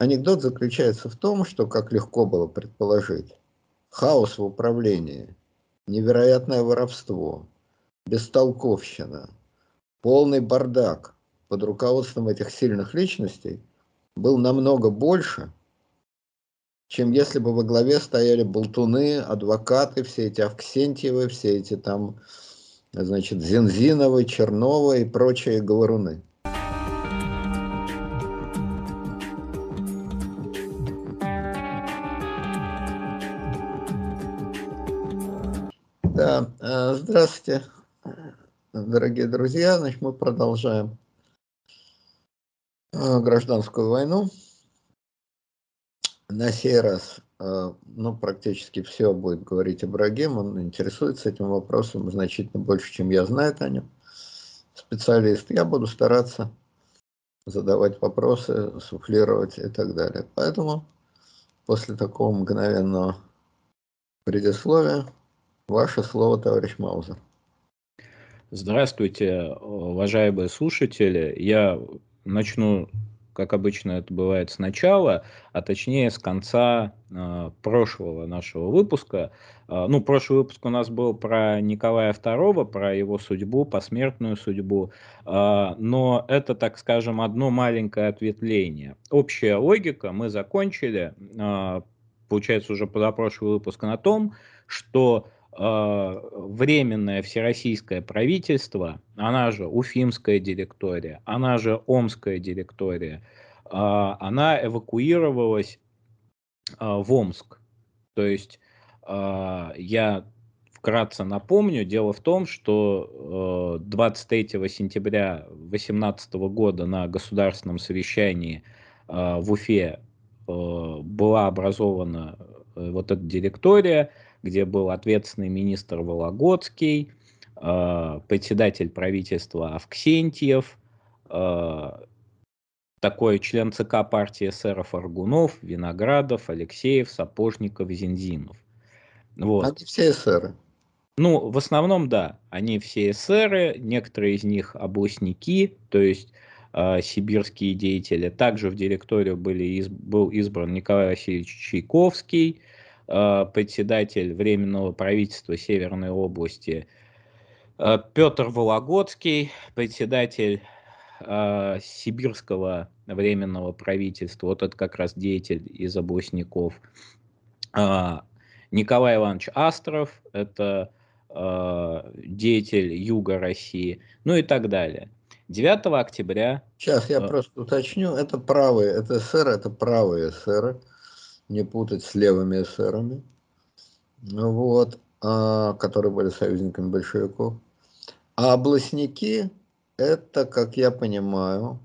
анекдот заключается в том, что, как легко было предположить, хаос в управлении, невероятное воровство, бестолковщина, полный бардак под руководством этих сильных личностей был намного больше, чем если бы во главе стояли болтуны, адвокаты, все эти Авксентьевы, все эти там, значит, Зензиновы, Черновы и прочие говоруны. Здравствуйте, дорогие друзья. Значит, мы продолжаем э, гражданскую войну. На сей раз, э, ну, практически все будет говорить Ибрагим. Он интересуется этим вопросом значительно больше, чем я знаю о нем. Специалист. Я буду стараться задавать вопросы, суфлировать и так далее. Поэтому после такого мгновенного предисловия Ваше слово, товарищ Маузер. Здравствуйте, уважаемые слушатели. Я начну, как обычно это бывает, сначала, а точнее с конца э, прошлого нашего выпуска. Э, ну, прошлый выпуск у нас был про Николая II, про его судьбу, посмертную судьбу. Э, но это, так скажем, одно маленькое ответвление. Общая логика мы закончили, э, получается, уже позапрошлый выпуск на том, что временное всероссийское правительство, она же Уфимская директория, она же Омская директория, э, она эвакуировалась э, в Омск. То есть я вкратце напомню, дело в том, что 23 сентября 2018 года на государственном совещании в Уфе была образована вот эта директория, где был ответственный министр Вологодский, э, председатель правительства Авксентьев, э, такой член ЦК партии эсеров Аргунов, Виноградов, Алексеев, Сапожников, Зинзинов. Вот. Они все эсеры. Ну, в основном, да, они все эсеры, некоторые из них областники, то есть э, сибирские деятели. Также в директорию были, из, был избран Николай Васильевич Чайковский, Э, председатель Временного правительства Северной области, э, Петр Вологодский, председатель э, Сибирского Временного правительства, вот это как раз деятель из областников, Николай Иванович Астров, это деятель Юга России, ну и так далее. 9 октября... Сейчас я просто уточню, это правые, это СССР, это правые СССР, не путать с левыми эсерами, вот, а, которые были союзниками большевиков. А областники – это, как я понимаю,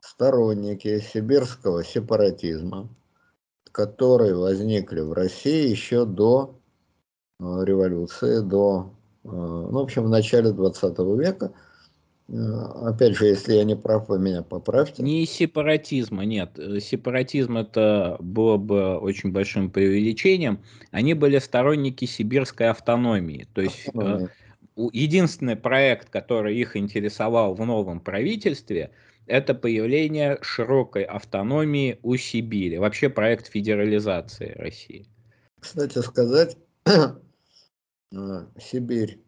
сторонники сибирского сепаратизма, которые возникли в России еще до а, революции, до, а, ну, в общем, в начале 20 века – Э, опять же, если я не прав, вы меня поправьте. Не сепаратизма, нет. Э, сепаратизм это было бы очень большим преувеличением. Они были сторонники сибирской автономии. То есть Автономия. единственный проект, который их интересовал в новом правительстве, это появление широкой автономии у Сибири. Вообще проект федерализации России. Кстати сказать, Сибирь Э,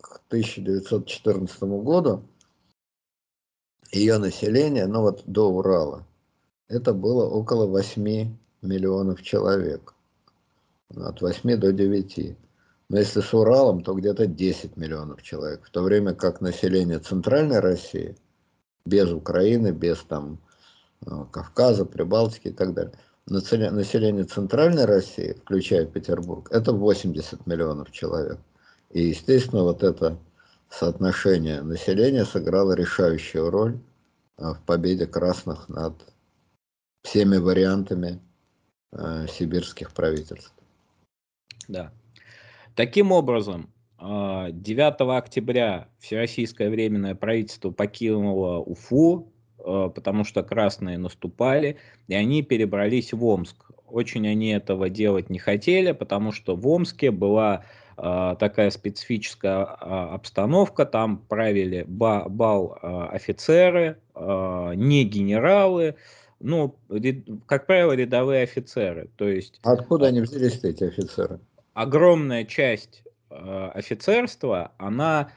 к 1914 году ее население, ну вот до Урала, это было около 8 миллионов человек. От 8 до 9. Но если с Уралом, то где-то 10 миллионов человек. В то время как население Центральной России, без Украины, без там э, Кавказа, Прибалтики и так далее, население Центральной России, включая Петербург, это 80 миллионов человек. И, естественно, вот это соотношение населения сыграло решающую роль а, в победе красных над всеми вариантами э, сибирских правительств. Да. Таким образом, 9 а, октября Всероссийское временное правительство покинуло Уфу, потому что красные наступали, и они перебрались в Омск. Очень они этого делать не хотели, потому что в Омске была такая специфическая а, обстановка, там правили бал а, офицеры, не генералы, ну, как правило, рядовые офицеры. То есть, Откуда они взялись, эти офицеры? Огромная часть офицерства, она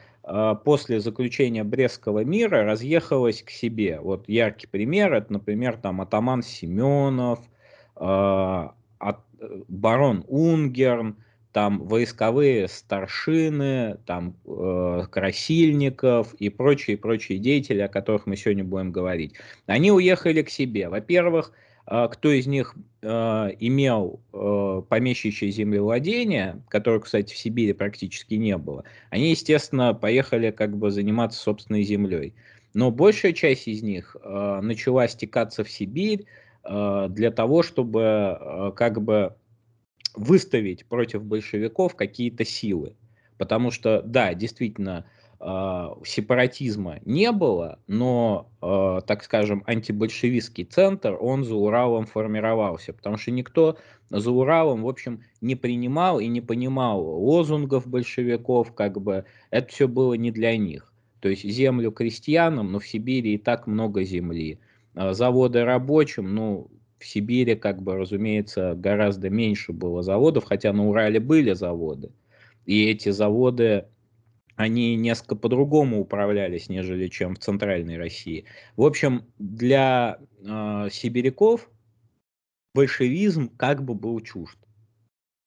после заключения Брестского мира разъехалась к себе. Вот яркий пример, это, например, там атаман Семенов, э, барон Унгерн, там войсковые старшины, там э, Красильников и прочие прочие деятели, о которых мы сегодня будем говорить. Они уехали к себе. Во-первых, э, кто из них э, имел э, помещичье землевладение, которое, кстати, в Сибири практически не было, они, естественно, поехали как бы заниматься собственной землей. Но большая часть из них э, начала стекаться в Сибирь э, для того, чтобы э, как бы выставить против большевиков какие-то силы. Потому что, да, действительно, э, сепаратизма не было, но, э, так скажем, антибольшевистский центр, он за Уралом формировался, потому что никто за Уралом, в общем, не принимал и не понимал лозунгов большевиков, как бы это все было не для них. То есть землю крестьянам, но в Сибири и так много земли. А заводы рабочим, ну, в Сибири, как бы, разумеется, гораздо меньше было заводов, хотя на Урале были заводы. И эти заводы, они несколько по-другому управлялись, нежели чем в центральной России. В общем, для э, сибиряков большевизм как бы был чужд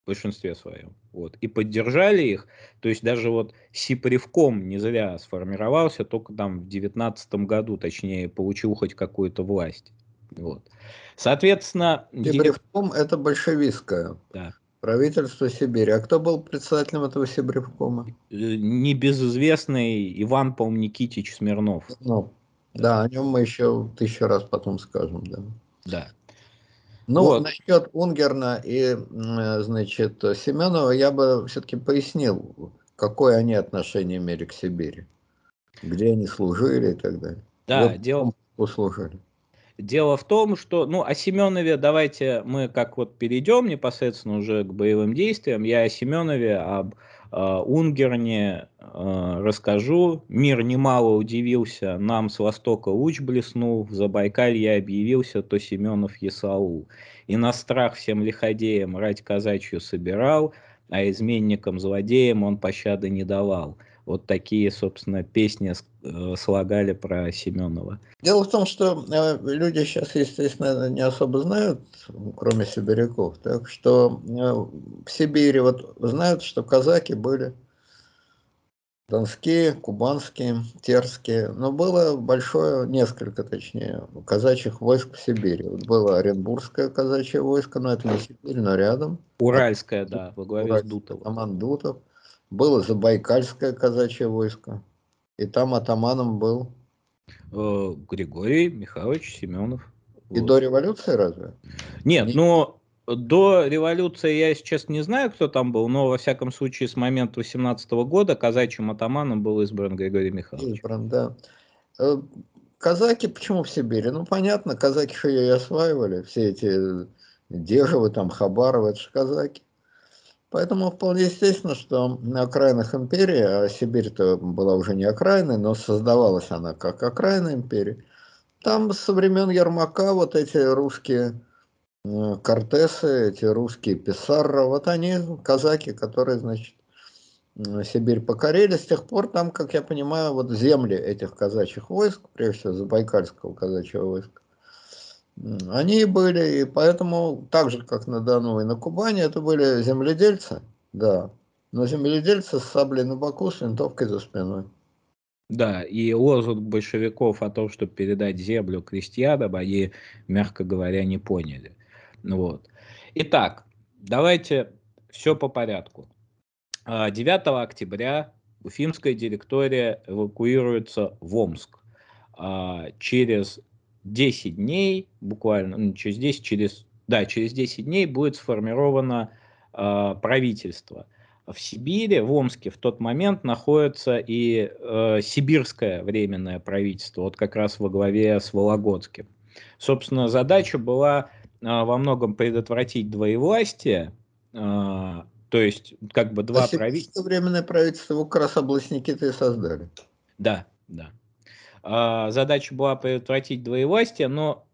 в большинстве своем. Вот, и поддержали их. То есть даже вот Сипревком не зря сформировался, только там в девятнадцатом году, точнее, получил хоть какую-то власть. Вот. Соответственно... Сибревком директ... это большевистское. Да. Правительство Сибири. А кто был председателем этого Сибревкома? Э, небезызвестный Иван, по Никитич Смирнов. Ну, да. да, о нем мы еще тысячу раз потом скажем, да. Да. Ну, вот. насчет Унгерна и, значит, Семенова я бы все-таки пояснил, какое они отношение имели к Сибири, где они служили и так далее. Да, вот дело... Услужили. Дело в том, что, ну, о Семенове давайте мы как вот перейдем непосредственно уже к боевым действиям. Я о Семенове, об э, Унгерне э, расскажу. Мир немало удивился, нам с востока луч блеснул, в Забайкалье объявился, то Семенов Есаул. И на страх всем лиходеям рать казачью собирал, а изменникам-злодеям он пощады не давал. Вот такие, собственно, песни э, слагали про Семенова. Дело в том, что э, люди сейчас, естественно, не особо знают, кроме сибиряков, так что э, в Сибири вот знают, что казаки были донские, кубанские, терские, но было большое, несколько точнее, казачьих войск в Сибири. Вот было Оренбургское казачье войско, но это не Сибирь, но рядом. Уральское, да, во главе Уральское, с Дутовым. Атаман Дутов. Было Забайкальское казачье войско, и там атаманом был... Э, Григорий Михайлович Семенов. И вот. до революции разве? Нет, не... но до революции я сейчас не знаю, кто там был, но во всяком случае с момента 18 года казачьим атаманом был избран Григорий Михайлович. Избран, да. Э, казаки почему в Сибири? Ну, понятно, казаки же ее и осваивали, все эти Дежевы, там, Хабаровы, это же казаки. Поэтому вполне естественно, что на окраинах империи, а Сибирь-то была уже не окраиной, но создавалась она как окраина империи, там со времен Ермака вот эти русские э, кортесы, эти русские писарра, вот они казаки, которые, значит, Сибирь покорили. С тех пор там, как я понимаю, вот земли этих казачьих войск, прежде всего Забайкальского казачьего войска, они были, и поэтому, так же, как на Дону и на Кубани, это были земледельцы, да, но земледельцы с саблей на боку, с винтовкой за спиной. Да, и лозунг большевиков о том, чтобы передать землю крестьянам, они, мягко говоря, не поняли. Вот. Итак, давайте все по порядку. 9 а, октября Уфимская директория эвакуируется в Омск. А, через 10 дней, буквально, ну, через 10, через, да, через 10 дней будет сформировано э, правительство. В Сибири, в Омске в тот момент находится и э, сибирское временное правительство, вот как раз во главе с Вологодским. Собственно, задача была э, во многом предотвратить двоевластие, э, то есть как бы два а правительства. Временное правительство как раз областники-то и создали. Да, да. А, задача была предотвратить двоевластие, но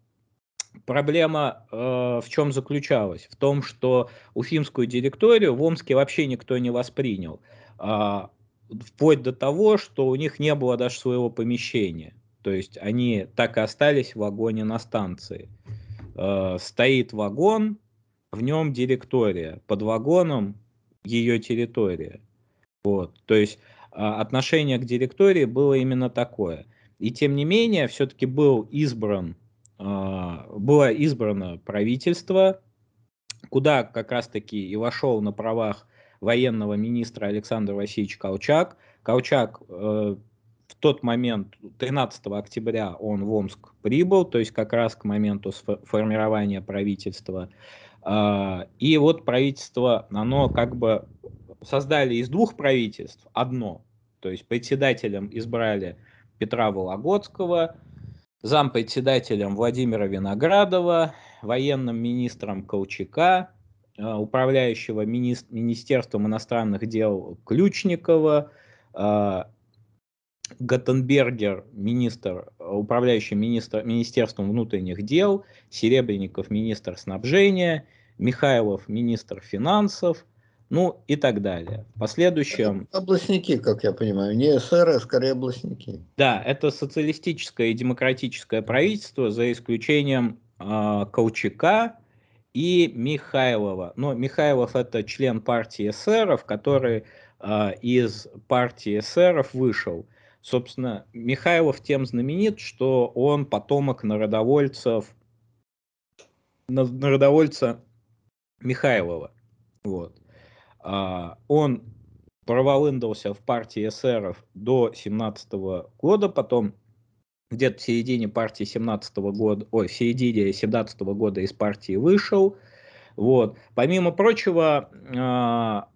проблема э, в чем заключалась? В том, что уфимскую директорию в Омске вообще никто не воспринял. Э, вплоть до того, что у них не было даже своего помещения. То есть они так и остались в вагоне на станции. Э, стоит вагон, в нем директория, под вагоном ее территория. Вот. То есть э, отношение к директории было именно такое. И тем не менее, все-таки был избран, э, было избрано правительство, куда как раз-таки и вошел на правах военного министра Александр Васильевич Колчак. Колчак в тот момент, 13 октября, он в Омск прибыл, то есть как раз к моменту формирования правительства. А, и вот правительство, оно как бы создали из двух правительств одно. То есть председателем избрали Петра Вологодского, зампредседателем Владимира Виноградова, военным министром Колчака, а, управляющего Министерством иностранных дел Ключникова, а, Гаттенбергер, министр, управляющий министр, Министерством внутренних дел, Серебренников, министр снабжения, Михайлов, министр финансов, ну и так далее. В последующем... Областники, как я понимаю, не СР, а скорее областники. Да, это социалистическое и демократическое правительство, за исключением э, Колчака и Михайлова. Но Михайлов это член партии эсеров, который э, из партии эсеров вышел. Собственно, Михайлов тем знаменит, что он потомок народовольцев, народовольца Михайлова. Вот. А, он проволындался в партии эсеров до 17 года, потом где-то в середине партии 17 года, ой, в середине 17 года из партии вышел. Вот. Помимо прочего, а,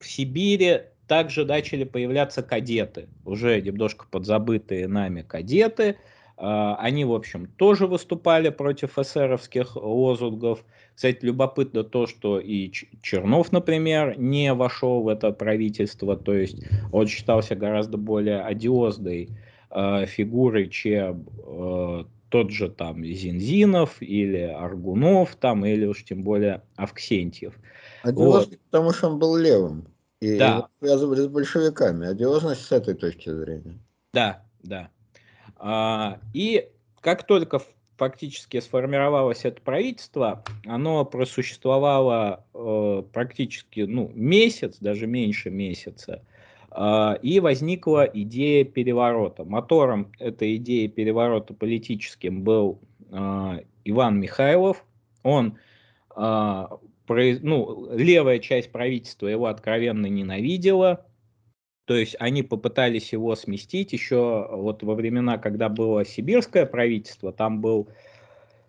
в Сибири также начали появляться кадеты, уже немножко подзабытые нами кадеты. А, они, в общем, тоже выступали против эсеровских лозунгов. Кстати, любопытно то, что и Чернов, например, не вошел в это правительство, то есть он считался гораздо более одиозной э, фигурой, чем э, тот же там Зинзинов или Аргунов, там, или уж тем более Авксентьев. Одиозный, вот. потому что он был левым. И да. связывали с большевиками. Одиозность с этой точки зрения. Да, да. А, и как только фактически сформировалось это правительство, оно просуществовало э, практически ну, месяц, даже меньше месяца, э, и возникла идея переворота. Мотором этой идеи переворота политическим был э, Иван Михайлов. Он ну, левая часть правительства его откровенно ненавидела, то есть они попытались его сместить еще вот во времена, когда было сибирское правительство, там был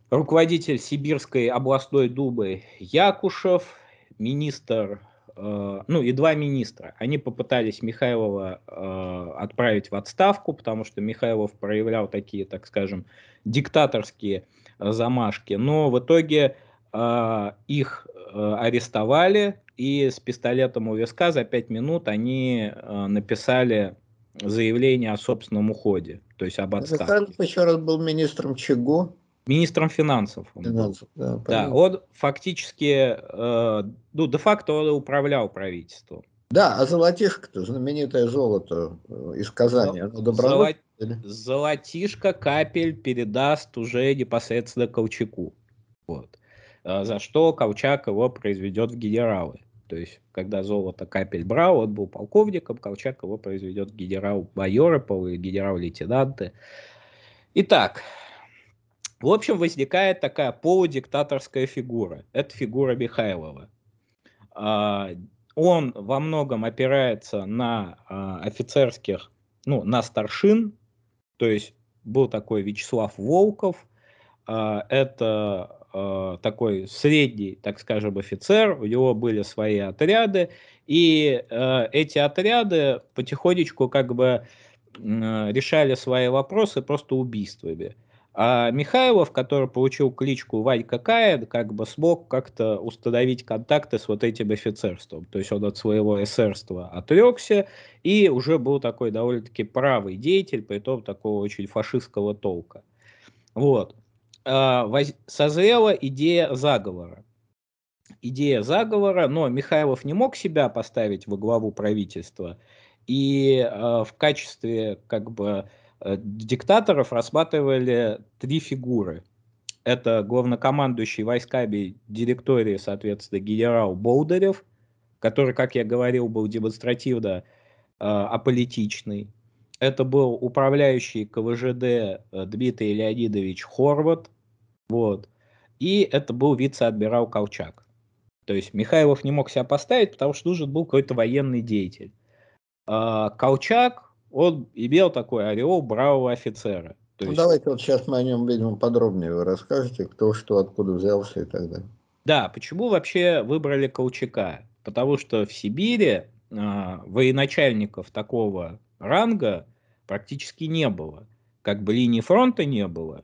руководитель Сибирской областной думы Якушев, министр, э, ну и два министра. Они попытались Михайлова э, отправить в отставку, потому что Михайлов проявлял такие, так скажем, диктаторские замашки, но в итоге э, их Э, арестовали, и с пистолетом у виска за пять минут они э, написали заявление о собственном уходе, то есть об отставке. Михайлов еще раз был министром чего? Министром финансов. Он финансов, да, да, он фактически, э, ну, де-факто он управлял правительством. Да, а золотишко-то, знаменитое золото э, из Казани, оно добровольно? Золотишко капель передаст уже непосредственно Колчаку. Вот. А, за что Колчак его произведет в генералы. То есть, когда золото капель брал, он был полковником, Колчак его произведет в генерал-майоры, генерал-лейтенанты. Итак, в общем, возникает такая полудиктаторская фигура. Это фигура Михайлова. А, он во многом опирается на а, офицерских, ну, на старшин, то есть был такой Вячеслав Волков, это э, такой средний, так скажем, офицер, у него были свои отряды, и э, эти отряды потихонечку как бы э, решали свои вопросы просто убийствами. А Михайлов, который получил кличку Ванька Каин, как бы смог как-то установить контакты с вот этим офицерством. То есть он от своего эсерства отрекся и уже был такой довольно-таки правый деятель, при том такого очень фашистского толка. Вот. Воз... созрела идея заговора. Идея заговора, но Михайлов не мог себя поставить во главу правительства, и э, в качестве как бы э, диктаторов рассматривали три фигуры. Это главнокомандующий войсками директории, соответственно, генерал Болдырев, который, как я говорил, был демонстративно э, аполитичный. Это был управляющий КВЖД э, Дмитрий Леонидович Хорват. Вот. И это был вице-адмирал Колчак. То есть Михайлов не мог себя поставить, потому что нужен был какой-то военный деятель. А Колчак, он имел такой ореол бравого офицера. То ну, есть... Давайте вот сейчас мы о нем, видимо, подробнее вы расскажете, кто что, откуда взялся и так далее. Да, почему вообще выбрали Колчака? Потому что в Сибири а, военачальников такого ранга практически не было. Как бы линии фронта не было,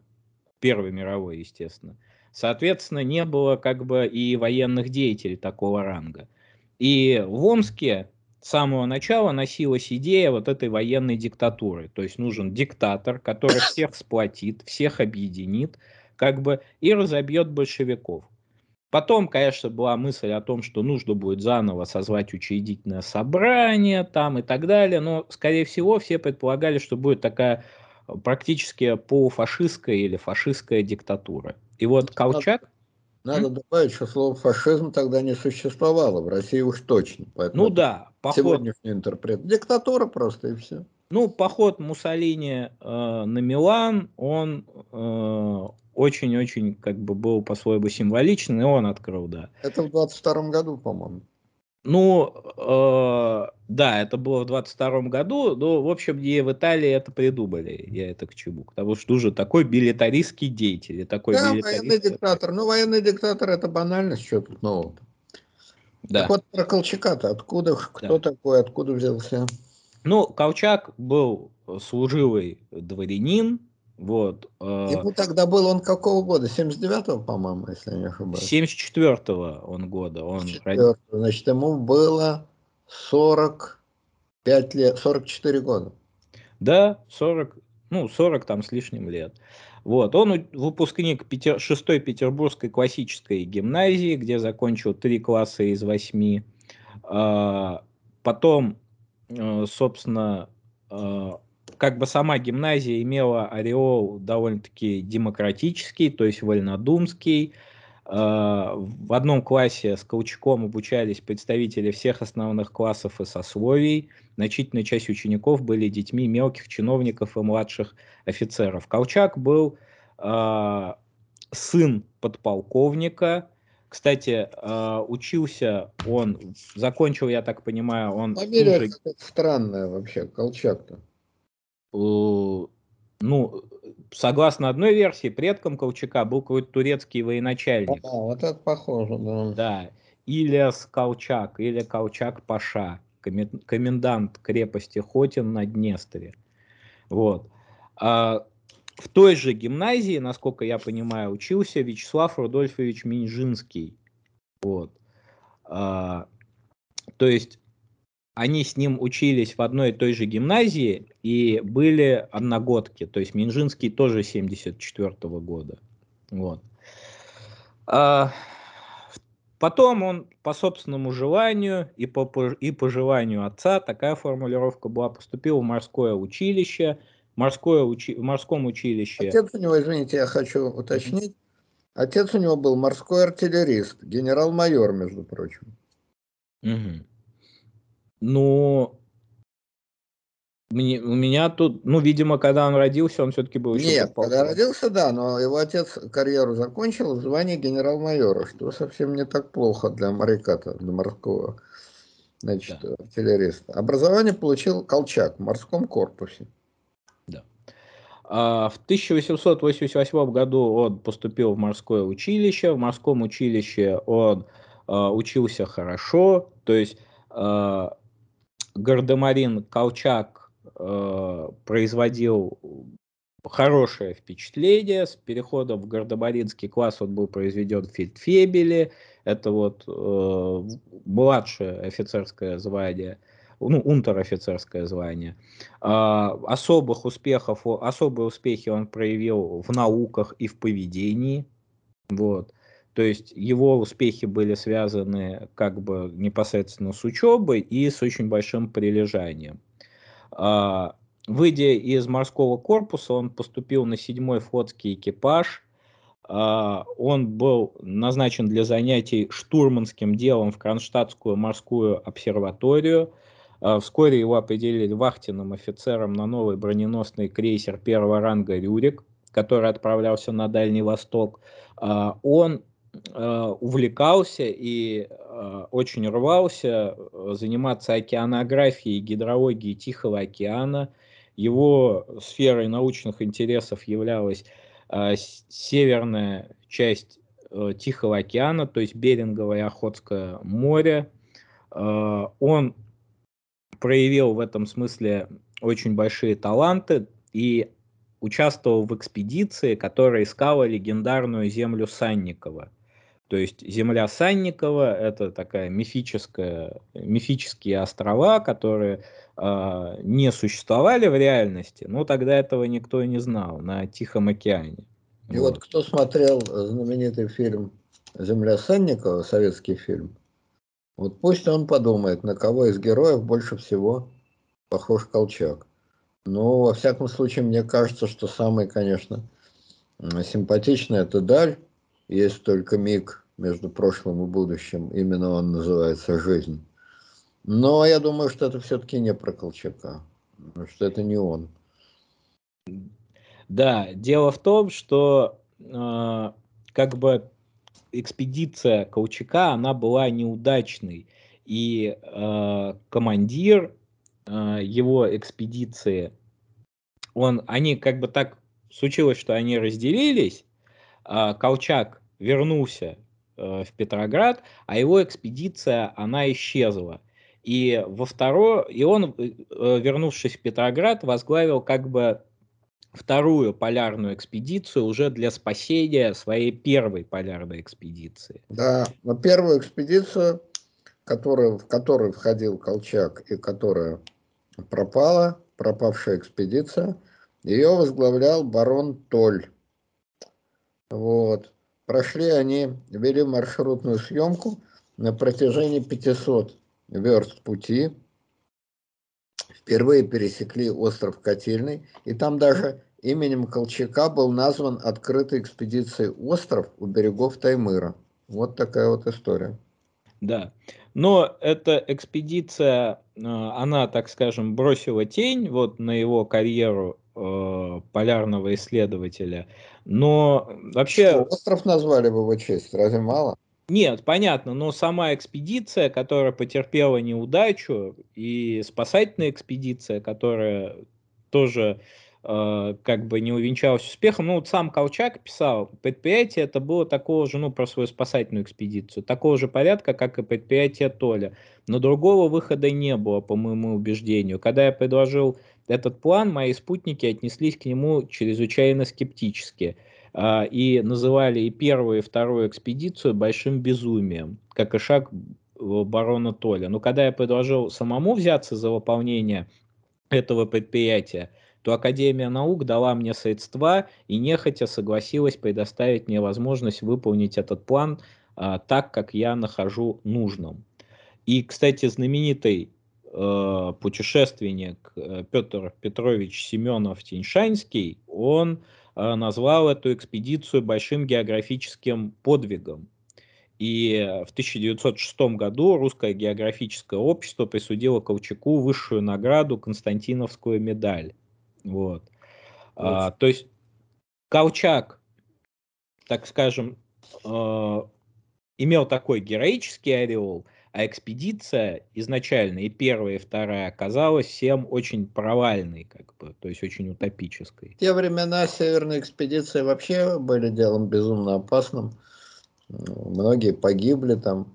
Первой мировой, естественно. Соответственно, не было как бы и военных деятелей такого ранга. И в Омске с самого начала носилась идея вот этой военной диктатуры. То есть нужен диктатор, который всех сплотит, всех объединит, как бы и разобьет большевиков. Потом, конечно, была мысль о том, что нужно будет заново созвать учредительное собрание там и так далее, но, скорее всего, все предполагали, что будет такая э, практически полуфашистская или фашистская диктатура. И вот Колчак... Надо, надо добавить, что слово фашизм тогда не существовало, в России уж точно. Поэтому ну да, поход... Сегодняшний интерпрет. Диктатура просто и все. Ну, поход Муссолини э, на Милан, он э, очень-очень как бы был по-своему символичный, и он открыл, да. Это в 22 году, по-моему. Ну, э, да, это было в 22 году, но, в общем, не в Италии это придумали, я это к чему. Потому что уже такой билетаристский деятель. Такой да, военный диктатор. Ну, военный диктатор это банальность, что тут нового. Да. Так вот, про Колчака-то, откуда, кто да. такой, откуда взялся? Ну, Колчак был служивый дворянин, вот. Э, Ему тогда был он какого года? 79-го, по-моему, если я не ошибаюсь. 74-го он года. Он 74 Значит, ему было 45 лет, 44 года. Да, 40, ну, 40 там с лишним лет. Вот, он выпускник 6-й Петербургской классической гимназии, где закончил три класса из восьми. А, потом, э, собственно, э, как бы сама гимназия имела ореол довольно-таки демократический, то есть вольнодумский. А, в одном классе с Колчаком обучались представители всех основных классов и сословий. Значительная часть учеников были детьми мелких чиновников и младших офицеров. Колчак был э, сын подполковника. Кстати, э, учился он, закончил, я так понимаю, он... Фамилия же... странная вообще, Колчак-то. Э, ну, согласно одной версии, предком Колчака был какой-то турецкий военачальник. А, вот это похоже, да. Да, Ильяс Колчак или Колчак Паша, комендант крепости Хотин на Днестре. Вот. А в той же гимназии, насколько я понимаю, учился Вячеслав Рудольфович Минжинский. Вот. А, то есть они с ним учились в одной и той же гимназии и были одногодки. То есть Минжинский тоже 74 -го года. Вот. А, потом он по собственному желанию и по, и по желанию отца, такая формулировка была, поступил в морское училище. Морское учи, в морском училище... Отец у него, извините, я хочу уточнить. Отец у него был морской артиллерист, генерал-майор, между прочим. Угу. Ну, мне, у меня тут, ну, видимо, когда он родился, он все-таки был еще... Нет, когда родился, да, но его отец карьеру закончил в звании генерал-майора, что совсем не так плохо для моряка-то, для морского, значит, да. артиллериста. Образование получил Колчак в морском корпусе. Да. А в 1888 году он поступил в морское училище. В морском училище он а, учился хорошо, то есть а, Гардемарин Колчак э, производил хорошее впечатление. С переходом в гардемаринский класс он был произведен в фельдфебеле. Это вот э, младшее офицерское звание. ну, унтер-офицерское звание. А, особых успехов, особые успехи он проявил в науках и в поведении. Вот. То есть его успехи были связаны как бы непосредственно с учебой и с очень большим прилежанием. А, выйдя из морского корпуса, он поступил на седьмой флотский экипаж. А, он был назначен для занятий штурманским делом в Кронштадтскую морскую обсерваторию. А, вскоре его определили вахтенным офицером на новый броненосный крейсер первого ранга «Рюрик», который отправлялся на Дальний Восток. Он увлекался и э, очень рвался э, заниматься океанографией и гидрологией Тихого океана. Его сферой научных интересов являлась северная часть Тихого океана, то есть Беринговое и Охотское море. Он проявил в этом смысле очень большие таланты и участвовал в экспедиции, которая искала легендарную землю Санникова. То есть земля Санникова – это такая мифическая, мифические острова, которые э, не существовали в реальности, но тогда этого никто и не знал на Тихом океане. И вот, вот кто смотрел знаменитый фильм «Земля Санникова», советский фильм, вот пусть он подумает, на кого из героев больше всего похож Колчак. Но, во всяком случае, мне кажется, что самый, конечно, симпатичный – это Даль, есть только миг между прошлым и будущим. Именно он называется «Жизнь». Но я думаю, что это все-таки не про Колчака, что это не он. Да, дело в том, что э, как бы экспедиция Колчака, она была неудачной. И э, командир э, его экспедиции, он, они как бы так случилось, что они разделились, Колчак вернулся э, в Петроград, а его экспедиция, она исчезла. И во второе, и он, э, вернувшись в Петроград, возглавил как бы вторую полярную экспедицию уже для спасения своей первой полярной экспедиции. Да, но первую экспедицию, которая, в которую входил Колчак и которая пропала, пропавшая экспедиция, ее возглавлял барон Толь. Вот. Прошли они, вели маршрутную съемку на протяжении 500 верст пути. Впервые пересекли остров Котельный, и там даже именем Колчака был назван открытой экспедицией остров у берегов Таймыра. Вот такая вот история. Да, но эта экспедиция, э, она, так скажем, бросила тень вот на его карьеру э, полярного исследователя. Но вообще... Что, остров назвали в его честь, разве мало? Нет, понятно, но сама экспедиция, которая потерпела неудачу, и спасательная экспедиция, которая тоже э, как бы не увенчалась успехом, ну вот сам Колчак писал, предприятие это было такого же, ну про свою спасательную экспедицию, такого же порядка, как и предприятие Толя. Но другого выхода не было, по моему убеждению. Когда я предложил этот план мои спутники отнеслись к нему чрезвычайно скептически а, и называли и первую, и вторую экспедицию большим безумием, как и шаг барона Толя. Но когда я предложил самому взяться за выполнение этого предприятия, то Академия наук дала мне средства и нехотя согласилась предоставить мне возможность выполнить этот план а, так, как я нахожу нужным. И, кстати, знаменитый Э, путешественник э, Петр Петрович Семенов-Теньшанский, он э, назвал эту экспедицию большим географическим подвигом. И в 1906 году Русское географическое общество присудило Колчаку высшую награду Константиновскую медаль. Вот. А, то есть Колчак, так скажем, э, имел такой героический ореол, а экспедиция изначально и первая, и вторая оказалась всем очень провальной, как бы, то есть очень утопической. В те времена северные экспедиции вообще были делом безумно опасным. Многие погибли там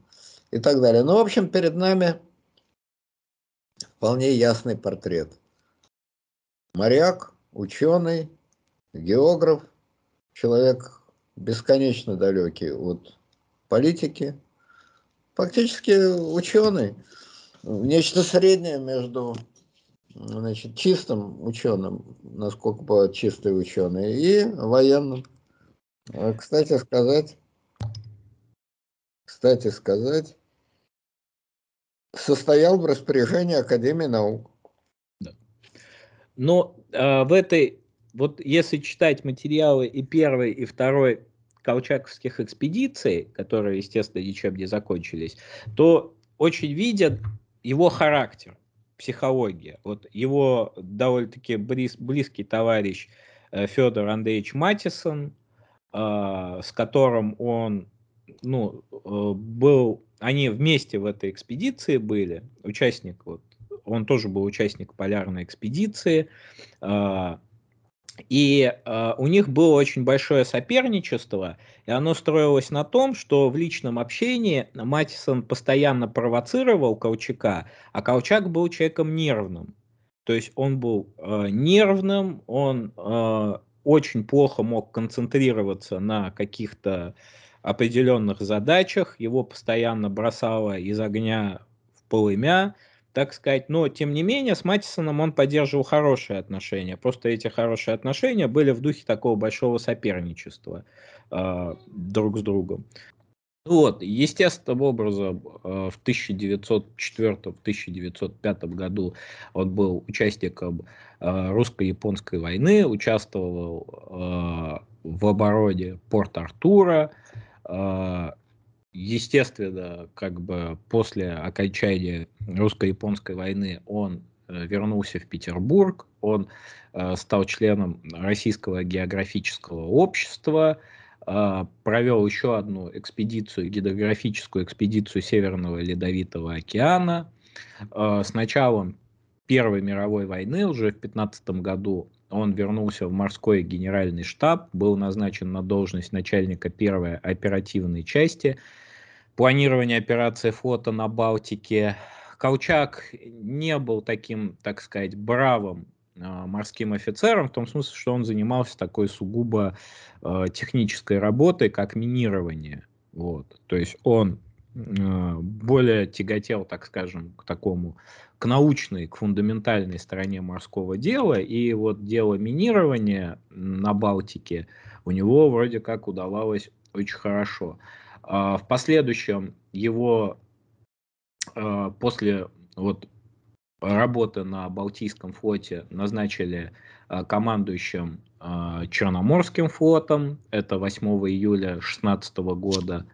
и так далее. Ну, в общем, перед нами вполне ясный портрет. Моряк, ученый, географ, человек бесконечно далекий от политики, фактически ученый. нечто среднее между значит, чистым ученым, насколько бывают чистые ученые, и военным. А, кстати сказать, кстати сказать, состоял в распоряжении Академии наук. Но э, в этой, вот если читать материалы и первой, и второй колчаковских экспедиций, которые, естественно, ничем не закончились, то очень видят его характер, психология. Вот его довольно-таки близ, близкий товарищ э, Федор Андреевич Матисон, э, с которым он ну, э, был, они вместе в этой экспедиции были, участник, вот, он тоже был участник полярной экспедиции, и э, у них было очень большое соперничество, и оно строилось на том, что в личном общении Матисон постоянно провоцировал Колчака, а Колчак был человеком нервным. То есть он был э, нервным, он э, очень плохо мог концентрироваться на каких-то определенных задачах, его постоянно бросало из огня в полымя, так сказать. Но, тем не менее, с Матисоном он поддерживал хорошие отношения. Просто эти хорошие отношения были в духе такого большого соперничества э, друг с другом. Вот, естественным образом, э, в 1904-1905 году он был участником э, русско-японской войны, участвовал в обороне Порт-Артура, Естественно, как бы после окончания русско-японской войны он э, вернулся в Петербург, он э, стал членом Российского географического общества, э, провел еще одну экспедицию, гидрографическую экспедицию Северного Ледовитого океана. Э, с началом Первой мировой войны уже в 15 году он вернулся в морской генеральный штаб, был назначен на должность начальника первой оперативной части – планирования операции флота на Балтике. Колчак не был таким, так сказать, бравым э, морским офицером, в том смысле, что он занимался такой сугубо э, технической работой, как минирование. Вот. То есть он э, более тяготел, так скажем, к такому, к научной, к фундаментальной стороне морского дела, и вот дело минирования на Балтике у него вроде как удавалось очень хорошо. А, в последующем его а, после вот работы на Балтийском флоте назначили а, командующим Черноморским флотом. Это 8 июля 2016 года.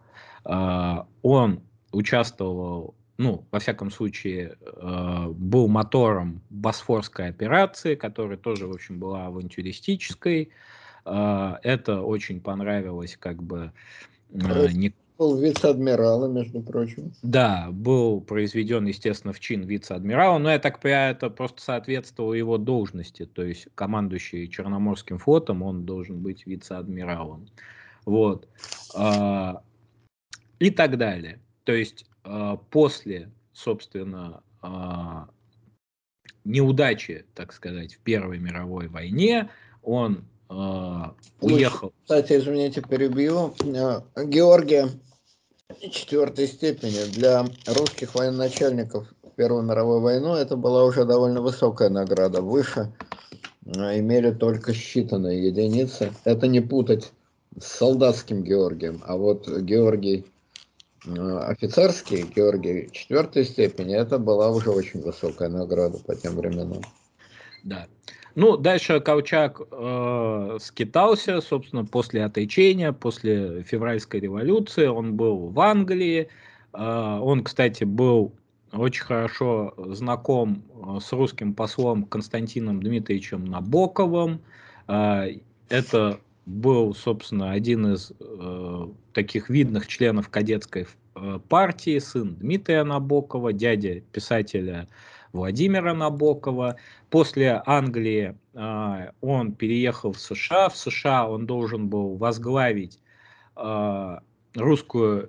Он участвовал, ну, во всяком случае, был мотором Босфорской операции, которая тоже, в общем, была авантюристической. Это очень понравилось как бы не был вице-адмирала, между прочим. Да, был произведен, естественно, в чин вице-адмирала, но я так понимаю, это просто соответствовало его должности, то есть командующий Черноморским флотом, он должен быть вице-адмиралом. Вот. А, и так далее. То есть а, после, собственно, а, неудачи, так сказать, в Первой мировой войне, он уехал. Кстати, извините, перебью. Георгия четвертой степени для русских военачальников Первой мировой войны это была уже довольно высокая награда. Выше а, имели только считанные единицы. Это не путать с солдатским Георгием, а вот Георгий а, офицерский, Георгий четвертой степени, это была уже очень высокая награда по тем временам. Да. Ну, дальше Колчак э, скитался, собственно, после отречения, после февральской революции. Он был в Англии. Э, он, кстати, был очень хорошо знаком э, с русским послом Константином Дмитриевичем Набоковым. Э, это был, собственно, один из э, таких видных членов кадетской э, партии, сын Дмитрия Набокова, дядя писателя Владимира Набокова. После Англии э, он переехал в США. В США он должен был возглавить э, русскую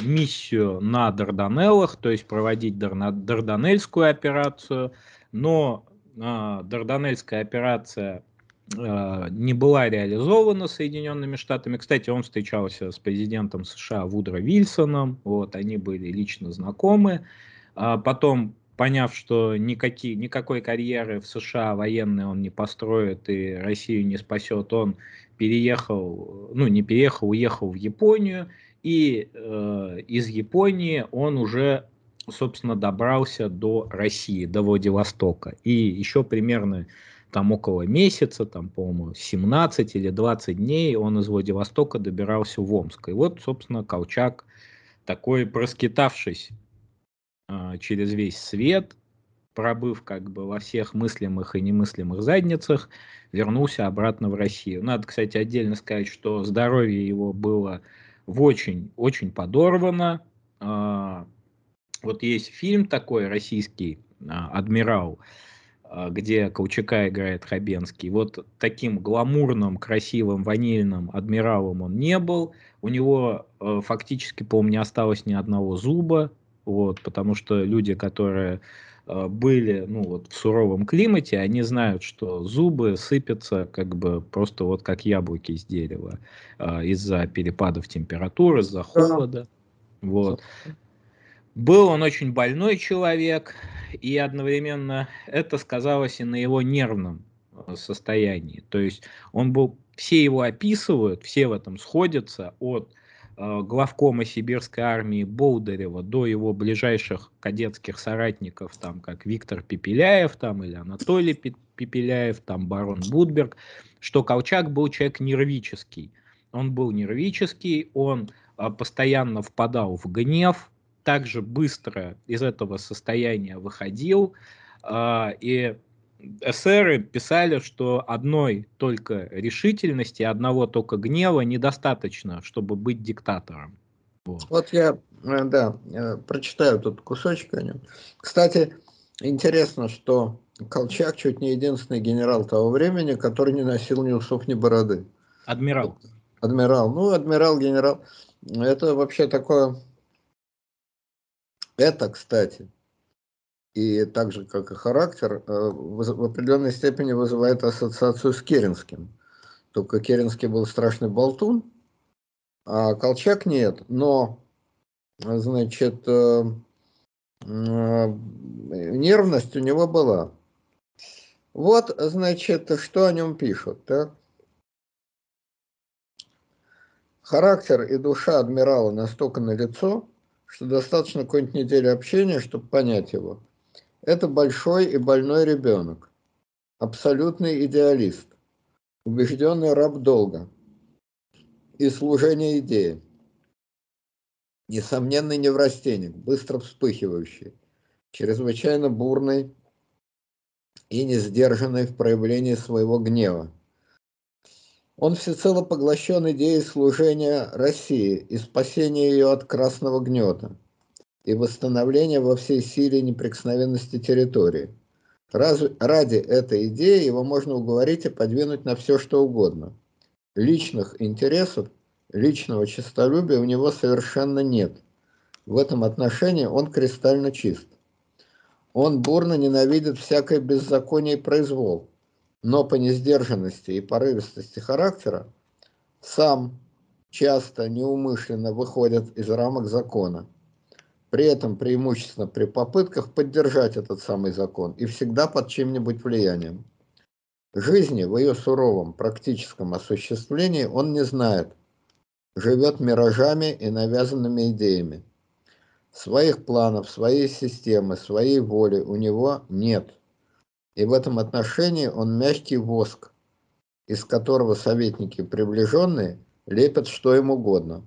миссию на Дарданеллах, то есть проводить Дарданельскую операцию. Но э, Дарданельская операция не была реализована Соединенными Штатами. Кстати, он встречался с президентом США Вудро Вильсоном, вот, они были лично знакомы. А потом, поняв, что никакие, никакой карьеры в США военной он не построит и Россию не спасет, он переехал, ну не переехал, уехал в Японию, и э, из Японии он уже, собственно, добрался до России, до Владивостока. И еще примерно там около месяца, там, по-моему, 17 или 20 дней он из Владивостока добирался в Омск. И вот, собственно, Колчак, такой проскитавшись э, через весь свет, пробыв как бы во всех мыслимых и немыслимых задницах, вернулся обратно в Россию. Надо, кстати, отдельно сказать, что здоровье его было в очень, очень подорвано. Э, вот есть фильм такой российский, э, «Адмирал», а, где Колчака играет Хабенский. Вот таким гламурным, красивым, ванильным адмиралом он не был. У него э, фактически, по-моему, не осталось ни одного зуба, вот, потому что люди, которые э, были ну, вот, в суровом климате, они знают, что зубы сыпятся как бы просто вот как яблоки из дерева э, из-за перепадов температуры, из-за холода. Вот. Был он очень больной человек, и одновременно это сказалось и на его нервном э, состоянии. То есть он был, все его описывают, все в этом сходятся, от э, главкома сибирской армии Болдырева до его ближайших кадетских соратников, там, как Виктор Пепеляев там, или Анатолий Пепеляев, там, барон Будберг, что Колчак был человек нервический. Он был нервический, он э, постоянно впадал в гнев, также быстро из этого состояния выходил. А, и эсеры писали, что одной только решительности, одного только гнева недостаточно, чтобы быть диктатором. Вот, вот я, э, да, прочитаю тут кусочек о нем. Кстати, интересно, что Колчак чуть не единственный генерал того времени, который не носил ни усов, ни бороды. Адмирал. Адмирал. Ну, адмирал, генерал. Это вообще такое это, кстати, и так же, как и характер, э, в определенной степени вызывает ассоциацию с Керенским. Только Керенский был страшный болтун, а Колчак нет. Но, значит, э, э, нервность у него была. Вот, значит, что о нем пишут. Так? Характер и душа адмирала настолько налицо, что достаточно какой-нибудь недели общения, чтобы понять его. Это большой и больной ребенок, абсолютный идеалист, убежденный раб долга и служения идеи, несомненный неврастенник, быстро вспыхивающий, чрезвычайно бурный и не сдержанный в проявлении своего гнева, он всецело поглощен идеей служения России и спасения ее от красного гнета и восстановления во всей силе неприкосновенности территории. Раз, ради этой идеи его можно уговорить и подвинуть на все, что угодно. Личных интересов, личного честолюбия у него совершенно нет. В этом отношении он кристально чист. Он бурно ненавидит всякое беззаконие и произвол, но по несдержанности и порывистости характера сам часто неумышленно выходит из рамок закона. При этом преимущественно при попытках поддержать этот самый закон и всегда под чьим-нибудь влиянием. Жизни в ее суровом практическом осуществлении он не знает, живет миражами и навязанными идеями. Своих планов, своей системы, своей воли у него нет и в этом отношении он мягкий воск, из которого советники приближенные лепят что им угодно.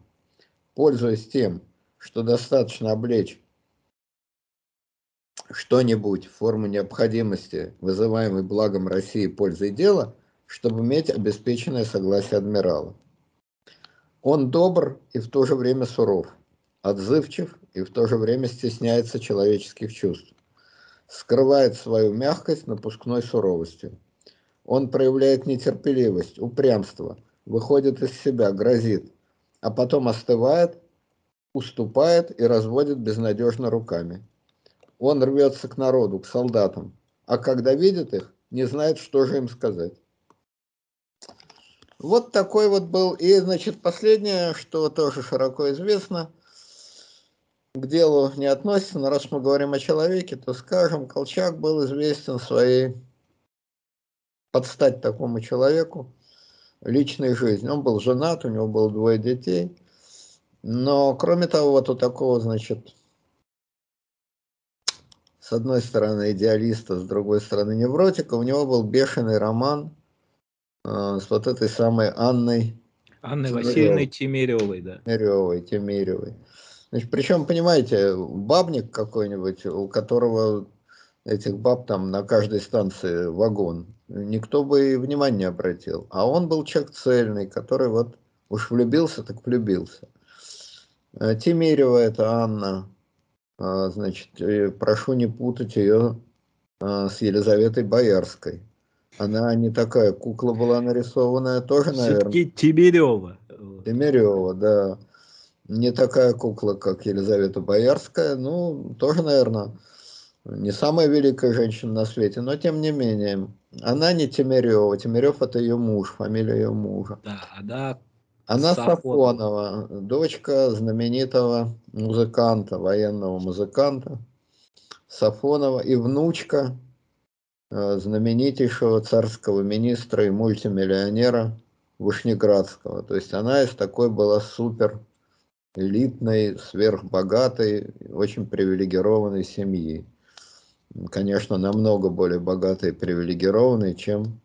Пользуясь тем, что достаточно облечь что-нибудь в форму необходимости, вызываемой благом России пользой дела, чтобы иметь обеспеченное согласие адмирала. Он добр и в то же время суров, отзывчив и в то же время стесняется человеческих чувств скрывает свою мягкость напускной суровостью. Он проявляет нетерпеливость, упрямство, выходит из себя, грозит, а потом остывает, уступает и разводит безнадежно руками. Он рвется к народу, к солдатам, а когда видит их, не знает, что же им сказать. Вот такой вот был. И, значит, последнее, что тоже широко известно, к делу не относится, но раз мы говорим о человеке, то скажем, Колчак был известен своей подстать такому человеку личной жизни. Он был женат, у него было двое детей. Но кроме того, вот у такого, значит, с одной стороны идеалиста, с другой стороны невротика, у него был бешеный роман э, с вот этой самой Анной Анной Васильевной Тимиревой, да. Тимиревой, Тимиревой. Значит, причем, понимаете, бабник какой-нибудь, у которого этих баб там на каждой станции вагон, никто бы и внимания не обратил. А он был человек цельный, который вот уж влюбился, так влюбился. Э, Тимирева это Анна, а, значит, прошу не путать ее а, с Елизаветой Боярской. Она не такая, кукла была нарисованная тоже, наверное. Все-таки Тимирева. Тимирева, да не такая кукла, как Елизавета Боярская, ну, тоже, наверное, не самая великая женщина на свете, но тем не менее. Она не Тимирева, Тимирев это ее муж, фамилия ее мужа. Да, она она Сафонова, дочка знаменитого музыканта, военного музыканта Сафонова и внучка э, знаменитейшего царского министра и мультимиллионера Вышнеградского. То есть она из такой была супер элитной, сверхбогатой, очень привилегированной семьи. Конечно, намного более богатой и привилегированной, чем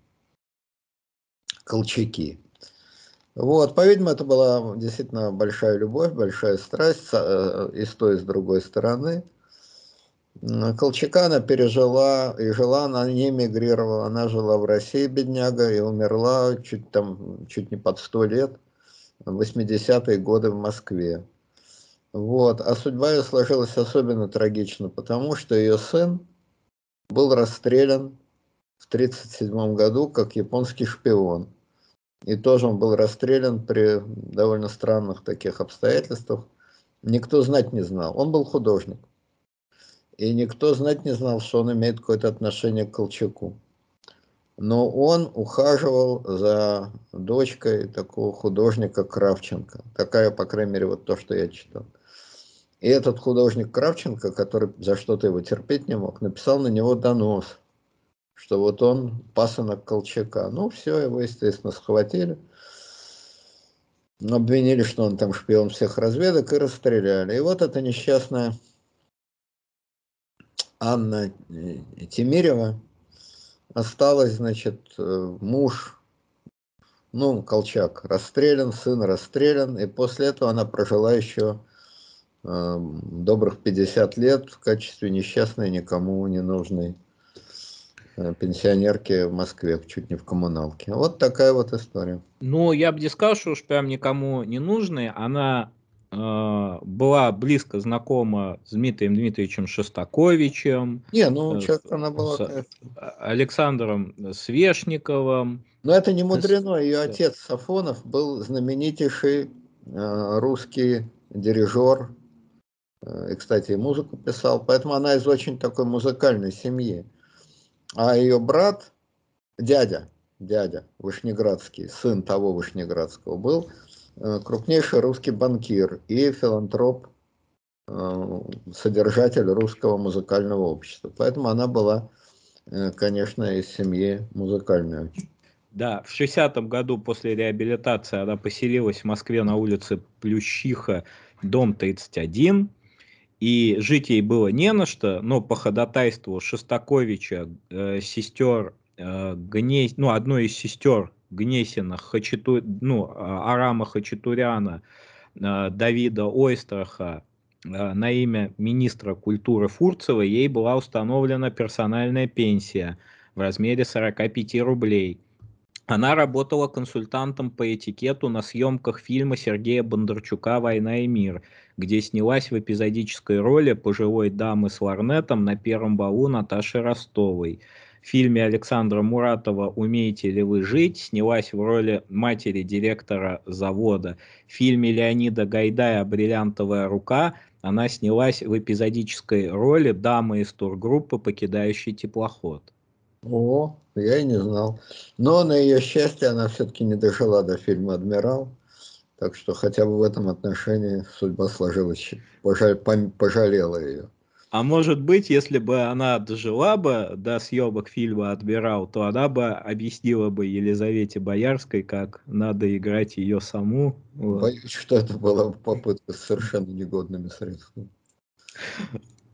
колчаки. Вот, по-видимому, это была действительно большая любовь, большая страсть э, и с той, и с другой стороны. Колчака она пережила, и жила, она не эмигрировала, она жила в России, бедняга, и умерла чуть, там, чуть не под сто лет – 80-е годы в Москве. Вот. А судьба ее сложилась особенно трагично, потому что ее сын был расстрелян в 1937 году как японский шпион. И тоже он был расстрелян при довольно странных таких обстоятельствах. Никто знать не знал. Он был художник. И никто знать не знал, что он имеет какое-то отношение к Колчаку но он ухаживал за дочкой такого художника Кравченко. Такая, по крайней мере, вот то, что я читал. И этот художник Кравченко, который за что-то его терпеть не мог, написал на него донос, что вот он пасынок Колчака. Ну, все, его, естественно, схватили. Обвинили, что он там шпион всех разведок и расстреляли. И вот эта несчастная Анна Тимирева, осталось, значит, э, муж, ну, Колчак расстрелян, сын расстрелян, и после этого она прожила еще э, добрых 50 лет в качестве несчастной, никому не нужной э, пенсионерки в Москве, чуть не в коммуналке. Вот такая вот история. Ну, я бы не сказал, что уж прям никому не нужной. Она была близко знакома с Дмитрием Дмитриевичем Шостаковичем. Не, ну, часто она была, с Александром Свешниковым. Но это не мудрено. Ее отец Сафонов был знаменитейший э, русский дирижер. Э, и, кстати, музыку писал. Поэтому она из очень такой музыкальной семьи. А ее брат, дядя, дядя Вышнеградский, сын того Вышнеградского, был Э, крупнейший русский банкир и филантроп, э, содержатель русского музыкального общества. Поэтому она была, э, конечно, из семьи музыкальной. Да, в 60-м году после реабилитации она поселилась в Москве на улице Плющиха, дом 31. И жить ей было не на что, но по ходатайству Шостаковича, э, сестер э, Гней, ну, одной из сестер Гнесина, Хачату, ну, а, Арама Хачатуряна, а, Давида Ойстраха а, на имя министра культуры Фурцева ей была установлена персональная пенсия в размере 45 рублей. Она работала консультантом по этикету на съемках фильма Сергея Бондарчука «Война и мир», где снялась в эпизодической роли пожилой дамы с ларнетом на первом балу Наташи Ростовой – в фильме Александра Муратова «Умеете ли вы жить» снялась в роли матери директора завода. В фильме Леонида Гайдая «Бриллиантовая рука» она снялась в эпизодической роли дамы из тургруппы, покидающей теплоход. О, я и не знал. Но на ее счастье она все-таки не дожила до фильма «Адмирал». Так что хотя бы в этом отношении судьба сложилась, пожалела, ее. А может быть, если бы она дожила бы до съемок фильма «Адмирал», то она бы объяснила бы Елизавете Боярской, как надо играть ее саму. Вот. Боюсь, что это была попытка с совершенно негодными средствами.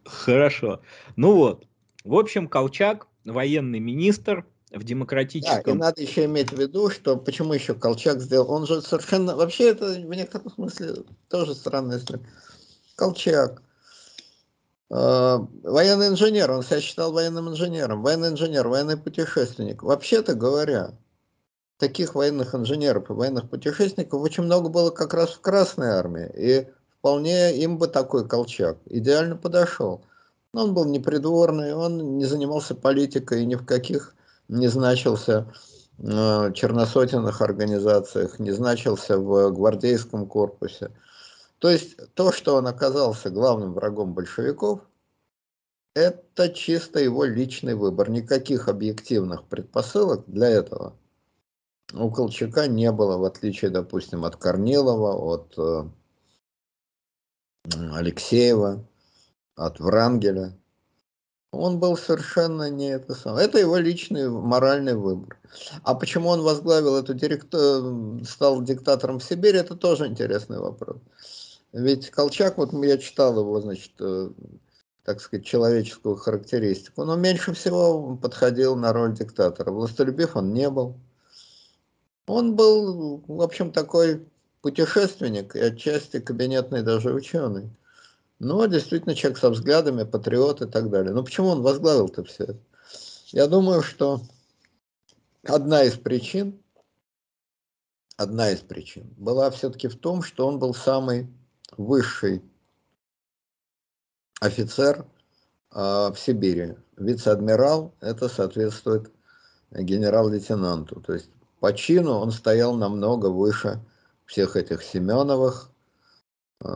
Хорошо. Ну вот. В общем, Колчак, военный министр, в демократическом... Да, и надо еще иметь в виду, что почему еще Колчак сделал, он же совершенно, вообще это в некотором смысле тоже странно, если Колчак, военный инженер, он себя считал военным инженером, военный инженер, военный путешественник. Вообще-то говоря, таких военных инженеров и военных путешественников очень много было как раз в Красной армии, и вполне им бы такой Колчак идеально подошел. Но он был непридворный, он не занимался политикой ни в каких не значился э, черносотенных организациях, не значился в гвардейском корпусе. То есть то, что он оказался главным врагом большевиков, это чисто его личный выбор. Никаких объективных предпосылок для этого у Колчака не было, в отличие, допустим, от Корнилова, от э, Алексеева, от Врангеля. Он был совершенно не это самое. Это его личный моральный выбор. А почему он возглавил эту директор, стал диктатором в Сибири, это тоже интересный вопрос. Ведь Колчак, вот я читал его, значит, э, так сказать, человеческую характеристику, но меньше всего подходил на роль диктатора. Властолюбив он не был. Он был, в общем, такой путешественник и отчасти кабинетный даже ученый. Ну, действительно, человек со взглядами, патриот и так далее. Но почему он возглавил-то все это? Я думаю, что одна из причин, одна из причин была все-таки в том, что он был самый высший офицер э, в Сибири. Вице-адмирал, это соответствует генерал-лейтенанту. То есть по чину он стоял намного выше всех этих Семеновых, Э,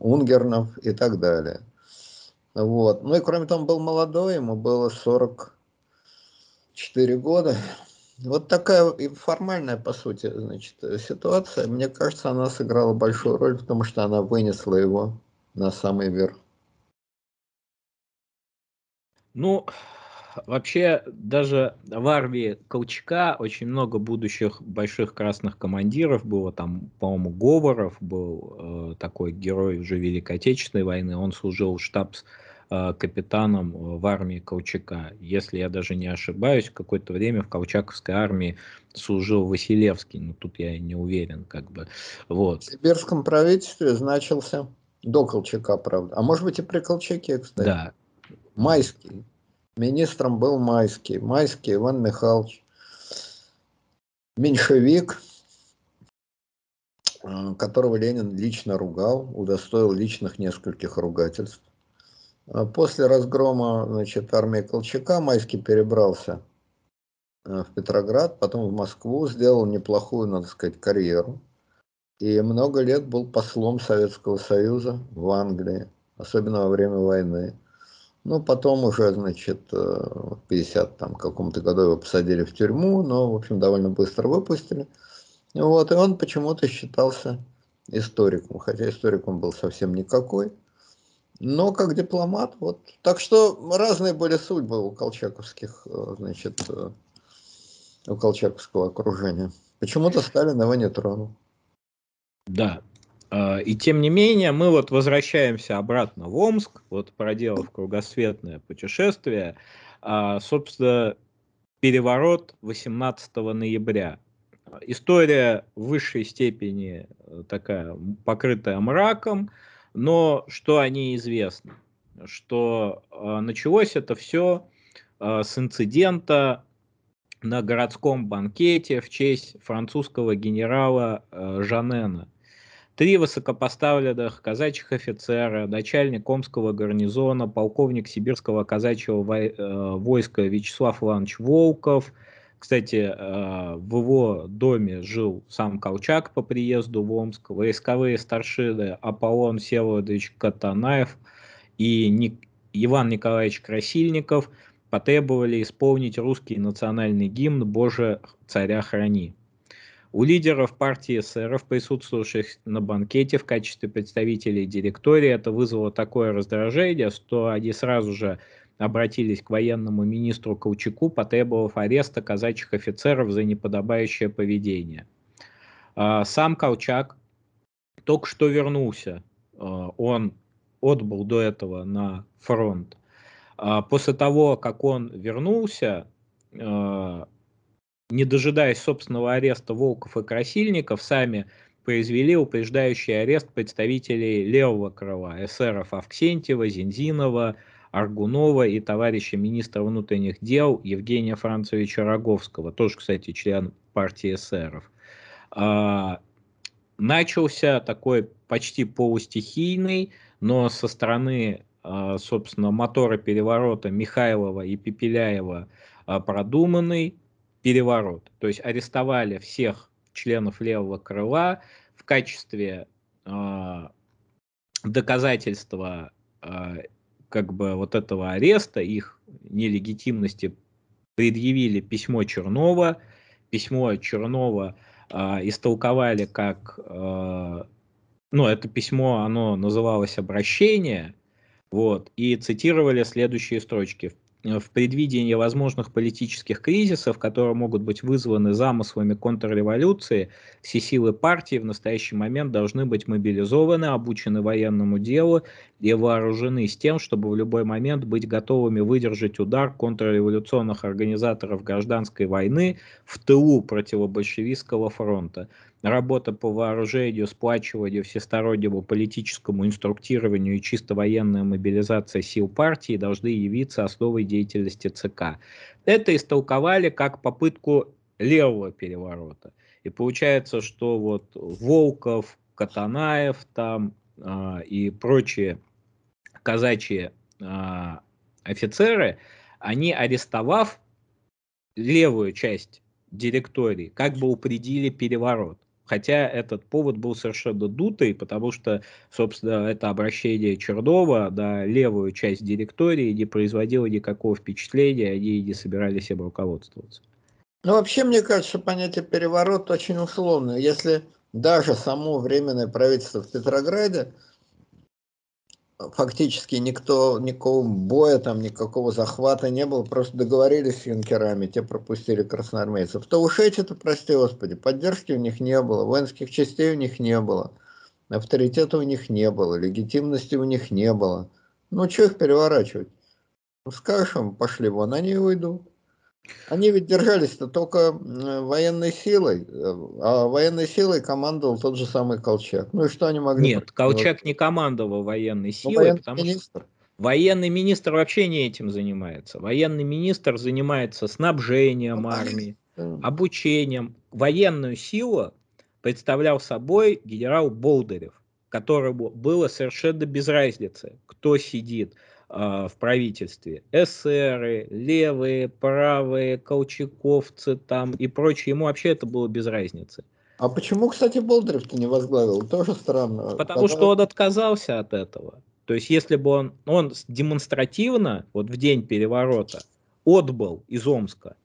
Унгернов и так далее. Вот. Ну и кроме того, он был молодой, ему было 44 года. Вот такая формальная, по сути, значит, ситуация. Мне кажется, она сыграла большую роль, потому что она вынесла его на самый верх. Ну, Вообще, даже в армии Колчака очень много будущих больших красных командиров было. Там, по-моему, Говоров был э, такой герой уже Великой Отечественной войны. Он служил штабс э, капитаном в армии Колчака. Если я даже не ошибаюсь, какое-то время в Колчаковской армии служил Василевский, но тут я не уверен, как бы. Вот. В сибирском правительстве значился до Колчака, правда. А может быть и при Колчаке, кстати. Да. Майский. Министром был Майский. Майский Иван Михайлович. Меньшевик, э, которого Ленин лично ругал, удостоил личных нескольких ругательств. А после разгрома значит, армии Колчака Майский перебрался э, в Петроград, потом в Москву, сделал неплохую, надо сказать, карьеру. И много лет был послом Советского Союза в Англии, особенно во время войны. Ну, потом уже, значит, э, в 50 там каком-то году его посадили в тюрьму, но, в общем, довольно быстро выпустили. Вот, и он почему-то считался историком, хотя историком был совсем никакой. Но как дипломат, вот. Так что разные были судьбы у колчаковских, э, значит, э, у колчаковского окружения. Почему-то Сталин его не тронул. Да, а, и тем не менее, мы вот возвращаемся обратно в Омск, вот проделав кругосветное путешествие, а, собственно, переворот 18 ноября. История в высшей степени э, такая покрытая мраком, но что о ней известно? Что а, началось это все с инцидента на городском банкете в честь французского генерала э, Жанена – Три высокопоставленных казачьих офицера, начальник Омского гарнизона, полковник сибирского казачьего э, войска Вячеслав Иванович Волков. Кстати, э, в его доме жил сам Колчак по приезду в Омск, войсковые старшины Аполлон Всеволодович Катанаев и Иван Николаевич Красильников потребовали исполнить русский национальный гимн «Боже, царя храни». У лидеров партии эсеров, присутствовавших на банкете в качестве представителей директории, это вызвало такое раздражение, что они сразу же обратились к военному министру Колчаку, потребовав ареста казачьих офицеров за неподобающее поведение. А, сам Колчак только что вернулся. А, он отбыл до этого на фронт. А, после того, как он вернулся, не дожидаясь собственного ареста Волков и Красильников, сами произвели упреждающий арест представителей левого крыла, эсеров Авксентьева, Зинзинова, Аргунова и товарища министра внутренних дел Евгения Францевича Роговского, тоже, кстати, член партии эсеров. А, начался такой почти полустихийный, но со стороны, а, собственно, мотора переворота Михайлова и Пепеляева а, продуманный переворот. То есть арестовали всех членов левого крыла в качестве доказательства как бы вот этого ареста, их нелегитимности предъявили письмо Чернова. Письмо Чернова э, истолковали как, э, ну, это письмо, оно называлось обращение, вот, и цитировали следующие строчки. Э, в предвидении возможных политических кризисов, которые могут быть вызваны замыслами контрреволюции, все силы партии в настоящий момент должны быть мобилизованы, обучены военному делу и вооружены с тем, чтобы в любой момент быть готовыми выдержать удар контрреволюционных организаторов гражданской войны в тылу противобольшевистского фронта работа по вооружению, сплачиванию, всестороннему политическому инструктированию и чисто военная мобилизация сил партии должны явиться основой деятельности ЦК. Это истолковали как попытку левого переворота. И получается, что вот Волков, Катанаев там э, и прочие казачьи э, офицеры, они арестовав левую часть директории, как бы упредили переворот. Хотя этот повод был совершенно дутый, потому что, собственно, это обращение Чернова на левую часть директории не производило никакого впечатления, они не собирались им руководствоваться. Ну, вообще, мне кажется, понятие переворот очень условно. Если даже само временное правительство в Петрограде фактически никто, никакого боя, там, никакого захвата не было, просто договорились с юнкерами, те пропустили красноармейцев. То уж эти-то, прости господи, поддержки у них не было, воинских частей у них не было, авторитета у них не было, легитимности у них не было. Ну, что их переворачивать? Ну, скажешь им, пошли вон, они и уйдут. Они ведь держались-то только военной силой, э, а военной силой командовал тот же самый Колчак. Ну и что они могли... Нет, Колчак не командовал военной ну, силой, ну, военный потому министр. что военный министр вообще не этим занимается. Военный министр занимается снабжением ну, армии, обучением. Военную силу представлял собой генерал Болдырев, которому было совершенно без разницы, кто сидит в правительстве. эсеры, левые, правые, колчаковцы там и прочее. Ему вообще это было без разницы. А почему, кстати, Болдырев-то не возглавил? Тоже странно. Потому Когда... что он отказался от этого. То есть, если бы он, он демонстративно, вот в день переворота, отбыл из Омска,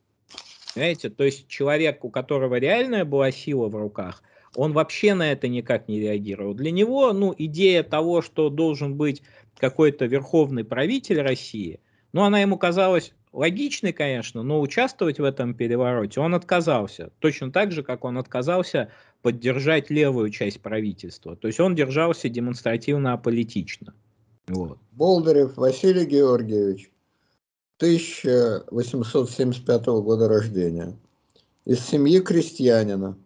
знаете, то есть человек, у которого реальная была сила в руках, он вообще на это никак не реагировал. Для него, ну, идея того, что должен быть какой-то верховный правитель России, ну, она ему казалась логичной, конечно, но участвовать в этом перевороте он отказался. Точно так же, как он отказался поддержать левую часть правительства. То есть он держался демонстративно аполитично. Вот. Болдырев Василий Георгиевич, 1875 года рождения, из семьи крестьянина.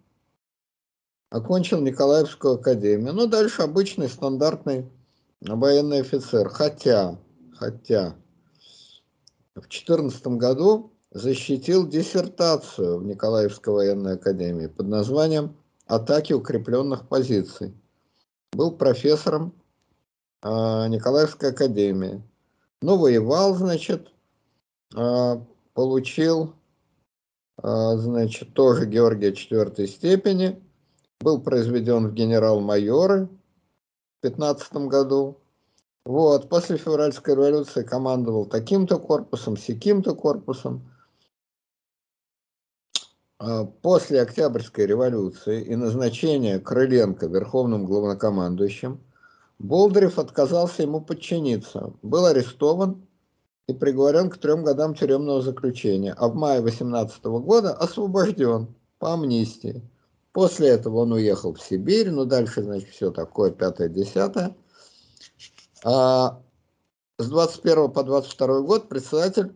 Окончил Николаевскую академию. Ну, дальше обычный стандартный военный офицер. Хотя, хотя, в 2014 году защитил диссертацию в Николаевской военной академии под названием «Атаки укрепленных позиций». Был профессором э, Николаевской академии. Ну, воевал, значит, э, получил, э, значит, тоже Георгия четвертой степени, был произведен в генерал-майоры – 2015 году. Вот, после февральской революции командовал таким-то корпусом, сяким-то корпусом. а, после Октябрьской революции и назначения Крыленко верховным главнокомандующим, Болдырев отказался ему подчиниться, был арестован и приговорен к трем годам тюремного заключения, а в мае 18 года освобожден по амнистии. После этого он уехал в Сибирь, ну дальше, значит, все такое, пятое-десятое. А с 21 по 22 год председатель,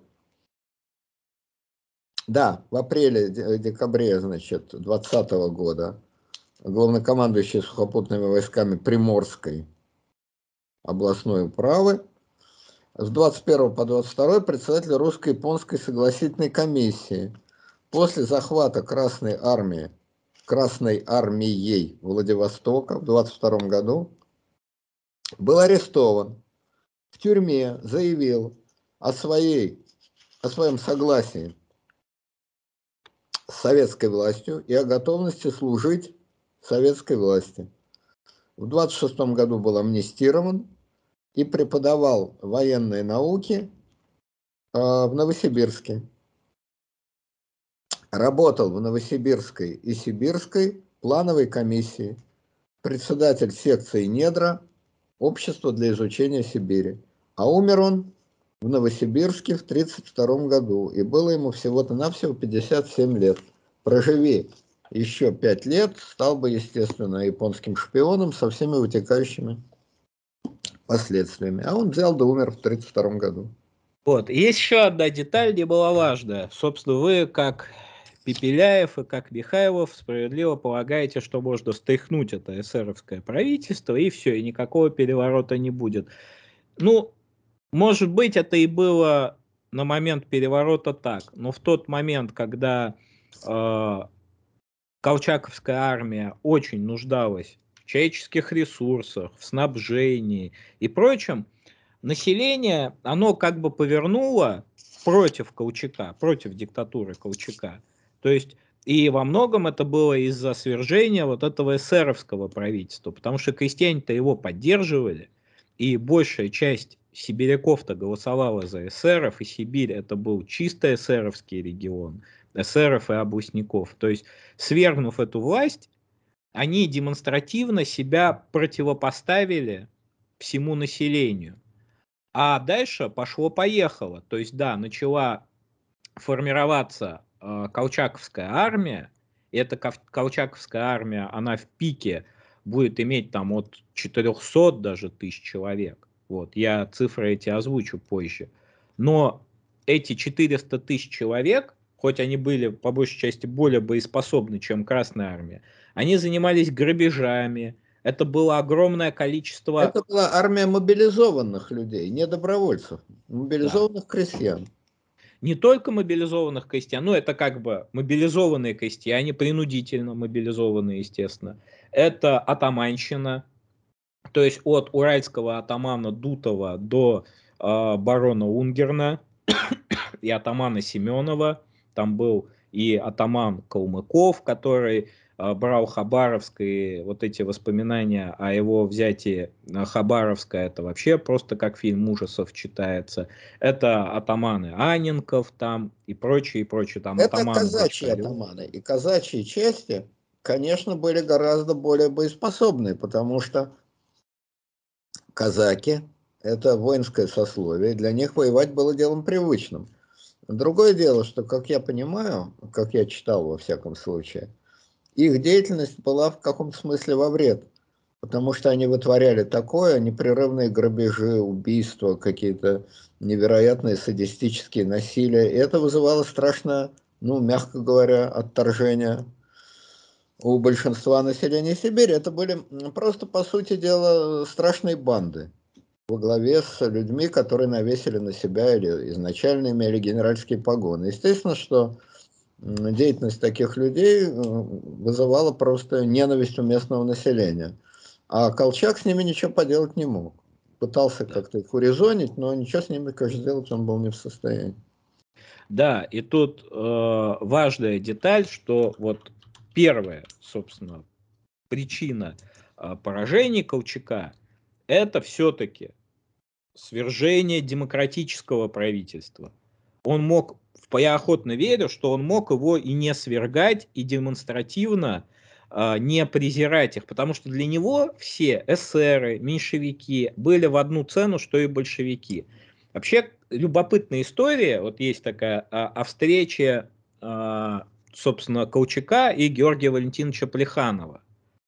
да, в апреле-декабре, значит, 20 года главнокомандующий сухопутными войсками Приморской областной управы, с 21 по 22 председатель русско-японской согласительной комиссии. После захвата Красной армии, Красной армией Владивостока в 22 году был арестован, в тюрьме заявил о, своей, о своем согласии с советской властью и о готовности служить советской власти. В 26 году был амнистирован и преподавал военные науки а, в Новосибирске. Работал в Новосибирской и Сибирской плановой комиссии, председатель секции недра Общества для изучения Сибири. А умер он в Новосибирске в 1932 году, и было ему всего-то навсего 57 лет. Проживи еще 5 лет, стал бы, естественно, японским шпионом со всеми вытекающими последствиями. А он взял да умер в 1932 году. Вот, есть еще одна деталь немаловажная. Собственно, вы как Пепеляев и как Михайлов справедливо полагаете, что можно стряхнуть это эсеровское правительство, и все, и никакого переворота не будет. Ну, может быть, это и было на момент переворота так, но в тот момент, когда э, Колчаковская армия очень нуждалась в человеческих ресурсах, в снабжении и прочем, население, оно как бы повернуло против Колчака, против диктатуры Колчака. То есть и во многом это было из-за свержения вот этого эсеровского правительства, потому что крестьяне-то его поддерживали, и большая часть сибиряков-то голосовала за эсеров, и Сибирь это был чисто эсеровский регион, эсеров и областников. То есть, свергнув эту власть, они демонстративно себя противопоставили всему населению. А дальше пошло-поехало. То есть, да, начала формироваться Колчаковская армия, эта Колчаковская армия, она в пике будет иметь там от 400 даже тысяч человек. Вот, я цифры эти озвучу позже. Но эти 400 тысяч человек, хоть они были по большей части более боеспособны, чем Красная Армия, они занимались грабежами, это было огромное количество... Это была армия мобилизованных людей, не добровольцев, мобилизованных да. крестьян не только мобилизованных крестьян, ну это как бы мобилизованные крестьяне, принудительно мобилизованные, естественно. Это атаманщина, то есть от уральского атамана Дутова до э, барона Унгерна и атамана Семенова, там был и атаман Калмыков, который брал Хабаровск, вот эти воспоминания о его взятии Хабаровска, это вообще просто как фильм ужасов читается. Это атаманы Аненков там и прочие, и прочие. Там это атаманы казачьи Башкалю. атаманы. И казачьи части, конечно, были гораздо более боеспособны, потому что казаки – это воинское сословие, для них воевать было делом привычным. Другое дело, что, как я понимаю, как я читал во всяком случае – их деятельность была в каком-то смысле во вред, потому что они вытворяли такое, непрерывные грабежи, убийства, какие-то невероятные садистические насилия. И это вызывало страшное, ну, мягко говоря, отторжение у большинства населения Сибири. Это были просто, по сути дела, страшные банды во главе с людьми, которые навесили на себя или изначально имели генеральские погоны. Естественно, что деятельность таких людей э, вызывала просто ненависть у местного населения. А Колчак с ними ничего поделать не мог. Пытался как-то их урезонить, но ничего с ними, конечно, сделать он был не в состоянии. Да, и тут э, важная деталь, что вот первая, собственно, причина э, поражения Колчака – это все-таки свержение демократического правительства. Он мог я охотно верю, что он мог его и не свергать, и демонстративно э, не презирать их, потому что для него все эсеры, меньшевики были в одну цену, что и большевики. Вообще любопытная история, вот есть такая о, о встрече, э, собственно, Колчака и Георгия Валентиновича Плеханова.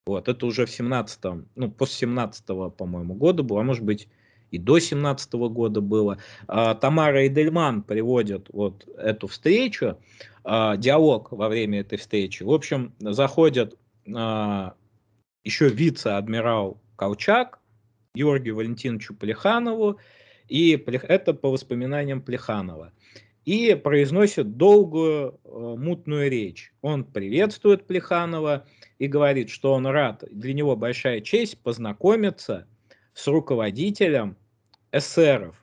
Вот, это уже в 17-м, ну, после 17-го, по-моему, года было, а может быть, и до 17 года было. А, Тамара Эдельман приводит вот эту встречу, а, диалог во время этой встречи. В общем, заходит а, еще вице-адмирал Колчак, Георгию Валентиновичу Плеханову, и это по воспоминаниям Плеханова. И произносит долгую мутную речь. Он приветствует Плеханова и говорит, что он рад, для него большая честь познакомиться с руководителем эсеров.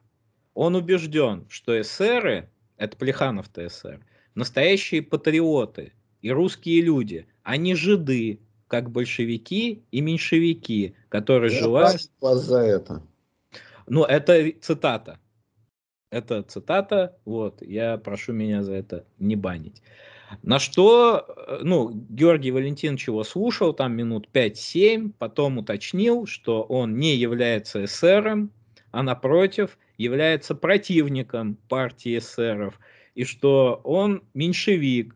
Он убежден, что эсеры, это Плеханов-то эсер, настоящие патриоты и русские люди, они жиды, как большевики и меньшевики, которые Я желают... вас за это. Ну, это цитата. Это цитата, вот, я прошу меня за это не банить. На что, э, ну, Георгий Валентинович его слушал там минут 5-7, потом уточнил, что он не является эсером, а напротив является противником партии эсеров, и что он меньшевик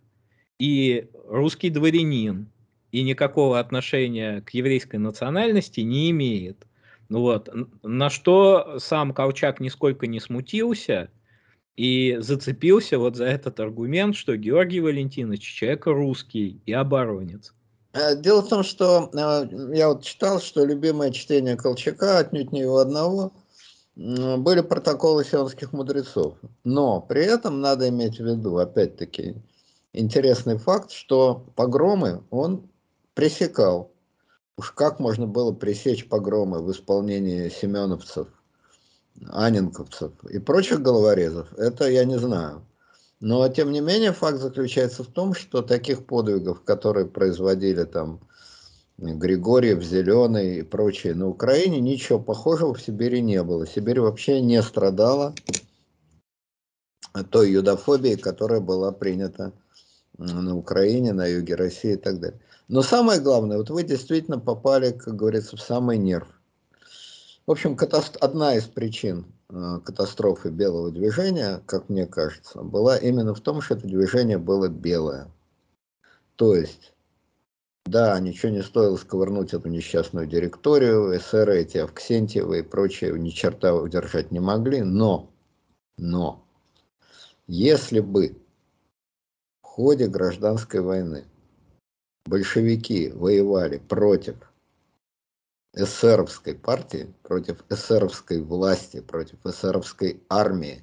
и русский дворянин, и никакого отношения к еврейской национальности не имеет. Ну вот. На что сам Колчак нисколько не смутился и зацепился вот за этот аргумент, что Георгий Валентинович человек русский и оборонец. Э, дело в том, что э, я вот читал, что любимое чтение Колчака, отнюдь не его одного – были протоколы сионских мудрецов. Но при этом надо иметь в виду, опять-таки, интересный факт, что погромы он пресекал. Уж как можно было пресечь погромы в исполнении семеновцев, анинковцев и прочих головорезов, это я не знаю. Но, тем не менее, факт заключается в том, что таких подвигов, которые производили там Григорьев, Зеленый и прочие. На Украине ничего похожего в Сибири не было. Сибирь вообще не страдала той юдофобией, которая была принята на Украине, на юге России и так далее. Но самое главное, вот вы действительно попали, как говорится, в самый нерв. В общем, одна из причин э, катастрофы белого движения, как мне кажется, была именно в том, что это движение было белое. То есть да, ничего не стоило сковырнуть эту несчастную директорию, эсеры эти Авксентьевы и прочие ни черта удержать не могли, но, но, если бы в ходе гражданской войны большевики воевали против эсеровской партии, против эсеровской власти, против эсеровской армии,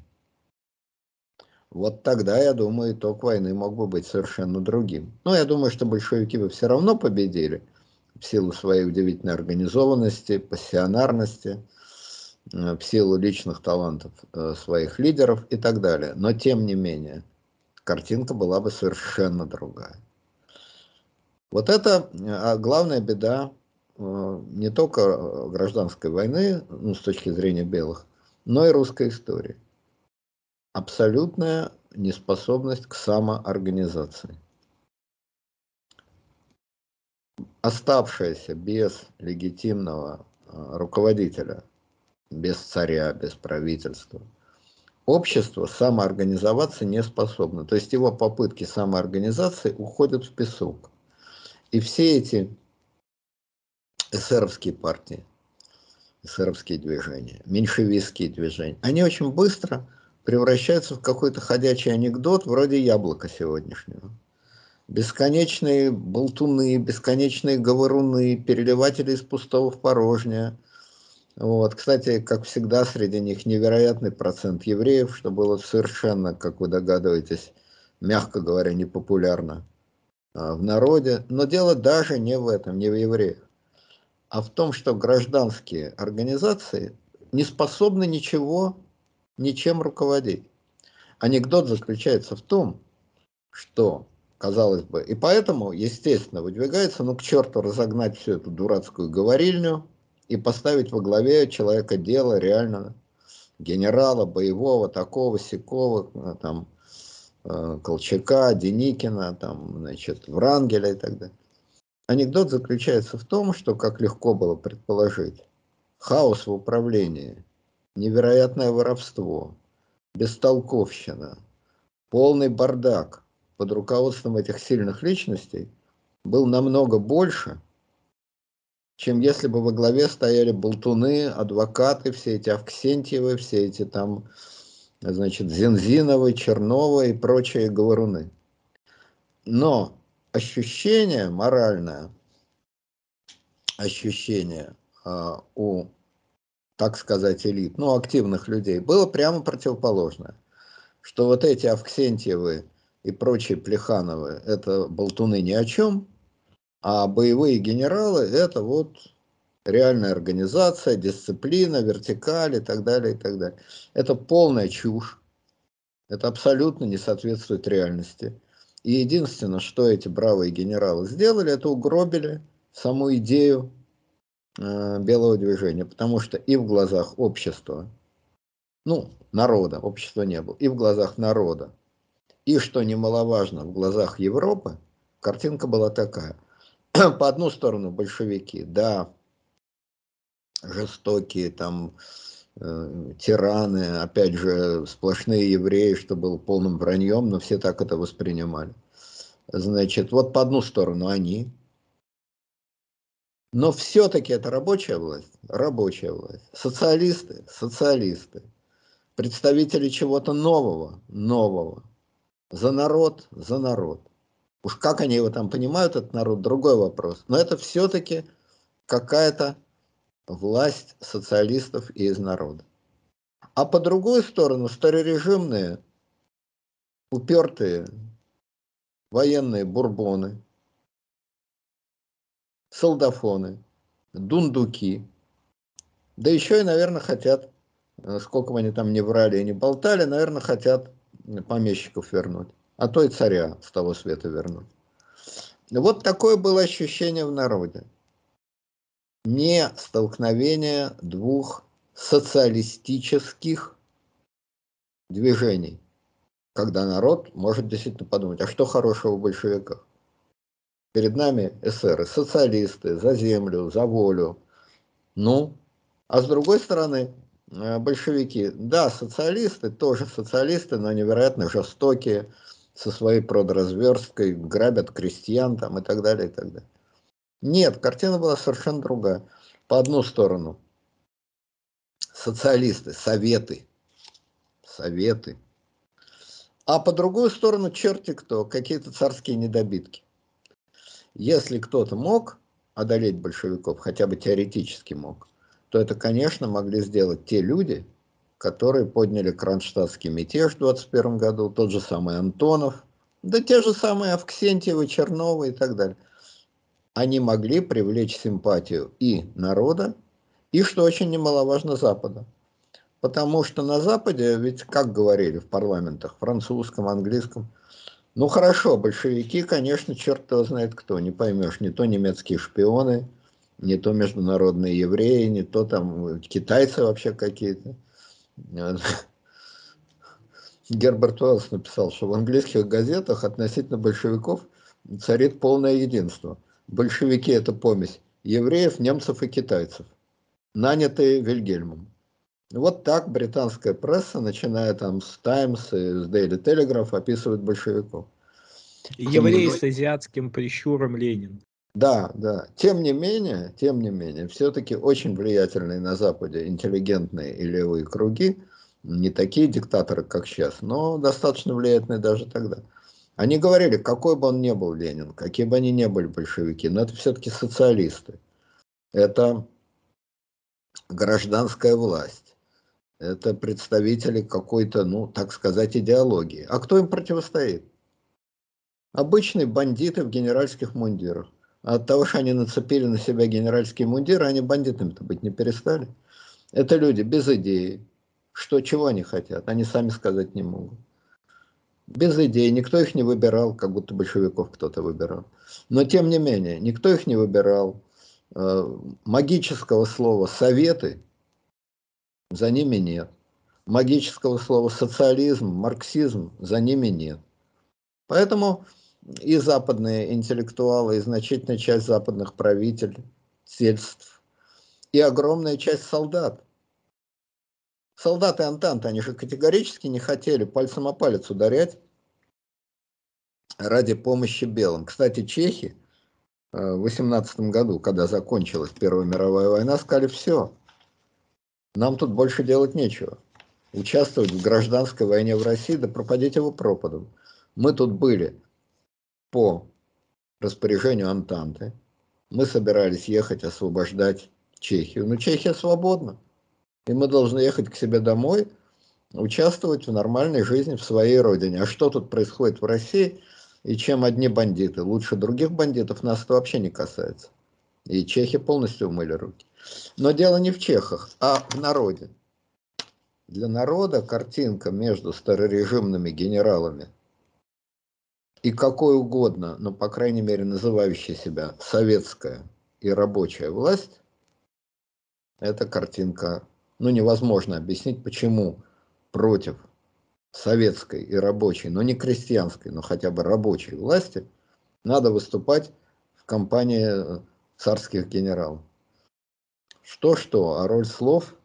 вот тогда, я думаю, итог войны мог бы быть совершенно другим. Но я думаю, что большевики бы все равно победили в силу своей удивительной организованности, пассионарности, э, в силу личных талантов э, своих лидеров и так далее. Но тем не менее, картинка была бы совершенно другая. Вот это а главная беда э, не только гражданской войны, ну, с точки зрения белых, но и русской истории абсолютная неспособность к самоорганизации. Оставшаяся без легитимного а, руководителя, без царя, без правительства, общество самоорганизоваться не способно. То есть его попытки самоорганизации уходят в песок. И все эти эсеровские партии, эсеровские движения, меньшевистские движения, они очень быстро превращаются в какой-то ходячий анекдот вроде яблока сегодняшнего. Бесконечные болтуны, бесконечные говоруны, переливатели из пустого в порожнее. Вот. Кстати, как всегда, среди них невероятный процент евреев, что было совершенно, как вы догадываетесь, мягко говоря, непопулярно а, в народе. Но дело даже не в этом, не в евреях, а в том, что гражданские организации не способны ничего ничем руководить. Анекдот заключается в том, что, казалось бы, и поэтому, естественно, выдвигается, ну, к черту разогнать всю эту дурацкую говорильню и поставить во главе человека дела реально генерала, боевого, такого, сякого, там, э, Колчака, Деникина, там, значит, Врангеля и так далее. Анекдот заключается в том, что, как легко было предположить, хаос в управлении, невероятное воровство, бестолковщина, полный бардак. Под руководством этих сильных личностей был намного больше, чем если бы во главе стояли болтуны, адвокаты, все эти Авксентьевы, все эти там, значит, Зензиновы, Черновы и прочие говоруны. Но ощущение моральное, ощущение а, у, так сказать, элит, ну, активных людей, было прямо противоположное. Что вот эти Авксентьевы и прочие Плехановы, это болтуны ни о чем, а боевые генералы это вот реальная организация, дисциплина, вертикаль и так далее, и так далее. Это полная чушь. Это абсолютно не соответствует реальности. И единственное, что эти бравые генералы сделали, это угробили саму идею белого движения, потому что и в глазах общества, ну, народа, общества не было, и в глазах народа, и, что немаловажно, в глазах Европы, картинка была такая. По одну сторону большевики, да, жестокие, там, э, тираны, опять же, сплошные евреи, что было полным враньем, но все так это воспринимали. Значит, вот по одну сторону они, но все-таки это рабочая власть, рабочая власть. Социалисты, социалисты. Представители чего-то нового, нового. За народ, за народ. Уж как они его там понимают, этот народ, другой вопрос. Но это все-таки какая-то власть социалистов и из народа. А по другую сторону старорежимные, упертые военные бурбоны, солдафоны, дундуки, да еще и, наверное, хотят, э, сколько бы они там не врали и не болтали, наверное, хотят помещиков вернуть, а то и царя с того света вернуть. Вот такое было ощущение в народе не столкновение двух социалистических движений, когда народ может действительно подумать, а что хорошего в большевиках? Перед нами эсеры, социалисты, за землю, за волю. Ну, а с другой стороны, э, большевики, да, социалисты, тоже социалисты, но невероятно жестокие, со своей продразверсткой, грабят крестьян там и так далее, и так далее. Нет, картина была совершенно другая. По одну сторону социалисты, советы, советы. А по другую сторону черти кто, какие-то царские недобитки. Если кто-то мог одолеть большевиков, хотя бы теоретически мог, то это, конечно, могли сделать те люди, которые подняли кронштадтский мятеж в 21 году, тот же самый Антонов, да те же самые Авксентьевы, Черновы и так далее они могли привлечь симпатию и народа, и, что очень немаловажно, Запада. Потому что на Западе, ведь как говорили в парламентах, французском, английском, ну хорошо, большевики, конечно, черт его знает кто, не поймешь, не то немецкие шпионы, не то международные евреи, не то там китайцы вообще какие-то. Герберт Уэллс написал, что в английских газетах относительно большевиков царит полное единство – большевики это помесь евреев, немцев и китайцев, нанятые Вильгельмом. Вот так британская пресса, начиная там с Times и с Daily Telegraph, описывает большевиков. Евреи с азиатским прищуром Ленин. Да, да. Тем не менее, тем не менее, все-таки очень влиятельные на Западе интеллигентные и левые круги, не такие диктаторы, как сейчас, но достаточно влиятельные даже тогда. Они говорили, какой бы он ни был Ленин, какие бы они ни были большевики, но это все-таки социалисты. Это гражданская власть. Это представители какой-то, ну, так сказать, идеологии. А кто им противостоит? Обычные бандиты в генеральских мундирах. А от того, что они нацепили на себя генеральские мундиры, они бандитами-то быть не перестали. Это люди без идеи. Что, чего они хотят, они сами сказать не могут без идей, никто их не выбирал, как будто большевиков кто-то выбирал. Но тем не менее, никто их не выбирал. Э, магического слова «советы» за ними нет. Магического слова «социализм», «марксизм» за ними нет. Поэтому и западные интеллектуалы, и значительная часть западных правителей, сельств, и огромная часть солдат. Солдаты Антанты, они же категорически не хотели пальцем о палец ударять ради помощи белым. Кстати, чехи э, в 18 году, когда закончилась Первая мировая война, сказали, все, нам тут больше делать нечего. Участвовать в гражданской войне в России, да пропадите вы пропадом. Мы тут были по распоряжению Антанты. Мы собирались ехать освобождать Чехию. Но Чехия свободна. И мы должны ехать к себе домой, участвовать в нормальной жизни в своей родине. А что тут происходит в России? И чем одни бандиты лучше других бандитов, нас это вообще не касается. И чехи полностью умыли руки. Но дело не в чехах, а в народе. Для народа картинка между старорежимными генералами и какой угодно, но по крайней мере называющая себя советская и рабочая власть, эта картинка, ну невозможно объяснить, почему против советской и рабочей, но не крестьянской, но хотя бы рабочей власти, надо выступать в компании царских генералов. Что-что, а роль слов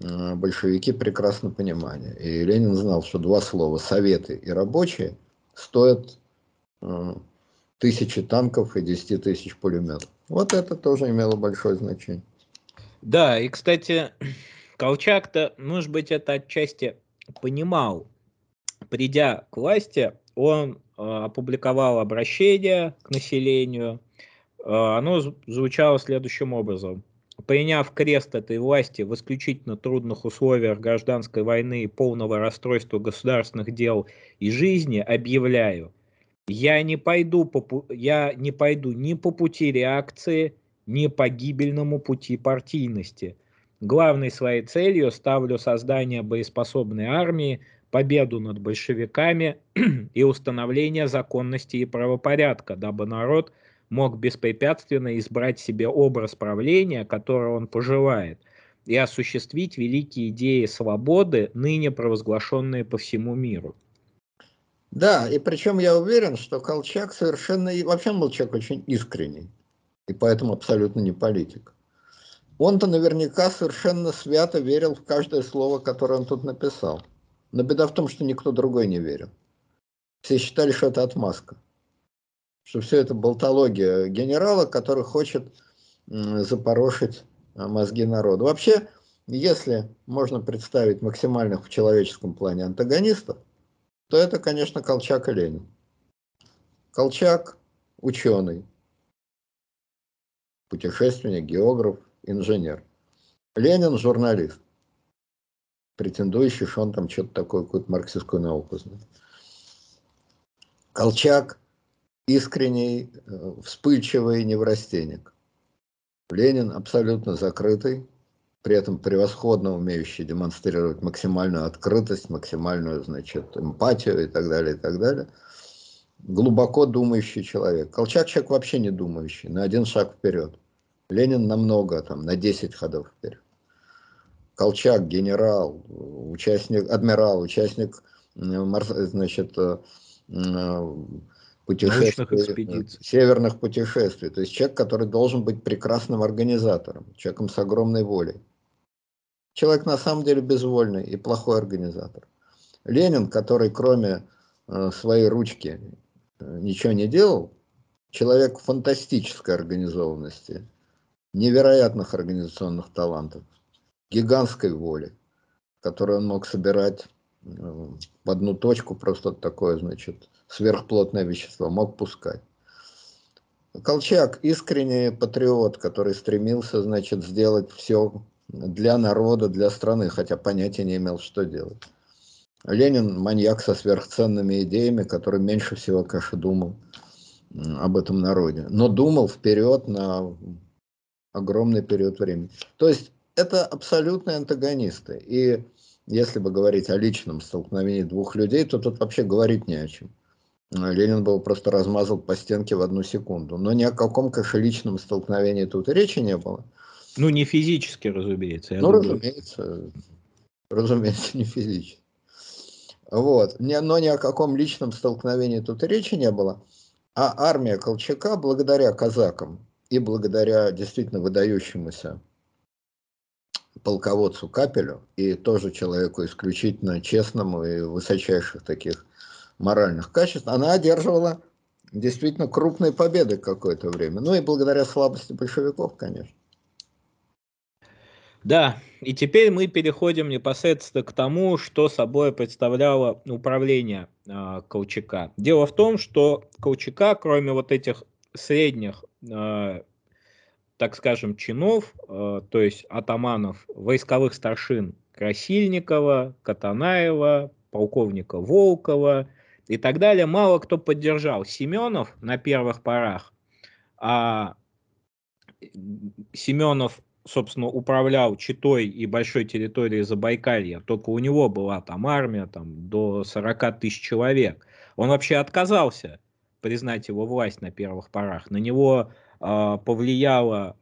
э, большевики прекрасно понимали. И Ленин знал, что два слова «советы» и «рабочие» стоят э, тысячи танков и 10 тысяч пулеметов. Вот это тоже имело большое значение. Да, и, кстати, Колчак-то, может быть, это отчасти понимал. Придя к власти, он э, опубликовал обращение к населению. Оно звучало следующим образом. Приняв крест этой власти в исключительно трудных условиях гражданской войны и полного расстройства государственных дел и жизни, объявляю, я не пойду, по, я не пойду ни по пути реакции, ни по гибельному пути партийности. Главной своей целью ставлю создание боеспособной армии, победу над большевиками и установление законности и правопорядка, дабы народ мог беспрепятственно избрать себе образ правления, который он пожелает, и осуществить великие идеи свободы, ныне провозглашенные по всему миру. Да, и причем я уверен, что Колчак совершенно, вообще он был человек очень искренний и поэтому абсолютно не политик. Он-то наверняка совершенно свято верил в каждое слово, которое он тут написал. Но беда в том, что никто другой не верил. Все считали, что это отмазка. Что все это болтология генерала, который хочет запорошить а, мозги народа. Вообще, если можно представить максимальных в человеческом плане антагонистов, то это, конечно, Колчак и Ленин. Колчак – ученый, путешественник, географ, инженер. Ленин – журналист, претендующий, что он там что-то такое, какую-то марксистскую науку знает. Колчак – искренний, э, вспыльчивый неврастенник. Ленин абсолютно закрытый, при этом превосходно умеющий демонстрировать максимальную открытость, максимальную, значит, эмпатию и так далее, и так далее. Глубоко думающий человек. Колчак человек вообще не думающий, на один шаг вперед. Ленин намного, там, на 10 ходов вперед. Колчак, генерал, участник, адмирал, участник, значит, э, э, путешествий, северных путешествий. То есть человек, который должен быть прекрасным организатором, человеком с огромной волей. Человек на самом деле безвольный и плохой организатор. Ленин, который кроме э, своей ручки ничего не делал, человек фантастической организованности, невероятных организационных талантов, гигантской воли, которую он мог собирать э, в одну точку, просто такое, значит, сверхплотное вещество, мог пускать. Колчак искренний патриот, который стремился, значит, сделать все для народа, для страны, хотя понятия не имел, что делать. Ленин маньяк со сверхценными идеями, который меньше всего, конечно, думал об этом народе, но думал вперед на огромный период времени. То есть это абсолютные антагонисты. И если бы говорить о личном столкновении двух людей, то тут вообще говорить не о чем. Ленин был просто размазал по стенке в одну секунду. Но ни о каком, конечно, личном столкновении тут речи не было. Ну, не физически, разумеется. Ну, думаю. разумеется. Разумеется, не физически. Вот. Но ни о каком личном столкновении тут речи не было. А армия Колчака, благодаря казакам и благодаря действительно выдающемуся полководцу Капелю и тоже человеку исключительно честному и высочайших таких моральных качеств, она одерживала действительно крупные победы какое-то время. Ну и благодаря слабости большевиков, конечно. Да, и теперь мы переходим непосредственно к тому, что собой представляло управление э, Колчака. Дело в том, что Колчака, кроме вот этих средних э, так скажем, чинов, э, то есть атаманов, войсковых старшин Красильникова, Катанаева, полковника Волкова и так далее, мало кто поддержал Семенов на первых порах, а Семенов, собственно, управлял Читой и большой территорией Забайкалья, только у него была там армия там, до 40 тысяч человек. Он вообще отказался признать его власть на первых порах. На него а, повлияла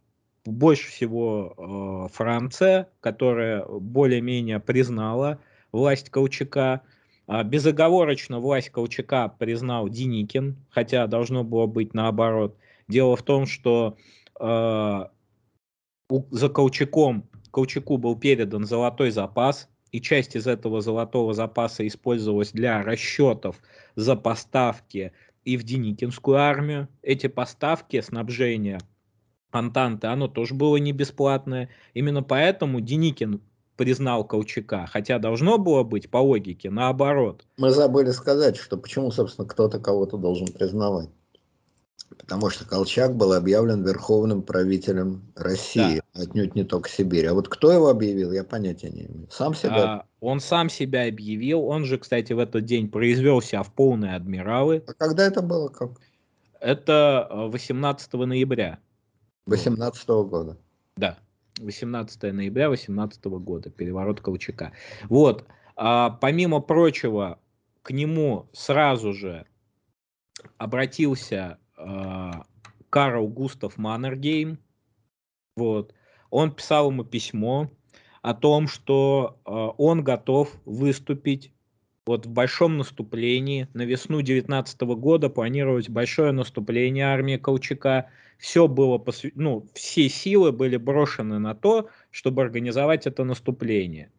больше всего а, Франция, которая более-менее признала власть Колчака. А, безоговорочно власть Колчака признал Деникин, хотя должно было быть наоборот. Дело в том, что за Колчаком Колчаку был передан золотой запас, и часть из этого золотого запаса использовалась для расчетов за поставки и в Деникинскую армию. Эти поставки, снабжение Антанты, оно тоже было не бесплатное. Именно поэтому Деникин признал Колчака, хотя должно было быть по логике наоборот. Мы забыли сказать, что почему, собственно, кто-то кого-то должен признавать. Потому что Колчак был объявлен верховным правителем России, да. отнюдь не только Сибири. А вот кто его объявил, я понятия не имею. Сам себя? А, он сам себя объявил. Он же, кстати, в этот день произвел себя в полные адмиралы. А когда это было? Как? Это 18 э, ноября. 18 -го года. Да. 18 ноября 18 года. Переворот Колчака. Вот. А, помимо прочего, к нему сразу же обратился а, Карл Густав Маннергейм. Вот. Он писал ему письмо о том, что э, он готов выступить вот в большом наступлении. На весну 19 года планировать большое наступление армии Колчака. Все было, посв... ну, все силы были брошены на то, чтобы организовать это наступление.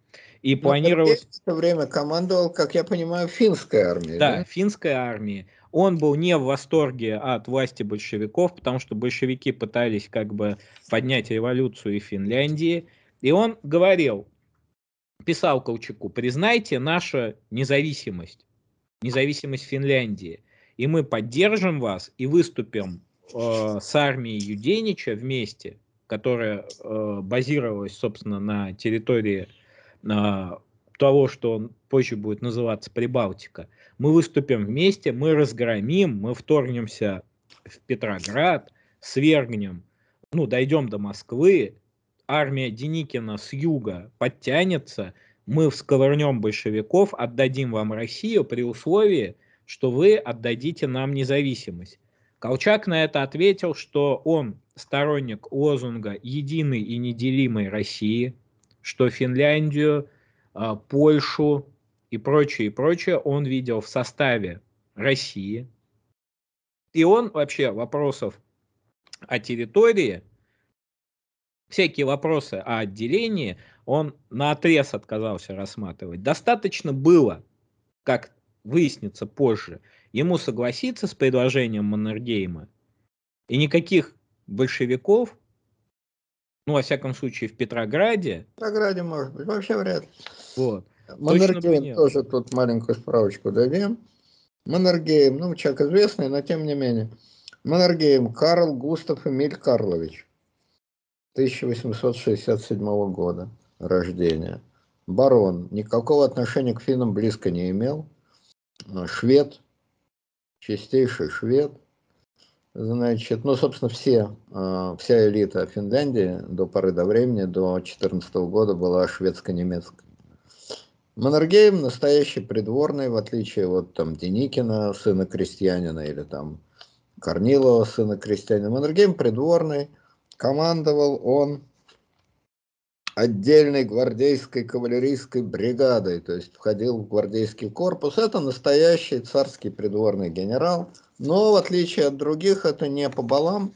И Но планировалось... В это время командовал, как я понимаю, финская армия. Да, да, финская армия. Он был не в восторге от власти большевиков, потому что большевики пытались как бы поднять революцию в Финляндии. И он говорил, писал Колчаку, признайте нашу независимость, независимость Финляндии, и мы поддержим вас и выступим э, с армией Юденича вместе, которая э, базировалась, собственно, на территории э, того, что он позже будет называться Прибалтика. Мы выступим вместе, мы разгромим, мы вторгнемся в Петроград, свергнем, ну, дойдем до Москвы, армия Деникина с юга подтянется, мы всковырнем большевиков, отдадим вам Россию при условии, что вы отдадите нам независимость. Колчак на это ответил, что он сторонник лозунга единой и неделимой России, что Финляндию, а, Польшу и прочее, и прочее он видел в составе России. И он вообще вопросов о территории всякие вопросы о отделении он на отрез отказался рассматривать. Достаточно было, как выяснится позже, ему согласиться с предложением Маннергейма, и никаких большевиков, ну, во всяком случае, в Петрограде... В Петрограде, может быть, вообще вряд ли. Вот. Маннергейм тоже тут маленькую справочку дадим. Маннергейм, ну, человек известный, но тем не менее. Маннергейм Карл Густав Эмиль Карлович. 1867 года рождения. Барон. Никакого отношения к финнам близко не имел. Швед. Чистейший швед. Значит, ну, собственно, все, а, вся элита Финляндии до поры до времени, до 14 года была шведско-немецкой. Маннергейм настоящий придворный, в отличие от там Деникина, сына крестьянина, или там Корнилова, сына крестьянина. Маннергейм придворный – Командовал он отдельной гвардейской кавалерийской бригадой, то есть входил в гвардейский корпус. Это настоящий царский придворный генерал, но в отличие от других это не по балам,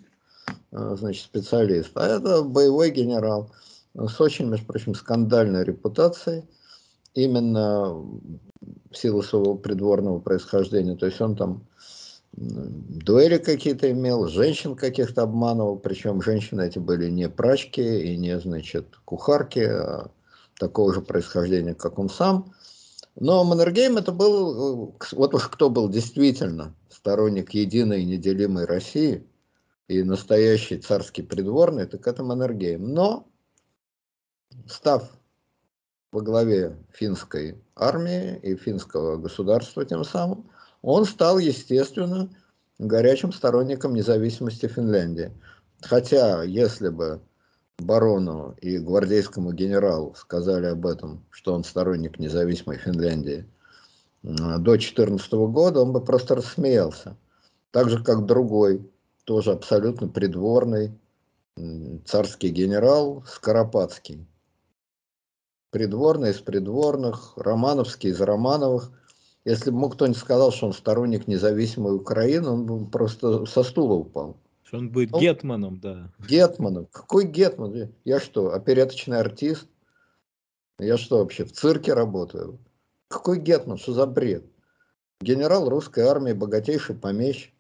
э, значит, специалист, а это боевой генерал с очень, между прочим, скандальной репутацией, именно в силу своего придворного происхождения. То есть он там дуэли какие-то имел, женщин каких-то обманывал, причем женщины эти были не прачки и не, значит, кухарки, а такого же происхождения, как он сам. Но Маннергейм это был, э, вот уж кто был действительно сторонник единой неделимой России и настоящий царский придворный, так это Маннергейм. Но, став во главе финской армии и финского государства тем самым, он стал, естественно, горячим сторонником независимости Финляндии. Хотя, если бы барону и гвардейскому генералу сказали об этом, что он сторонник независимой Финляндии, до 2014 года, он бы просто рассмеялся. Так же, как другой, тоже абсолютно придворный царский генерал Скоропадский. Придворный из придворных, Романовский из Романовых – если бы ему кто-нибудь сказал, что он сторонник независимой Украины, он бы просто со стула упал. Что он будет он... гетманом, да. Гетманом. Какой гетман? Я что, опереточный артист? Я что вообще, в цирке работаю? Какой гетман? Что за бред? Генерал русской армии, богатейший помещик.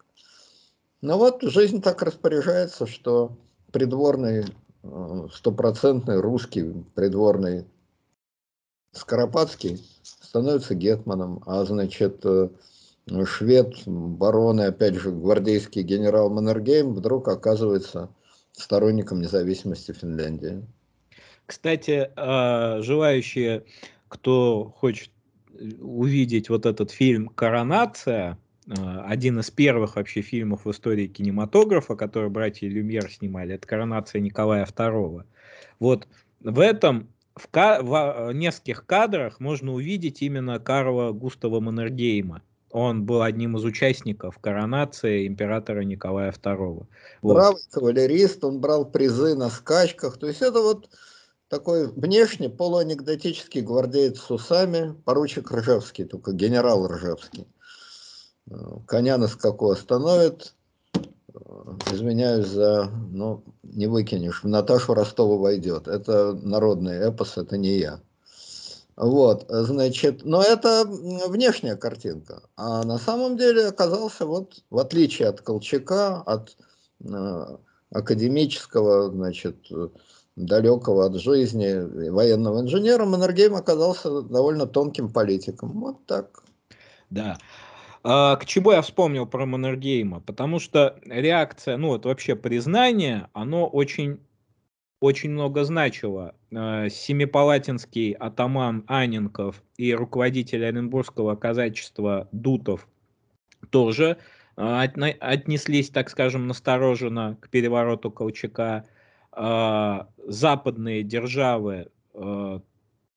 Но вот жизнь так распоряжается, что придворный, э, стопроцентный русский придворный Скоропадский становится гетманом, а значит э, швед, барон и опять же гвардейский генерал Маннергейм вдруг оказывается сторонником независимости Финляндии. Кстати, а, желающие, кто хочет увидеть вот этот фильм «Коронация», а, один из первых вообще фильмов в истории кинематографа, который братья Люмьер снимали, это «Коронация Николая II». Вот в этом в, в нескольких кадрах можно увидеть именно Карла Густава Маннергейма. Он был одним из участников коронации императора Николая II. Вот. Бравый кавалерист, он брал призы на скачках. То есть это вот такой внешне полуанекдотический гвардеец с усами, поручик Ржевский, только генерал Ржевский. Коня на скаку остановит, извиняюсь за, ну, не выкинешь, в Наташу Ростову войдет. Это народный эпос, это не я. Вот, значит, но это внешняя картинка. А на самом деле оказался вот, в отличие от Колчака, от э, академического, значит, далекого от жизни военного инженера, Маннергейм оказался довольно тонким политиком. Вот так. Да. А, к чему я вспомнил про Маннергейма? Потому что реакция, ну вот вообще признание, оно очень, очень много значило. А, семипалатинский атаман Аненков и руководитель Оренбургского казачества Дутов тоже а, отнеслись, так скажем, настороженно к перевороту Колчака. Западные державы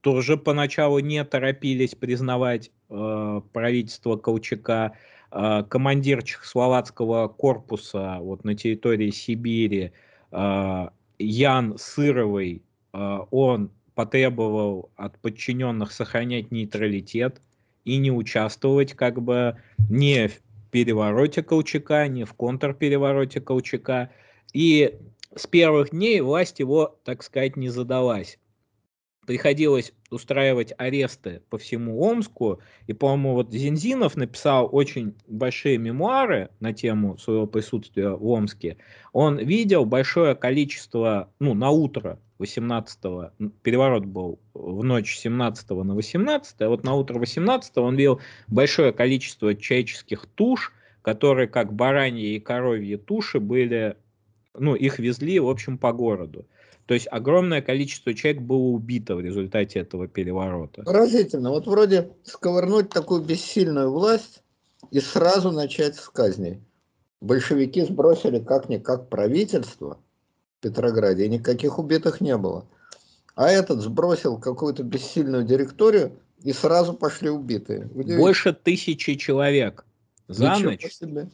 тоже поначалу не торопились признавать э, правительство Колчака. Э, командир Чехословацкого корпуса вот на территории Сибири э, Ян Сыровый, э, он потребовал от подчиненных сохранять нейтралитет и не участвовать как бы не в перевороте Колчака, не в контрперевороте Колчака. И с первых дней власть его, так сказать, не задалась приходилось устраивать аресты по всему Омску. И, по-моему, вот Зинзинов написал очень большие мемуары на тему своего присутствия в Омске. Он видел большое количество, ну, на утро 18-го, переворот был в ночь 17 на 18 а вот на утро 18 он видел большое количество человеческих туш, которые, как бараньи и коровьи туши, были, ну, их везли, в общем, по городу. То есть огромное количество человек было убито в результате этого переворота. Поразительно. Вот вроде сковырнуть такую бессильную власть и сразу начать с казней. Большевики сбросили как-никак правительство в Петрограде, и никаких убитых не было. А этот сбросил какую-то бессильную директорию, и сразу пошли убитые. Больше тысячи человек за Ничего ночь. Себе.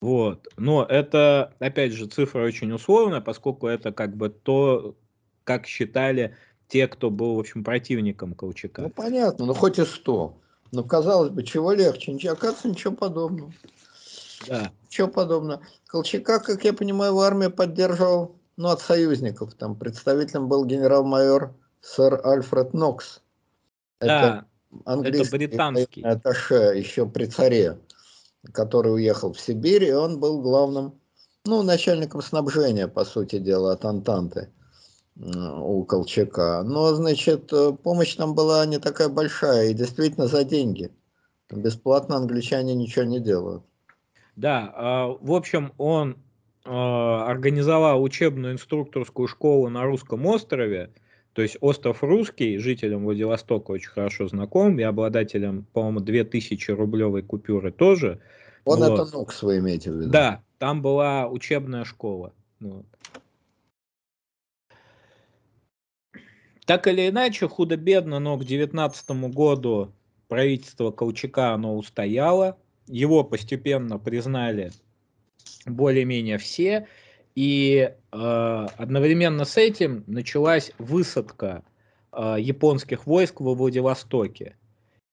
Вот. Но это, опять же, цифра очень условная, поскольку это как бы то, как считали те, кто был, в общем, противником Колчака. Ну, понятно, ну хоть и что. Ну, казалось бы, чего легче? Ничего, оказывается, ничего подобного. Да. Ничего подобного. Колчака, как я понимаю, в армии поддерживал, ну, от союзников. Там представителем был генерал-майор сэр Альфред Нокс. Да, это, английский это британский. Аташе еще при царе, который уехал в Сибирь, и он был главным, ну, начальником снабжения, по сути дела, от Антанты у Колчака. Но, значит, э, помощь там была не такая большая, и действительно за деньги. Бесплатно англичане ничего не делают. Да, а, в общем, он а, организовал учебную инструкторскую школу на русском острове, то есть остров Русский, жителям Владивостока очень хорошо знаком, и обладателем, по-моему, 2000 рублевой купюры тоже. Он вот. это Нокс вы имеете в виду? Да, там была учебная школа. Вот. Так или иначе, худо-бедно, но к 2019 году правительство Колчака оно устояло, его постепенно признали более-менее все, и э, одновременно с этим началась высадка э, японских войск во Владивостоке.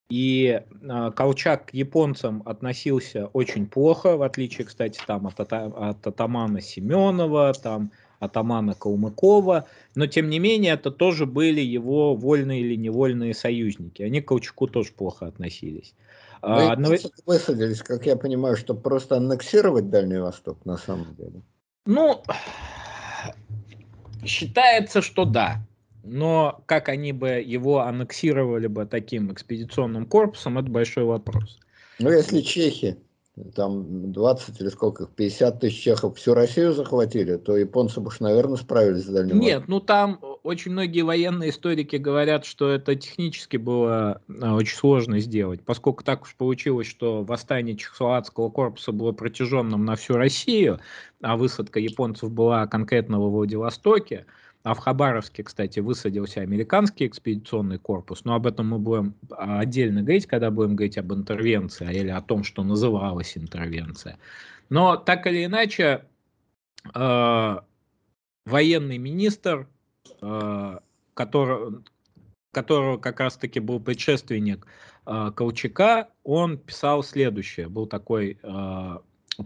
И э, Колчак к японцам относился очень плохо, в отличие, кстати, там от, от атамана Семенова, там атамана Калмыкова, но тем не менее это тоже были его вольные или невольные союзники. Они к Колчаку тоже плохо относились. Вы а, Одно... высадились, как я понимаю, чтобы просто аннексировать Дальний Восток на самом деле? Ну, считается, что да. Но как они бы его аннексировали бы таким экспедиционным корпусом, это большой вопрос. Ну, если чехи там 20 или сколько, 50 тысяч чехов всю Россию захватили, то японцы бы уж, наверное, справились с Дальним Нет, ну там очень многие военные историки говорят, что это технически было а, очень сложно сделать, поскольку так уж получилось, что восстание Чехословацкого корпуса было протяженным на всю Россию, а высадка японцев была конкретно во Владивостоке, а в Хабаровске, кстати, высадился американский экспедиционный корпус, но об этом мы будем а, отдельно говорить, когда будем говорить об интервенции или о том, что называлась интервенция. Но так или иначе, э, военный министр, который, которого как раз-таки был предшественник э, Колчака, он писал следующее. Был такой э,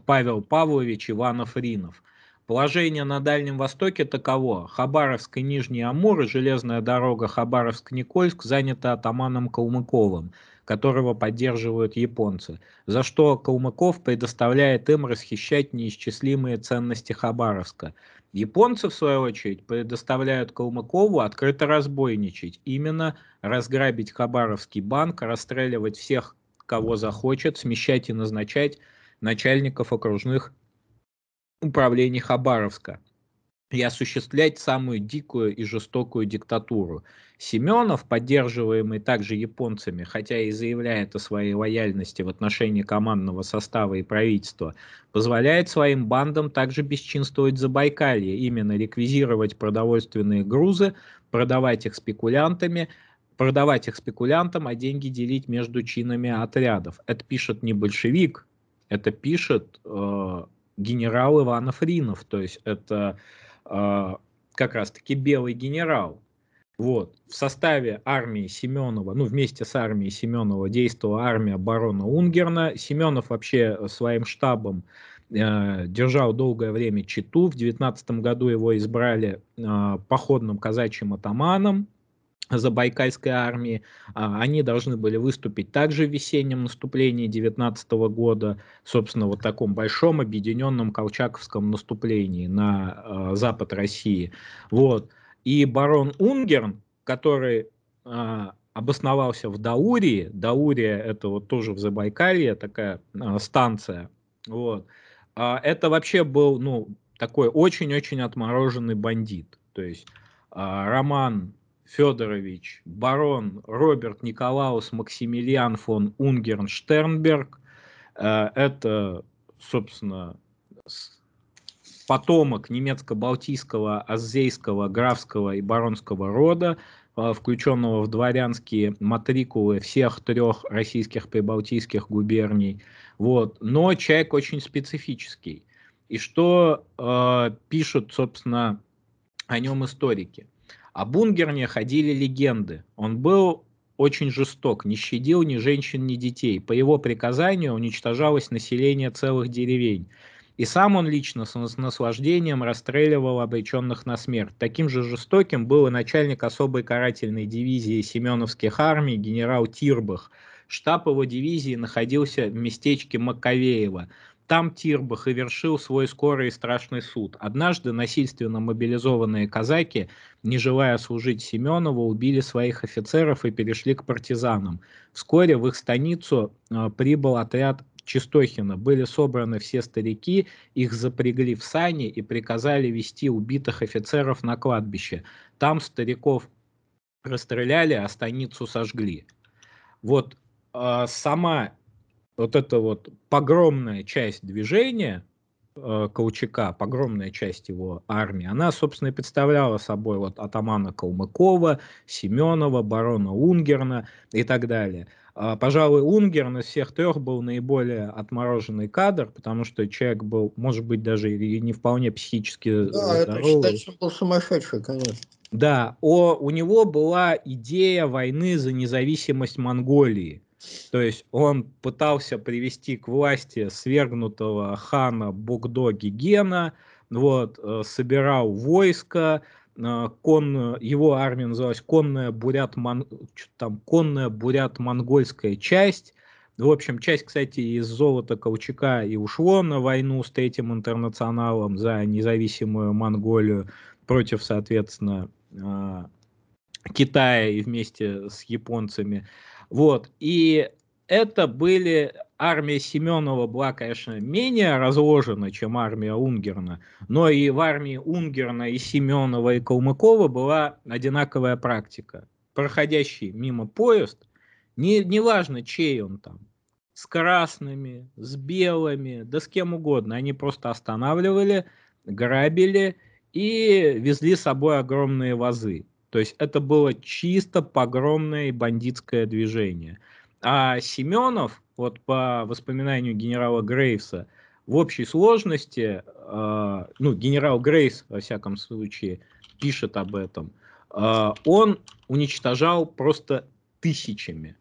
Павел Павлович Иванов-Ринов. Положение на Дальнем Востоке таково. Хабаровск и Нижний Амур и железная дорога Хабаровск-Никольск занята атаманом Калмыковым, которого поддерживают японцы, за что Калмыков предоставляет им расхищать неисчислимые ценности Хабаровска. Японцы, в свою очередь, предоставляют Калмыкову открыто разбойничать, именно разграбить Хабаровский банк, расстреливать всех, кого захочет, смещать и назначать начальников окружных управлении Хабаровска и осуществлять самую дикую и жестокую диктатуру. Семенов, поддерживаемый также японцами, хотя и заявляет о своей лояльности в отношении командного состава и правительства, позволяет своим бандам также бесчинствовать за Байкалье, именно реквизировать продовольственные грузы, продавать их спекулянтами, продавать их спекулянтам, а деньги делить между чинами отрядов. Это пишет не большевик, это пишет э, генерал Иванов Ринов, то есть это как раз-таки белый генерал. Вот. В составе армии Семенова, ну вместе с армией Семенова действовала армия барона Унгерна. Семенов вообще своим штабом э, держал долгое время Читу. В 19 году его избрали э, походным казачьим атаманом. Забайкальской армии. А, они должны были выступить также в весеннем наступлении 19 года, собственно, вот таком большом объединенном колчаковском наступлении на а, запад России. Вот. И барон Унгерн, который а, обосновался в Даурии, Даурия это вот тоже в Забайкалье, такая станция, вот, это вообще был, ну, такой очень-очень отмороженный бандит. То есть Роман Федорович, барон Роберт Николаус Максимилиан фон Унгерн Штернберг. Э, это, собственно, потомок немецко-балтийского, аззейского, графского и баронского рода, э, включенного в дворянские матрикулы всех трех российских прибалтийских губерний. Вот. Но человек очень специфический. И что э, пишут, собственно, о нем историки? О Бунгерне ходили легенды. Он был очень жесток, не щадил ни женщин, ни детей. По его приказанию уничтожалось население целых деревень. И сам он лично с наслаждением расстреливал обреченных на смерть. Таким же жестоким был и начальник особой карательной дивизии Семеновских армий генерал Тирбах. Штаб его дивизии находился в местечке Маковеево. Там Тирбах и вершил свой скорый и страшный суд. Однажды насильственно мобилизованные казаки, не желая служить Семенову, убили своих офицеров и перешли к партизанам. Вскоре в их станицу э, прибыл отряд Чистохина. Были собраны все старики, их запрягли в сани и приказали вести убитых офицеров на кладбище. Там стариков расстреляли, а станицу сожгли. Вот э, сама вот эта вот погромная часть движения э, Колчака, погромная часть его армии, она, собственно, и представляла собой вот атамана Калмыкова, Семенова, барона Унгерна и так далее. А, пожалуй, Унгерн из всех трех был наиболее отмороженный кадр, потому что человек был, может быть, даже и не вполне психически да, здоровый. это был сумасшедший, конечно. Да, о, у него была идея войны за независимость Монголии. То есть он пытался привести к власти свергнутого хана Богдо Гигена, вот, э, собирал войско, э, конную, его армия называлась конная бурят, мон, там, конная бурят-монгольская часть. В общем, часть, кстати, из золота Колчака и ушло на войну с Третьим интернационалом за независимую Монголию против, соответственно, э, Китая и вместе с японцами. Вот. И это были армия Семенова была, конечно, менее разложена, чем армия Унгерна, но и в армии Унгерна и Семенова и Калмыкова была одинаковая практика. Проходящий мимо поезд, не, неважно, чей он там, с красными, с белыми, да с кем угодно, они просто останавливали, грабили и везли с собой огромные вазы. То есть это было чисто погромное и бандитское движение. А Семенов, вот по воспоминанию генерала Грейвса, в общей сложности, э, ну, генерал Грейс, во всяком случае, пишет об этом, э, он уничтожал просто тысячами.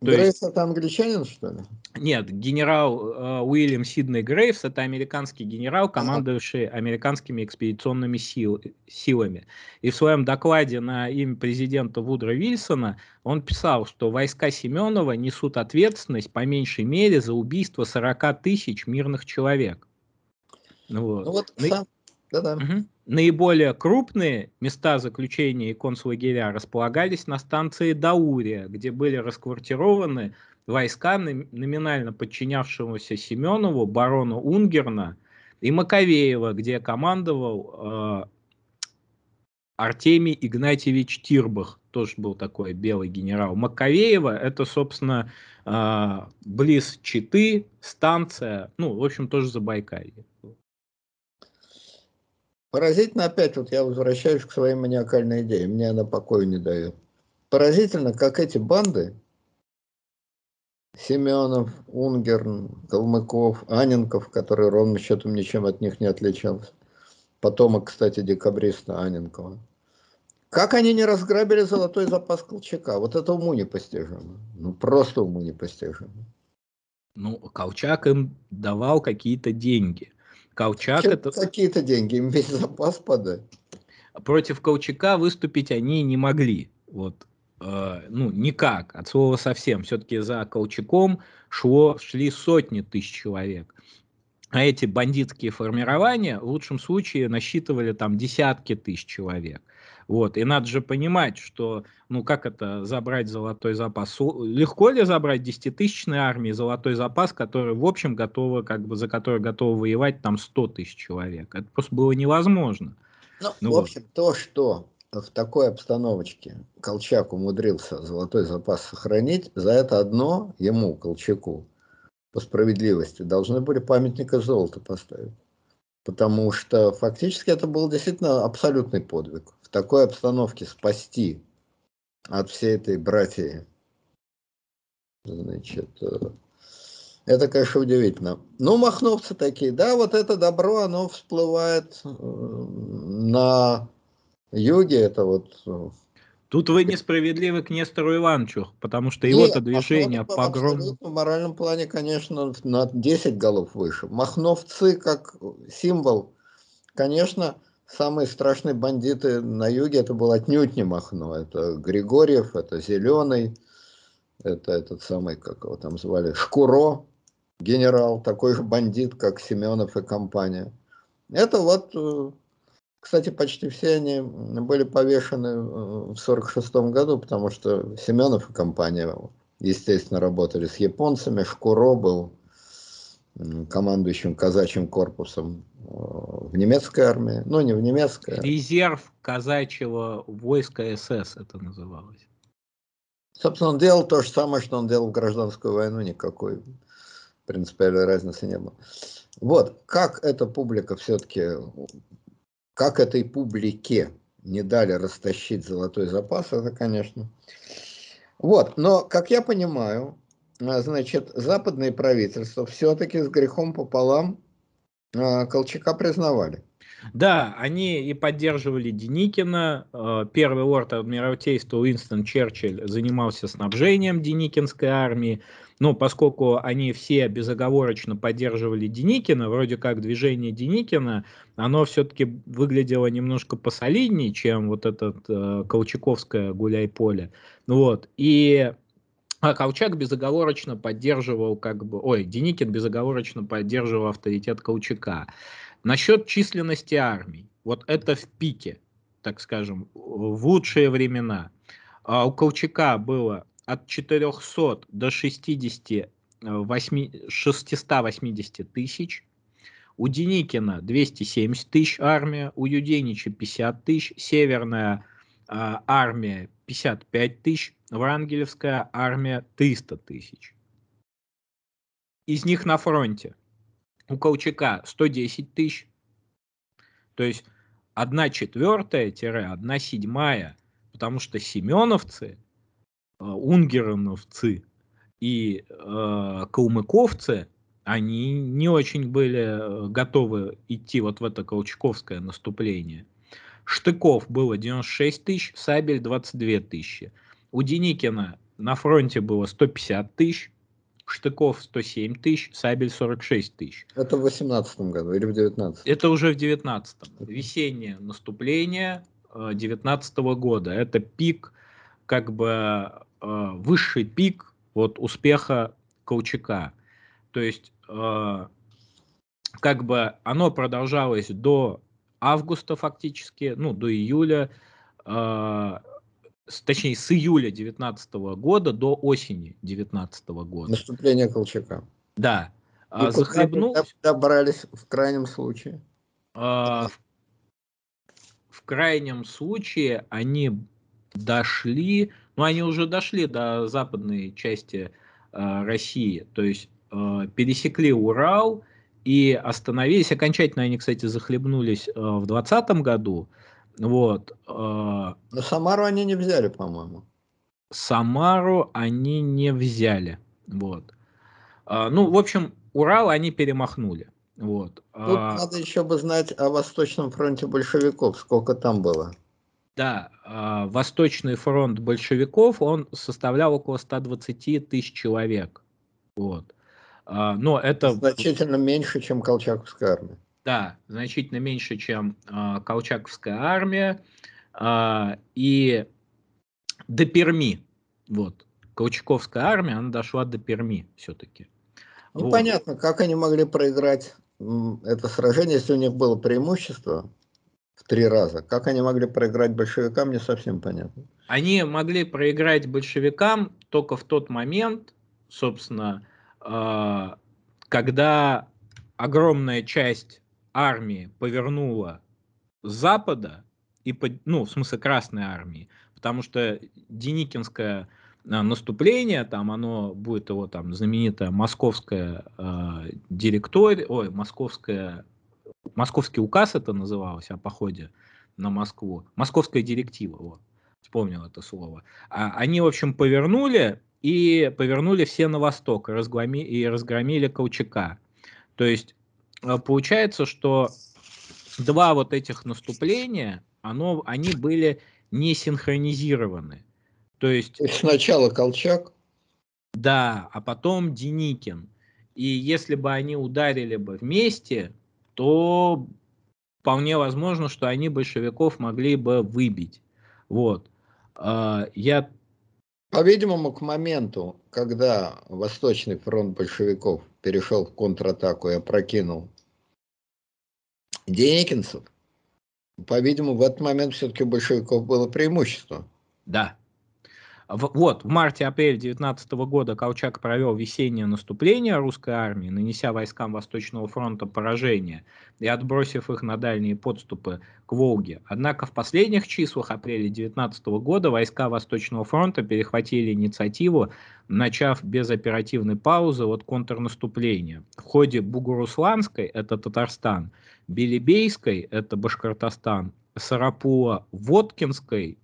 То Грейс есть... это англичанин, что ли? Нет, генерал э, Уильям Сидней Грейвс это американский генерал, командовавший американскими экспедиционными сил, силами. И в своем докладе на имя президента Вудра Вильсона он писал, что войска Семенова несут ответственность по меньшей мере за убийство 40 тысяч мирных человек. Вот. Ну вот сам, да-да. Угу. Наиболее крупные места заключения и концлагеря располагались на станции Даурия, где были расквартированы войска номинально подчинявшегося Семенову, барону Унгерна и Маковеева, где командовал э, Артемий Игнатьевич Тирбах, тоже был такой белый генерал. Маковеева это, собственно, э, близ Читы, станция, ну, в общем, тоже Забайкалье. Поразительно опять, вот я возвращаюсь к своей маниакальной идее, мне она покоя не дает. Поразительно, как эти банды, Семенов, Унгерн, Калмыков, Аненков, который ровно счетом ничем от них не отличался, потомок, кстати, декабриста Аненкова, как они не разграбили золотой запас Колчака? Вот это уму непостижимо. Ну, просто уму непостижимо. Ну, Колчак им давал какие-то деньги. Колчак это... Какие-то деньги, им весь запас подать. Против Колчака выступить они не могли. Вот. Э, ну, никак, от слова совсем. Все-таки за Колчаком шло, шли сотни тысяч человек. А эти бандитские формирования в лучшем случае насчитывали там десятки тысяч человек. Вот. И надо же понимать, что, ну как это забрать золотой запас? Легко ли забрать десятитысячной армии золотой запас, который, в общем, готовы, как бы, за который готовы воевать там 100 тысяч человек? Это просто было невозможно. Ну, ну в вот. общем, то, что в такой обстановочке Колчак умудрился золотой запас сохранить, за это одно ему, Колчаку, по справедливости, должны были памятника золота поставить. Потому что фактически это был действительно абсолютный подвиг в такой обстановке спасти от всей этой братьи. Значит, э, это, конечно, удивительно. Ну, махновцы такие, да, вот это добро, оно всплывает э, на юге это вот э, Тут вы несправедливы к Нестору Ивановичу, потому что его-то движение погром... В моральном плане, конечно, на 10 голов выше. Махновцы как символ, конечно, самые страшные бандиты на юге, это был отнюдь не Махно. Это Григорьев, это Зеленый, это этот самый, как его там звали, Шкуро, генерал, такой же бандит, как Семенов и компания. Это вот э, кстати, почти все они были повешены э, в 1946 году, потому что Семенов и компания, естественно, работали с японцами. Шкуро был командующим казачьим корпусом э, в немецкой армии, ну не в немецкой. Резерв казачьего войска СС это называлось. Собственно, он делал то же самое, что он делал в гражданскую войну, никакой принципиальной разницы не было. Вот, как эта публика все-таки как этой публике не дали растащить золотой запас, это, конечно. Вот, но, как я понимаю, значит, западные правительства все-таки с грехом пополам а, Колчака признавали. Да, они и поддерживали Деникина. А, первый лорд Адмиралтейства Уинстон Черчилль занимался снабжением Деникинской армии. Но поскольку они все безоговорочно поддерживали Деникина, вроде как движение Деникина, оно все-таки выглядело немножко посолиднее, чем вот этот э, Колчаковское гуляй-поле. Вот. И а Колчак безоговорочно поддерживал, как бы, ой, Деникин безоговорочно поддерживал авторитет Колчака. Насчет численности армий, вот это в пике, так скажем, в лучшие времена. А у Колчака было от 400 до 60, 8, 680 тысяч. У Деникина 270 тысяч армия, у Юденича 50 тысяч, Северная э, армия 55 тысяч, Врангелевская армия 300 тысяч. Из них на фронте у Колчака 110 тысяч, то есть 1 четвертая-1 седьмая, потому что семеновцы Э, унгероновцы и э, калмыковцы, они не очень были э, готовы идти вот в это колчаковское наступление. Штыков было 96 тысяч, Сабель 22 тысячи. У Деникина на фронте было 150 тысяч, Штыков 107 тысяч, Сабель 46 тысяч. Это в 18 году или в 19 Это уже в 19 Весеннее наступление 19 года. Это пик как бы э, высший пик вот успеха Колчака. То есть э, как бы оно продолжалось до августа фактически, ну до июля, э, с, точнее с июля 19 года до осени 19 года. Наступление Колчака. Да. И захлебнул... добрались в крайнем случае? Э, в, в крайнем случае они дошли, ну они уже дошли до западной части э, России, то есть э, пересекли Урал и остановились. Окончательно они, кстати, захлебнулись э, в 2020 году. Вот. Э, Но Самару они не взяли, по-моему. Самару они не взяли. Вот. Э, ну, в общем, Урал они перемахнули. Вот. Тут а, надо еще бы знать о Восточном фронте большевиков, сколько там было. Да, а, Восточный фронт большевиков, он составлял около 120 тысяч человек. Вот. А, но это... Значительно меньше, чем Колчаковская армия. Да, значительно меньше, чем а, Колчаковская армия. И до Перми. Вот. Колчаковская армия, она дошла до Перми все-таки. Ну, вот. понятно, как они могли проиграть это сражение, если у них было преимущество, в три раза. Как они могли проиграть большевикам, не совсем понятно. Они могли проиграть большевикам только в тот момент, собственно, а, когда огромная часть армии повернула с запада, и, ну, в смысле Красной армии, потому что Деникинское а, наступление, там оно будет его там знаменитая московская э, директория, ой, московская московский указ это называлось о походе на Москву, московская директива, вот, вспомнил это слово. А, они, в общем, повернули и повернули все на восток разгроми, и разгромили Колчака. То есть э, получается, что два вот этих наступления, оно, они были не синхронизированы. То есть... Сначала Колчак? Да, а потом Деникин. И если бы они ударили бы вместе, то вполне возможно, что они большевиков могли бы выбить. Вот. А, я... По-видимому, к моменту, когда Восточный фронт большевиков перешел в контратаку и опрокинул Деникинцев, по-видимому, в этот момент все-таки большевиков было преимущество. Да, вот, в марте-апреле 19 года Колчак провел весеннее наступление русской армии, нанеся войскам Восточного фронта поражение и отбросив их на дальние подступы к Волге. Однако в последних числах апреля 19 года войска Восточного фронта перехватили инициативу, начав без оперативной паузы от контрнаступления. В ходе Бугурусланской, это Татарстан, Белебейской, это Башкортостан, Сарапула-Воткинской,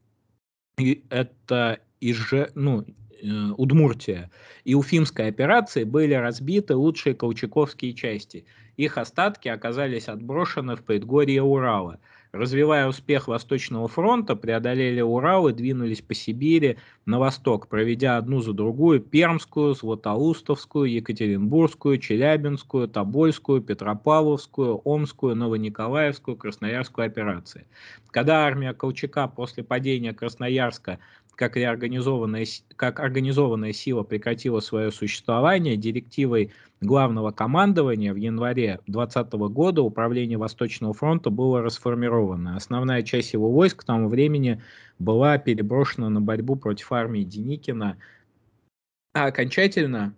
это Иж, ну, э, Удмуртия и Уфимской операции были разбиты лучшие колчаковские части. Их остатки оказались отброшены в предгорье Урала – Развивая успех Восточного фронта, преодолели Урал и двинулись по Сибири на восток, проведя одну за другую Пермскую, Златоустовскую, Екатеринбургскую, Челябинскую, Тобольскую, Петропавловскую, Омскую, Новониколаевскую, Красноярскую операции. Когда армия Колчака после падения Красноярска как, реорганизованная, как организованная сила прекратила свое существование, директивой главного командования в январе 2020 года управление Восточного фронта было расформировано. Основная часть его войск к тому времени была переброшена на борьбу против армии Деникина. А окончательно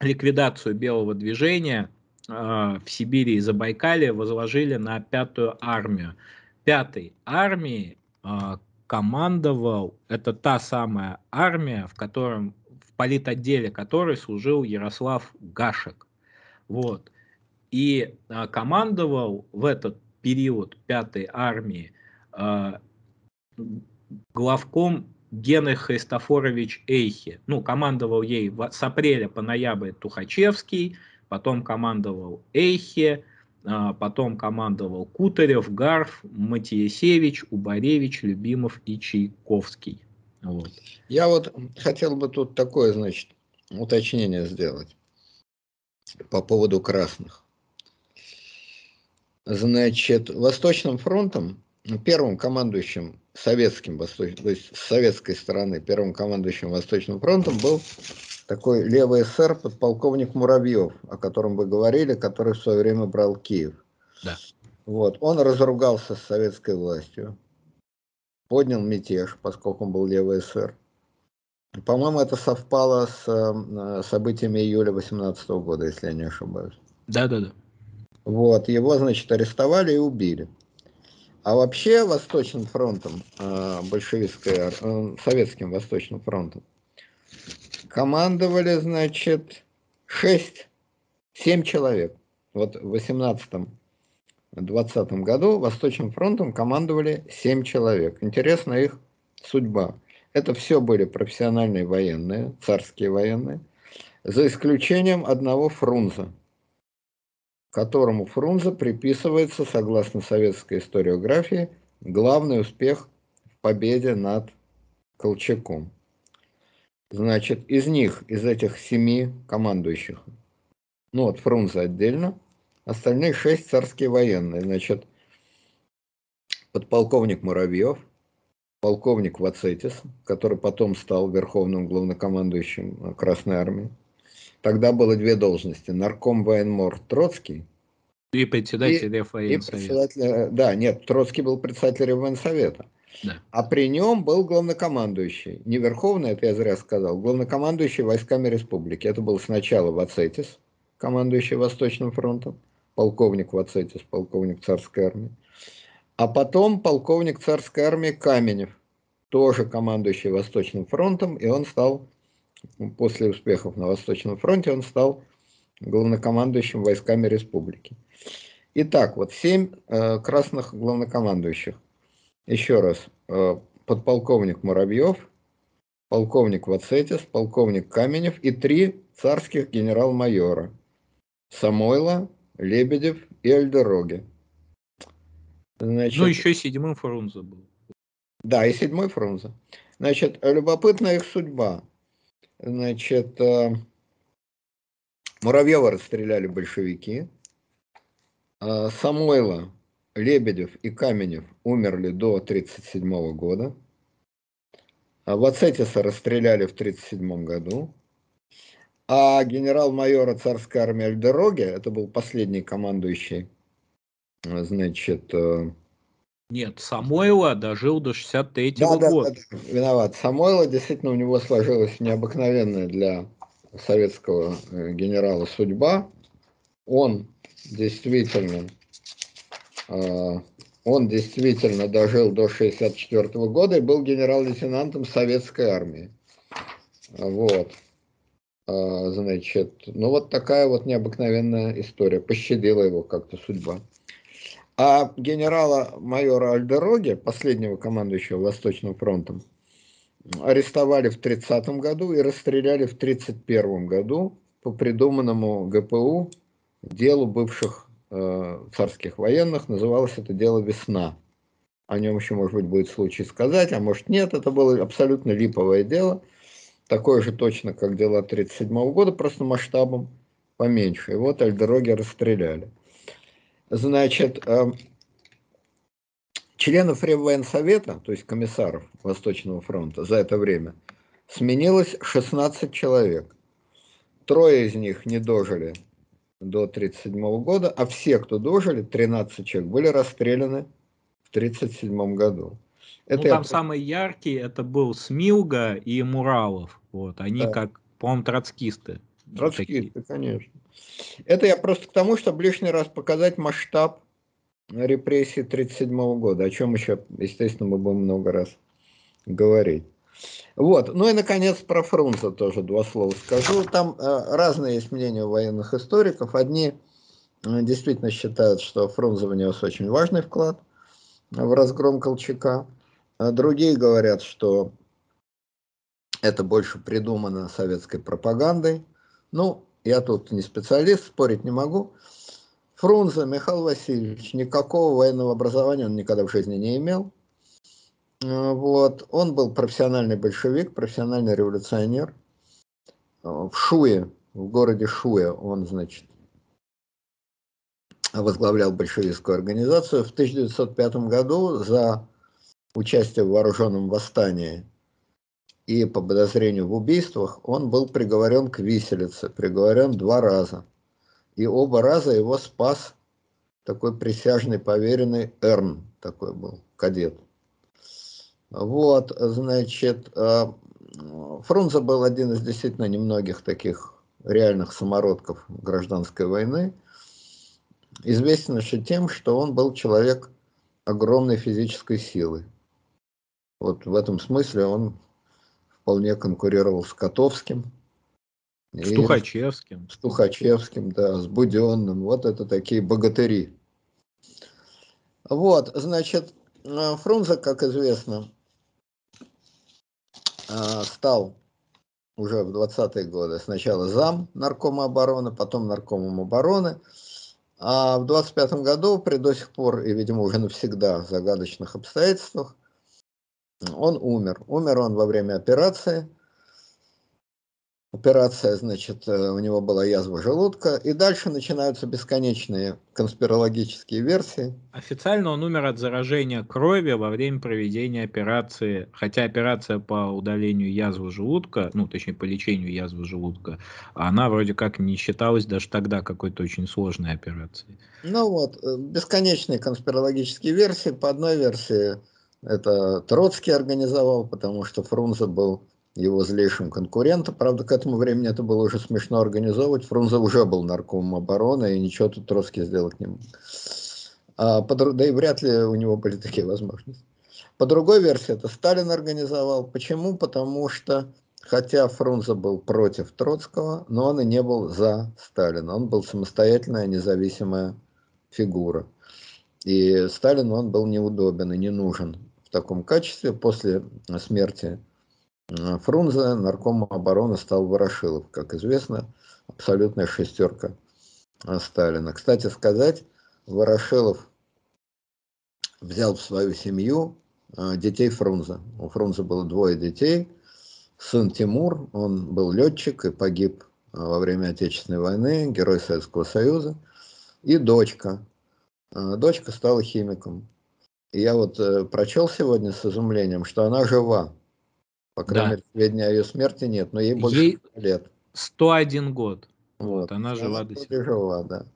ликвидацию белого движения э, в Сибири и Забайкале возложили на пятую армию. Пятой армии э, командовал, это та самая армия, в котором в политотделе которой служил Ярослав Гашек. Вот. И а, командовал в этот период пятой армии а, главком Гены Христофорович Эйхи. Ну, командовал ей с апреля по ноябрь Тухачевский, потом командовал Эйхе, а, потом командовал Кутарев, Гарф, Матиесевич, Убаревич, Любимов и Чайковский. Вот. Я вот хотел бы тут такое, значит, уточнение сделать по поводу красных. Значит, Восточным фронтом, первым командующим советским, то есть с советской стороны, первым командующим Восточным фронтом был такой левый эсер, подполковник Муравьев, о котором вы говорили, который в свое время брал Киев. Да. Вот. Он разругался с советской властью, поднял мятеж, поскольку он был левый эсер. По-моему, это совпало с э, событиями июля 18 года, если я не ошибаюсь. Да, да, да. Вот, его, значит, арестовали и убили. А вообще Восточным фронтом, э, большевистской, э, советским Восточным фронтом, командовали, значит, 6-7 человек. Вот в 18-20 году Восточным фронтом командовали 7 человек. Интересна их судьба. Это все были профессиональные военные, царские военные, за исключением одного Фрунза, которому Фрунзе приписывается, согласно советской историографии, главный успех в победе над Колчаком. Значит, из них, из этих семи командующих, ну вот Фрунзе отдельно, остальные шесть царские военные. Значит, подполковник Муравьев, полковник Вацетис, который потом стал верховным главнокомандующим Красной Армии. Тогда было две должности. Нарком военмор Троцкий. И председатель и, и председатель, Да, нет, Троцкий был председателем военсовета. Да. А при нем был главнокомандующий. Не верховный, это я зря сказал, главнокомандующий войсками республики. Это был сначала Вацетис, командующий Восточным фронтом, полковник Вацетис, полковник царской армии. А потом полковник царской армии Каменев, тоже командующий Восточным фронтом, и он стал, после успехов на Восточном фронте, он стал главнокомандующим войсками республики. Итак, вот семь э, красных главнокомандующих. Еще раз, э, подполковник Муравьев, полковник Вацетис, полковник Каменев и три царских генерал-майора. Самойла, Лебедев и Альдероги. Значит, ну, еще седьмым Фрунзе был. Да, и седьмой Фрунзе. Значит, любопытная их судьба. Значит, э, Муравьева расстреляли большевики. Э, Самойла, Лебедев и Каменев умерли до 1937 года. А Вацетиса расстреляли в 1937 году. А генерал-майора царской армии Альдероги, это был последний командующий, значит... Нет, Самойла дожил до 63-го да, года. Да, да, виноват. Самойла, действительно, у него сложилась необыкновенная для советского э, генерала судьба. Он действительно, э, он действительно дожил до 64 -го года и был генерал-лейтенантом советской армии. Вот. А, значит, ну вот такая вот необыкновенная история. Пощадила его как-то судьба. А генерала-майора Альдероги, последнего командующего Восточным фронтом, арестовали в 30 году и расстреляли в 31 году по придуманному ГПУ делу бывших э, царских военных. Называлось это дело «Весна». О нем еще, может быть, будет случай сказать, а может нет. Это было абсолютно липовое дело – такое же точно, как дела 1937 года, просто масштабом поменьше. И вот Альдероги расстреляли. Значит, э, членов Реввоенсовета, то есть комиссаров Восточного фронта за это время, сменилось 16 человек. Трое из них не дожили до 1937 года, а все, кто дожили, 13 человек, были расстреляны в 1937 году. Это ну, там я... самый яркий, это был Смилга и Муралов. Вот, они да. как, по-моему, троцкисты. Троцкисты, вот конечно. Это я просто к тому, чтобы лишний раз показать масштаб репрессий 1937 года, о чем еще, естественно, мы будем много раз говорить. Вот, ну и, наконец, про Фрунзе тоже два слова скажу. Там э, разные есть мнения у военных историков. Одни э, действительно считают, что Фрунзе внес очень важный вклад в разгром Колчака. А другие говорят, что это больше придумано советской пропагандой. Ну, я тут не специалист, спорить не могу. Фрунзе Михаил Васильевич, никакого военного образования он никогда в жизни не имел. А, вот. Он был профессиональный большевик, профессиональный революционер. А, в Шуе, в городе Шуе он, значит, возглавлял большевистскую организацию. В 1905 году за участие в вооруженном восстании и по подозрению в убийствах, он был приговорен к виселице, приговорен два раза. И оба раза его спас такой присяжный поверенный Эрн, такой был кадет. Вот, значит, э, Фрунзе был один из действительно немногих таких реальных самородков гражданской войны. Известен еще тем, что он был человек огромной физической силы. Вот в этом смысле он вполне конкурировал с Котовским. С Тухачевским. С Тухачевским, да, с Буденным. Вот это такие богатыри. Вот, значит, э, Фрунзе, как известно, э, стал уже в 20-е годы сначала зам наркома обороны, потом наркомом обороны, а в 25 году при до сих пор и, видимо, уже навсегда загадочных обстоятельствах он умер. Умер он во время операции. Операция, значит, э, у него была язва желудка, и дальше начинаются бесконечные конспирологические версии. Официально он умер от заражения крови во время проведения операции, хотя операция по удалению язвы желудка, ну, точнее, по лечению язвы желудка, она вроде как не считалась даже тогда какой-то очень сложной операцией. Ну вот, э, бесконечные конспирологические версии. По одной версии это Троцкий организовал, потому что Фрунзе был его злейшим конкурентом. Правда, к этому времени это было уже смешно организовывать. Фрунзе уже был наркомом обороны, и ничего тут Троцкий сделать не мог. А, по, да и вряд ли у него были такие возможности. По другой версии, это Сталин организовал. Почему? Потому что, хотя Фрунзе был против Троцкого, но он и не был за Сталина. Он был самостоятельная, независимая фигура. И Сталину он был неудобен и не нужен в таком качестве. После смерти э, Фрунзе нарком обороны стал Ворошилов, как известно, абсолютная шестерка э, Сталина. Кстати сказать, Ворошилов взял в свою семью э, детей Фрунзе. У Фрунзе было двое детей. Сын Тимур, он был летчик и погиб э, во время Отечественной войны, герой Советского Союза. И дочка. Э, дочка стала химиком. Я вот прочел сегодня с изумлением, что она жива. По крайней да. мере, сведений о ее смерти нет, но ей больше ей лет. 101 год. Вот, она жива до сих пор. Жива, да.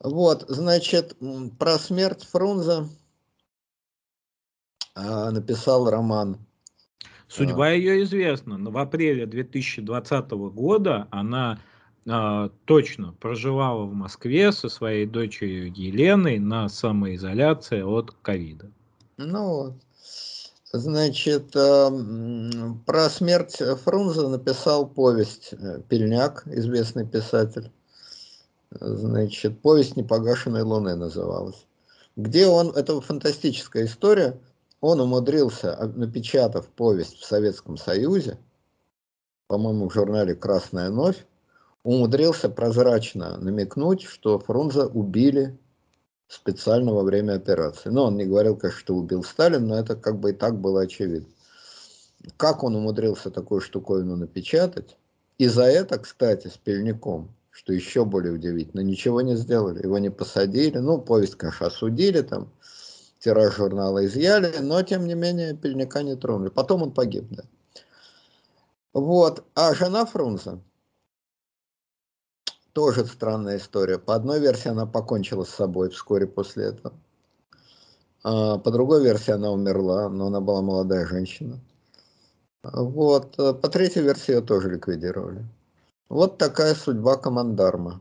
Вот, значит, про смерть Фрунзе а, написал роман. Судьба а. ее известна. Но в апреле 2020 года она а, точно проживала в Москве со своей дочерью Еленой на самоизоляции от ковида. Ну. Значит, а, про смерть Фрунзе написал повесть э, Пельняк, известный писатель. Значит, повесть непогашенной луны называлась. Где он, это фантастическая история, он умудрился, а, напечатав повесть в Советском Союзе, по-моему, в журнале «Красная новь», умудрился прозрачно намекнуть, что Фрунзе убили специально во время операции. Но он не говорил, конечно, что убил Сталин, но это как бы и так было очевидно. Как он умудрился такую штуковину напечатать? И за это, кстати, с Пельником что еще более удивительно, ничего не сделали, его не посадили, ну, повесть, конечно, осудили, там, тираж журнала изъяли, но, тем не менее, Пельника не тронули. Потом он погиб, да. Вот, а жена Фрунзе, тоже странная история. По одной версии она покончила с собой вскоре после этого. А по другой версии она умерла, но она была молодая женщина. Вот, по третьей версии ее тоже ликвидировали. Вот такая судьба командарма,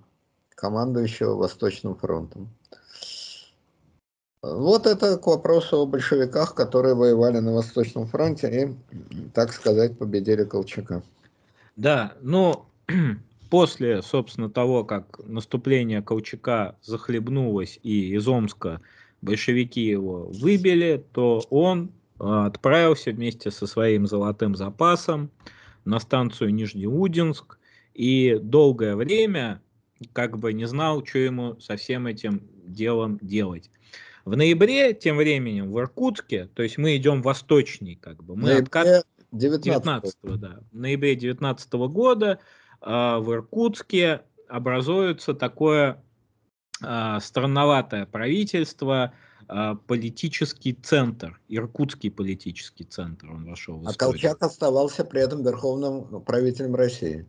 командующего Восточным фронтом. Вот это к вопросу о большевиках, которые воевали на Восточном фронте и, так сказать, победили Колчака. Да, но после, собственно, того, как наступление Колчака захлебнулось и из Омска большевики его выбили, то он а, отправился вместе со своим золотым запасом на станцию Нижнеудинск, и долгое время как бы не знал, что ему со всем этим делом делать. В ноябре, тем временем, в Иркутске, то есть мы идем восточней, как бы, мы откат... 19, 19 да, в ноябре 19 года э, в Иркутске образуется такое э, странноватое правительство, э, политический центр, Иркутский политический центр, он вошел в А Колчак оставался при этом верховным правителем России.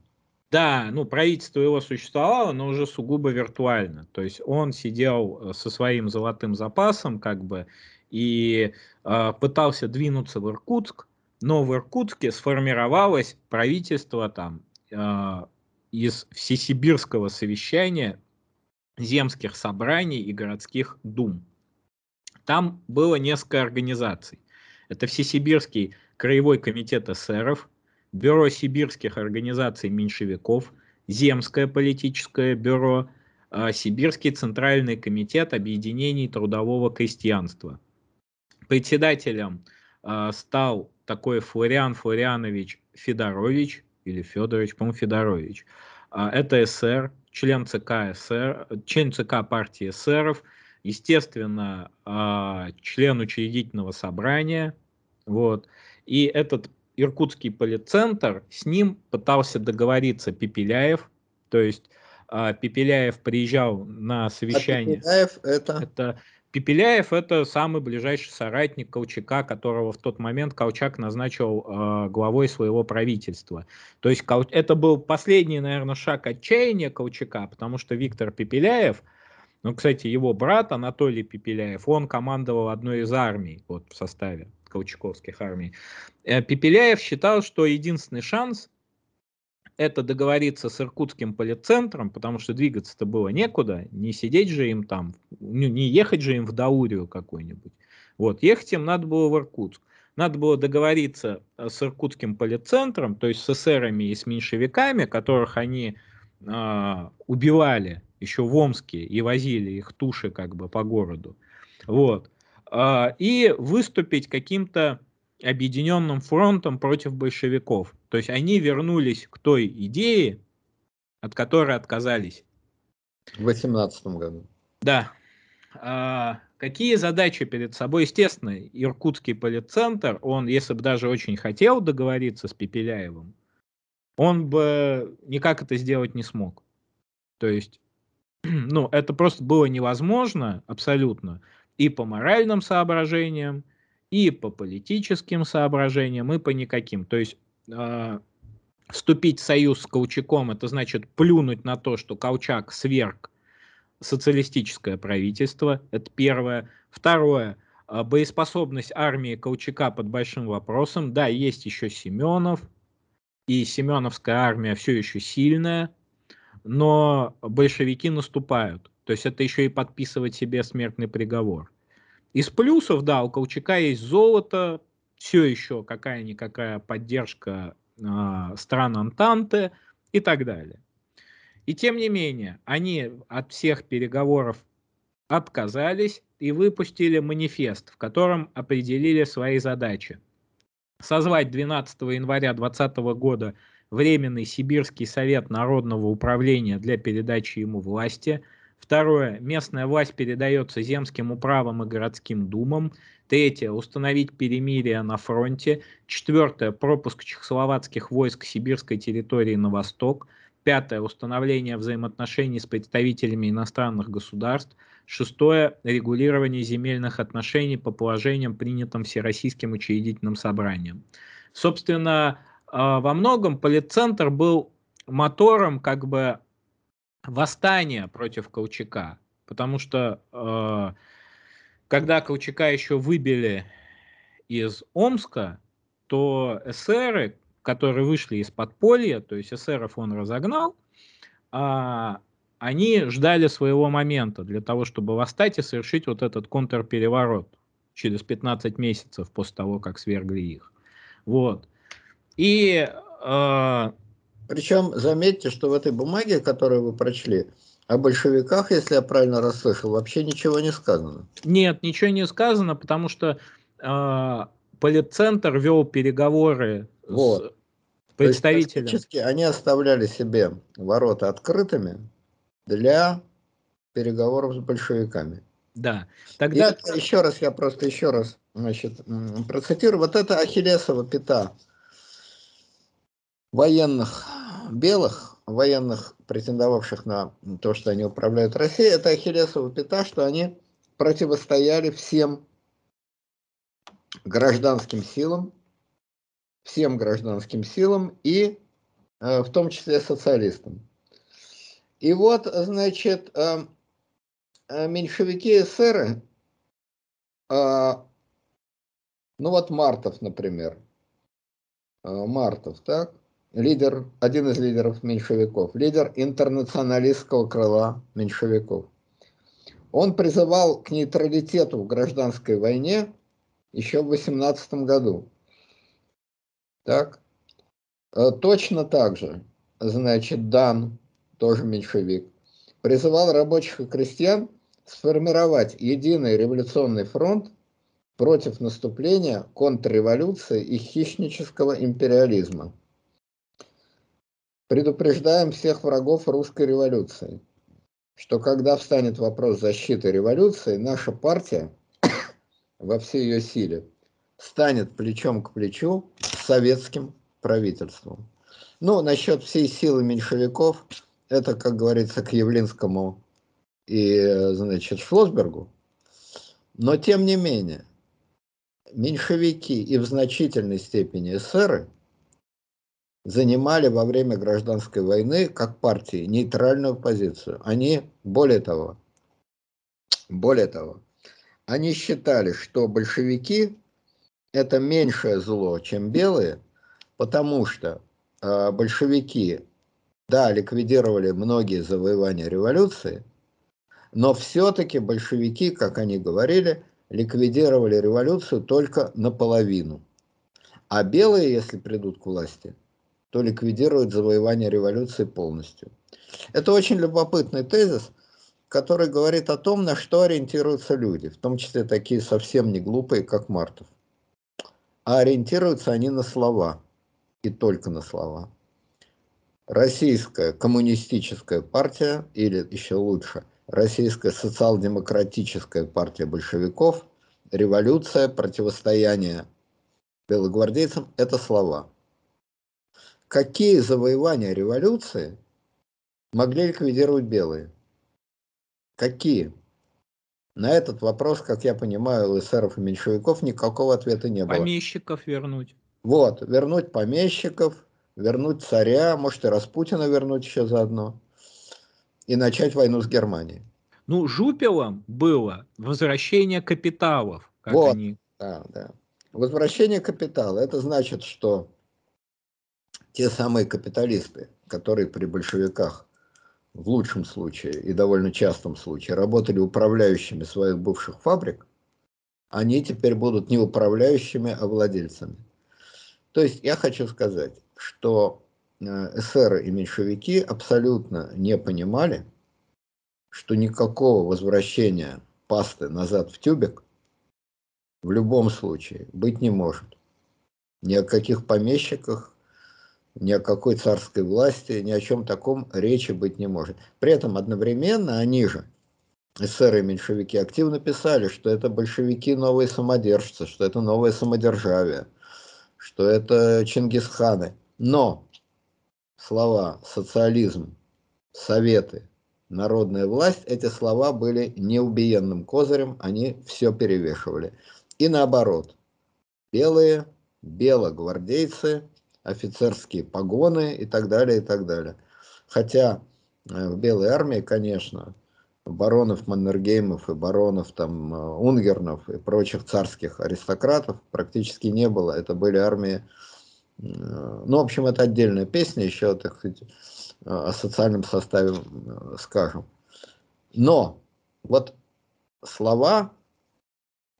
Да, ну правительство его существовало, но уже сугубо виртуально. То есть он сидел э, со своим золотым запасом, как бы, и э, пытался двинуться в Иркутск, но в Иркутске сформировалось правительство там из всесибирского совещания земских собраний и городских дум. Там было несколько организаций. Это Всесибирский краевой комитет эсеров, Бюро сибирских организаций меньшевиков, Земское политическое бюро, а, Сибирский центральный комитет объединений трудового крестьянства. Председателем а, стал такой Флориан Флорианович Федорович, или Федорович, по-моему, Федорович. А, это СССР, член ЦК СССР, член ЦК партии эсеров, естественно, член учредительного собрания. Вот. И этот Иркутский полицентр, с ним пытался договориться Пепеляев, то есть э, Пепеляев приезжал на совещание. А Пепеляев это? это Пепеляев это самый ближайший соратник Колчака, которого в тот момент Колчак назначил э, главой своего правительства. То есть это был последний, наверное, шаг отчаяния Колчака, потому что Виктор Пепеляев, ну, кстати, его брат Анатолий Пепеляев, он командовал одной из армий вот, в составе колчаковских армий. Э, Пепеляев считал, что единственный шанс это договориться с иркутским полицентром, потому что двигаться-то было некуда, не сидеть же им там, не ехать же им в Даурию какой-нибудь. Вот, ехать им надо было в Иркутск. Надо было договориться э, с иркутским полицентром, то есть с эсерами и с меньшевиками, которых они э, убивали еще в Омске и возили их туши как бы по городу. Вот. А, и выступить каким-то объединенным фронтом против большевиков. То есть они вернулись к той идее, от которой отказались. В 18 году. Да. а, какие задачи перед собой? Естественно, Иркутский политцентр, он, если бы даже очень хотел договориться с Пепеляевым, он бы никак это сделать не смог. То есть, ну, это просто было невозможно абсолютно и по моральным соображениям, и по политическим соображениям, и по никаким. То есть э, вступить в союз с Колчаком, это значит плюнуть на то, что Колчак сверг социалистическое правительство, это первое. Второе, э, боеспособность армии Колчака под большим вопросом. Да, есть еще Семенов, и Семеновская армия все еще сильная, но большевики наступают. То есть это еще и подписывать себе смертный приговор. Из плюсов, да, у Колчака есть золото, все еще какая-никакая поддержка э, стран Антанты и так далее. И тем не менее, они от всех переговоров отказались и выпустили манифест, в котором определили свои задачи. Созвать 12 января 2020 года Временный Сибирский совет народного управления для передачи ему власти – Второе. Местная власть передается земским управам и городским думам. Третье. Установить перемирие на фронте. Четвертое. Пропуск чехословацких войск сибирской территории на восток. Пятое. Установление взаимоотношений с представителями иностранных государств. Шестое. Регулирование земельных отношений по положениям, принятым Всероссийским учредительным собранием. Собственно, а, во многом политцентр был мотором как бы восстание против Колчака, потому что э, когда Колчака еще выбили из Омска, то эсеры, которые вышли из подполья, то есть эсеров он разогнал, а они ждали своего момента для того, чтобы восстать и совершить вот этот контрпереворот через 15 месяцев после того, как свергли их. Вот. И э, причем заметьте, что в этой бумаге, которую вы прочли, о большевиках, если я правильно расслышал, вообще ничего не сказано. Нет, ничего не сказано, потому что э, политцентр вел переговоры вот. с представителем. Фактически они оставляли себе ворота открытыми для переговоров с большевиками. Да. Тогда... Это, еще раз, я просто еще раз значит, процитирую. Вот это Ахиллесова пята военных белых, военных, претендовавших на то, что они управляют Россией, это Ахиллесова пята, что они противостояли всем гражданским силам, всем гражданским силам и э, в том числе социалистам. И вот, значит, э, э меньшевики эсеры, э, ну вот Мартов, например, э, Мартов, так, лидер, один из лидеров меньшевиков, лидер интернационалистского крыла меньшевиков. Он призывал к нейтралитету в гражданской войне еще в 18 году. Так. Э, точно так же, значит, Дан, тоже меньшевик, призывал рабочих и крестьян сформировать единый революционный фронт против наступления контрреволюции и хищнического империализма. Предупреждаем всех врагов русской революции, что когда встанет вопрос защиты революции, наша партия во всей ее силе станет плечом к плечу с советским правительством. Ну, насчет всей силы меньшевиков, это, как говорится, к Явлинскому и, значит, Шлосбергу. Но, тем не менее, меньшевики и в значительной степени эсеры – занимали во время гражданской войны, как партии, нейтральную позицию. Они, более того, более того, они считали, что большевики это меньшее зло, чем белые, потому что э, большевики, да, ликвидировали многие завоевания революции, но все-таки большевики, как они говорили, ликвидировали революцию только наполовину. А белые, если придут к власти, то ликвидирует завоевание революции полностью. Это очень любопытный тезис, который говорит о том, на что ориентируются люди, в том числе такие совсем не глупые, как Мартов. А ориентируются они на слова, и только на слова. Российская коммунистическая партия, или еще лучше, Российская социал-демократическая партия большевиков, революция, противостояние белогвардейцам – это слова. Какие завоевания революции могли ликвидировать белые? Какие? На этот вопрос, как я понимаю, у эсеров и меньшевиков никакого ответа не было. Помещиков вернуть. Вот, вернуть помещиков, вернуть царя, может и Распутина вернуть еще заодно, и начать войну с Германией. Ну, жупелом было возвращение капиталов. Как вот, они... да, да. Возвращение капитала, это значит, что те самые капиталисты, которые при большевиках в лучшем случае и довольно частом случае работали управляющими своих бывших фабрик, они теперь будут не управляющими, а владельцами. То есть я хочу сказать, что э, эсеры и меньшевики абсолютно не понимали, что никакого возвращения пасты назад в тюбик в любом случае быть не может. Ни о каких помещиках, ни о какой царской власти, ни о чем таком речи быть не может. При этом одновременно они же, эсеры и меньшевики, активно писали, что это большевики новые самодержцы, что это новое самодержавие, что это Чингисханы. Но слова социализм, советы, народная власть, эти слова были неубиенным козырем, они все перевешивали. И наоборот, белые, белогвардейцы, офицерские погоны и так далее, и так далее. Хотя э, в Белой армии, конечно, баронов Маннергеймов и баронов там э, Унгернов и прочих царских аристократов практически не было. Это были армии, э, ну, в общем, это отдельная песня, еще, так сказать, о социальном составе скажем. Но вот слова,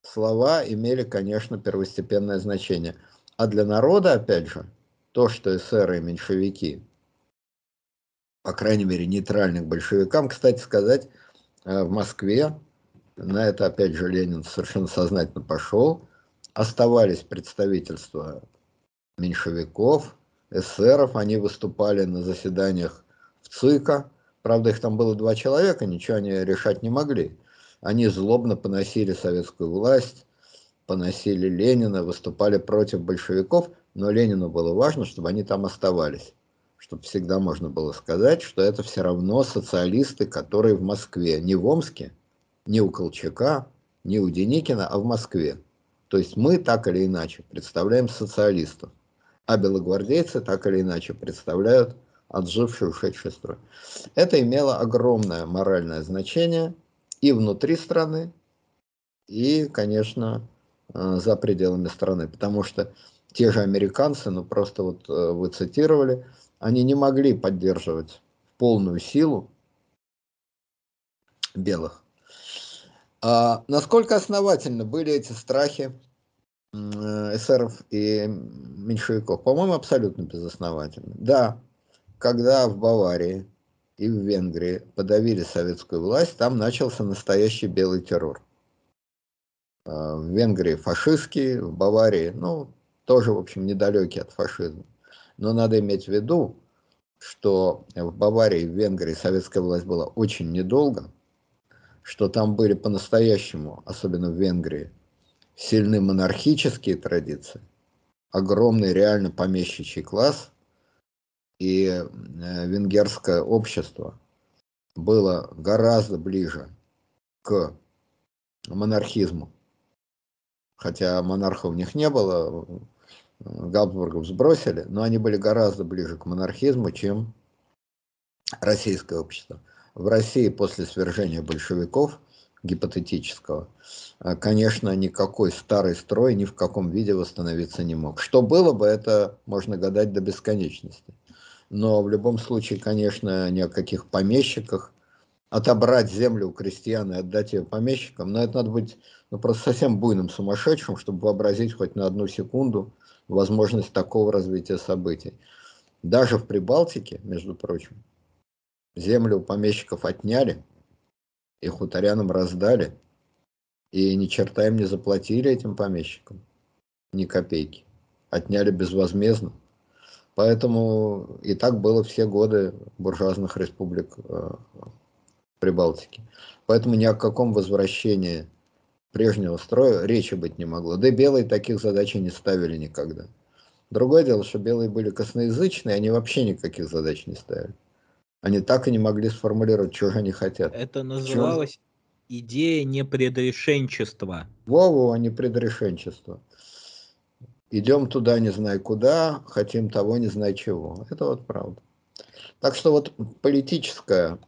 слова имели, конечно, первостепенное значение. А для народа, опять же, то, что эсеры и меньшевики, по крайней мере, нейтральных большевикам, кстати сказать, э, в Москве, на это опять же Ленин совершенно сознательно пошел, оставались представительства меньшевиков, эсеров, они выступали на заседаниях в ЦИКа, правда их там было два человека, ничего они решать не могли. Они злобно поносили советскую власть, поносили Ленина, выступали против большевиков – но Ленину было важно, чтобы они там оставались, чтобы всегда можно было сказать, что это все равно социалисты, которые в Москве, не в Омске, не у Колчака, не у Деникина, а в Москве. То есть мы так или иначе представляем социалистов, а белогвардейцы так или иначе представляют отживший ушедший строй. Это имело огромное моральное значение и внутри страны, и, конечно, э, за пределами страны, потому что те же американцы, ну просто вот э, вы цитировали, они не могли поддерживать полную силу белых. А насколько основательно были эти страхи эсеров и меньшевиков? По-моему, абсолютно безосновательно. Да, когда в Баварии и в Венгрии подавили советскую власть, там начался настоящий белый террор. А в Венгрии фашистский, в Баварии, ну, тоже, в общем, недалекий от фашизма. Но надо иметь в виду, что в Баварии в Венгрии советская власть была очень недолго, что там были по-настоящему, особенно в Венгрии, сильны монархические традиции, огромный реально помещичий класс, и э, венгерское общество было гораздо ближе к монархизму. Хотя монарха у них не было, Габсбургов сбросили, но они были гораздо ближе к монархизму, чем российское общество. В России после свержения большевиков, гипотетического, э, конечно, никакой старый строй ни в каком виде восстановиться не мог. Что было бы, это можно гадать до бесконечности. Но в любом случае, конечно, ни о каких помещиках, отобрать землю у крестьян и отдать ее помещикам, но это надо быть ну, просто совсем буйным сумасшедшим, чтобы вообразить хоть на одну секунду, возможность такого развития событий. Даже в Прибалтике, между прочим, землю у помещиков отняли, и хуторянам раздали, и ни черта им не заплатили этим помещикам, ни копейки. Отняли безвозмездно. Поэтому и так было все годы буржуазных республик э, Прибалтике. Поэтому ни о каком возвращении прежнего строя речи быть не могло. Да и белые таких задач не ставили никогда. Другое дело, что белые были косноязычные, они вообще никаких задач не ставили. Они так и не могли сформулировать, чего они хотят. Это называлось чего? идея непредрешенчества. Во-во, не предрешенчество. Идем туда, не знаю куда, хотим того, не знаю чего. Это вот правда. Так что вот политическое а,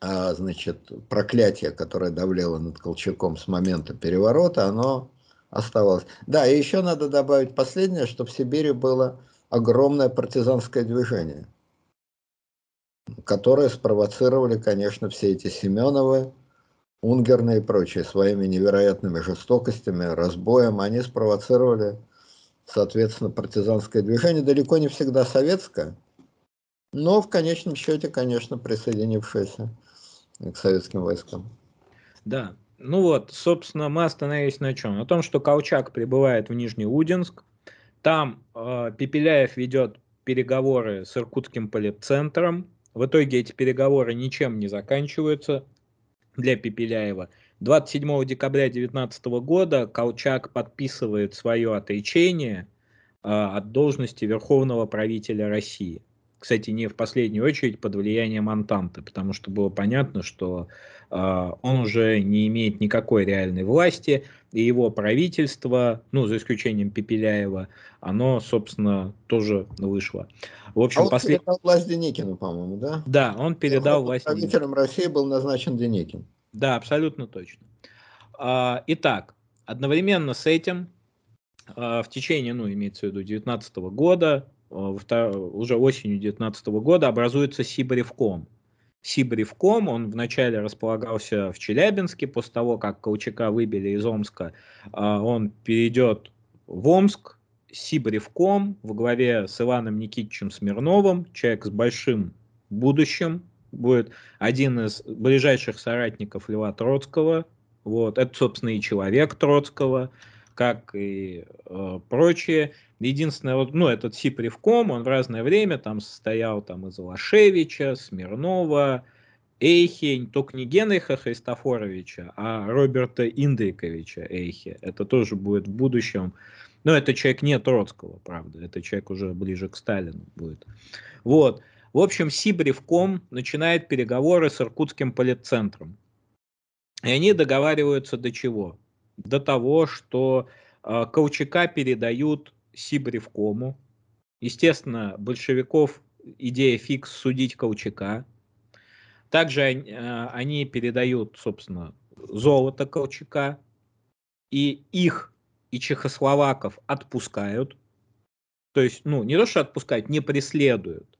значит, проклятие, которое давлело над Колчаком с момента переворота, оно оставалось. Да, и еще надо добавить последнее, что в Сибири было огромное партизанское движение, которое спровоцировали, конечно, все эти Семеновы, Унгерны и прочие своими невероятными жестокостями, разбоем. Они спровоцировали, соответственно, партизанское движение, далеко не всегда советское, но в конечном счете, конечно, присоединившееся к советским войскам. Да, ну вот, собственно, мы остановились на чем? На том, что Колчак прибывает в Нижнеудинск, там э, Пепеляев ведет переговоры с Иркутским политцентром, в итоге эти переговоры ничем не заканчиваются для Пепеляева. 27 декабря 2019 года Колчак подписывает свое отречение э, от должности Верховного правителя России. Кстати, не в последнюю очередь под влиянием Антанты, потому что было понятно, что э, он уже не имеет никакой реальной власти, и его правительство, ну, за исключением Пепеляева, оно, собственно, тоже вышло. В общем, а он послед... передал власть Деникину, по-моему, да? Да, он передал власть Правителем России был назначен Деникин. Да, абсолютно точно. А, итак, одновременно с этим а, в течение, ну, имеется в виду, 2019 года уже осенью 2019 года образуется Сибревком. Сибревком, он вначале располагался в Челябинске, после того, как Колчака выбили из Омска, а, он перейдет в Омск, Сибревком в главе с Иваном Никитичем Смирновым, человек с большим будущим, будет один из ближайших соратников Льва Троцкого, вот, это, собственно, и человек Троцкого, как и э, прочие. Единственное, вот, ну, этот Сипревком, он в разное время там состоял там из Лашевича, Смирнова, Эйхе, только не Генриха Христофоровича, а Роберта Индриковича Эйхе. Это тоже будет в будущем. Но это человек не Троцкого, правда. Это человек уже ближе к Сталину будет. Вот. В общем, Сибревком начинает переговоры с Иркутским политцентром. И они договариваются до чего? До того, что э, Колчака передают Сибревкому. Естественно, большевиков идея фикс судить Колчака. Также э, они передают, собственно, золото Колчака. И их, и чехословаков отпускают. То есть, ну, не то, что отпускают, не преследуют.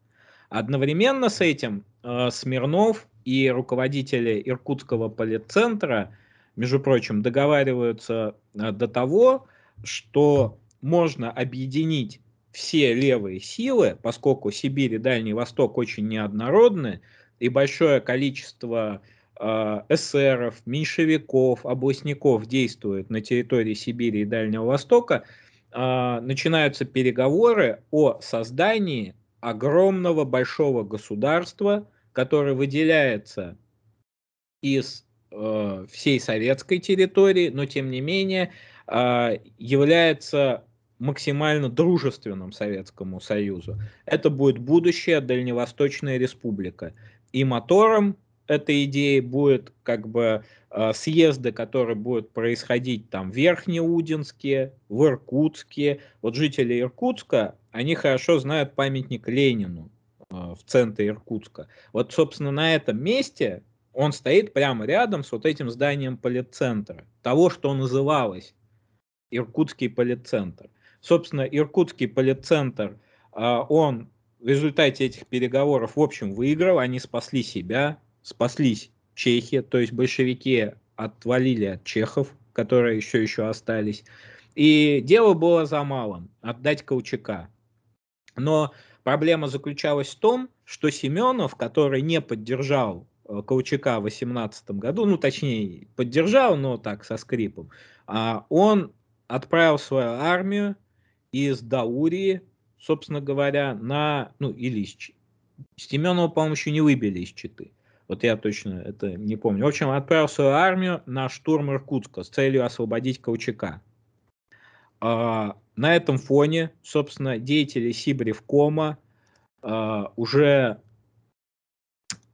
Одновременно с этим э, Смирнов и руководители Иркутского политцентра, между прочим, договариваются э, до того, что можно объединить все левые силы, поскольку Сибирь и Дальний Восток очень неоднородны, и большое количество э, эсеров, меньшевиков, областников действует на территории Сибири и Дальнего Востока, э, начинаются переговоры о создании огромного большого государства, которое выделяется из э, всей советской территории, но тем не менее э, является максимально дружественным Советскому Союзу. Это будет будущая Дальневосточная Республика. И мотором этой идеи будет как бы э, съезды, которые будут происходить там в Верхнеудинске, в Иркутске. Вот жители Иркутска, они хорошо знают памятник Ленину э, в центре Иркутска. Вот, собственно, на этом месте он стоит прямо рядом с вот этим зданием политцентра, того, что называлось Иркутский политцентр. Собственно, Иркутский политцентр, а, он в результате этих переговоров, в общем, выиграл, они спасли себя, спаслись чехи, то есть большевики отвалили от чехов, которые еще еще остались. И дело было за малым – отдать Колчака. Но проблема заключалась в том, что Семенов, который не поддержал э, Колчака в 18 году, ну точнее поддержал, но так со скрипом, а он отправил свою армию из Даурии, собственно говоря, на, ну, или из Семенова, по-моему, еще не выбили из Читы. Вот я точно это не помню. В общем, отправил свою армию на штурм Иркутска с целью освободить Колчака. А, на этом фоне, собственно, деятели Сибревкома а, уже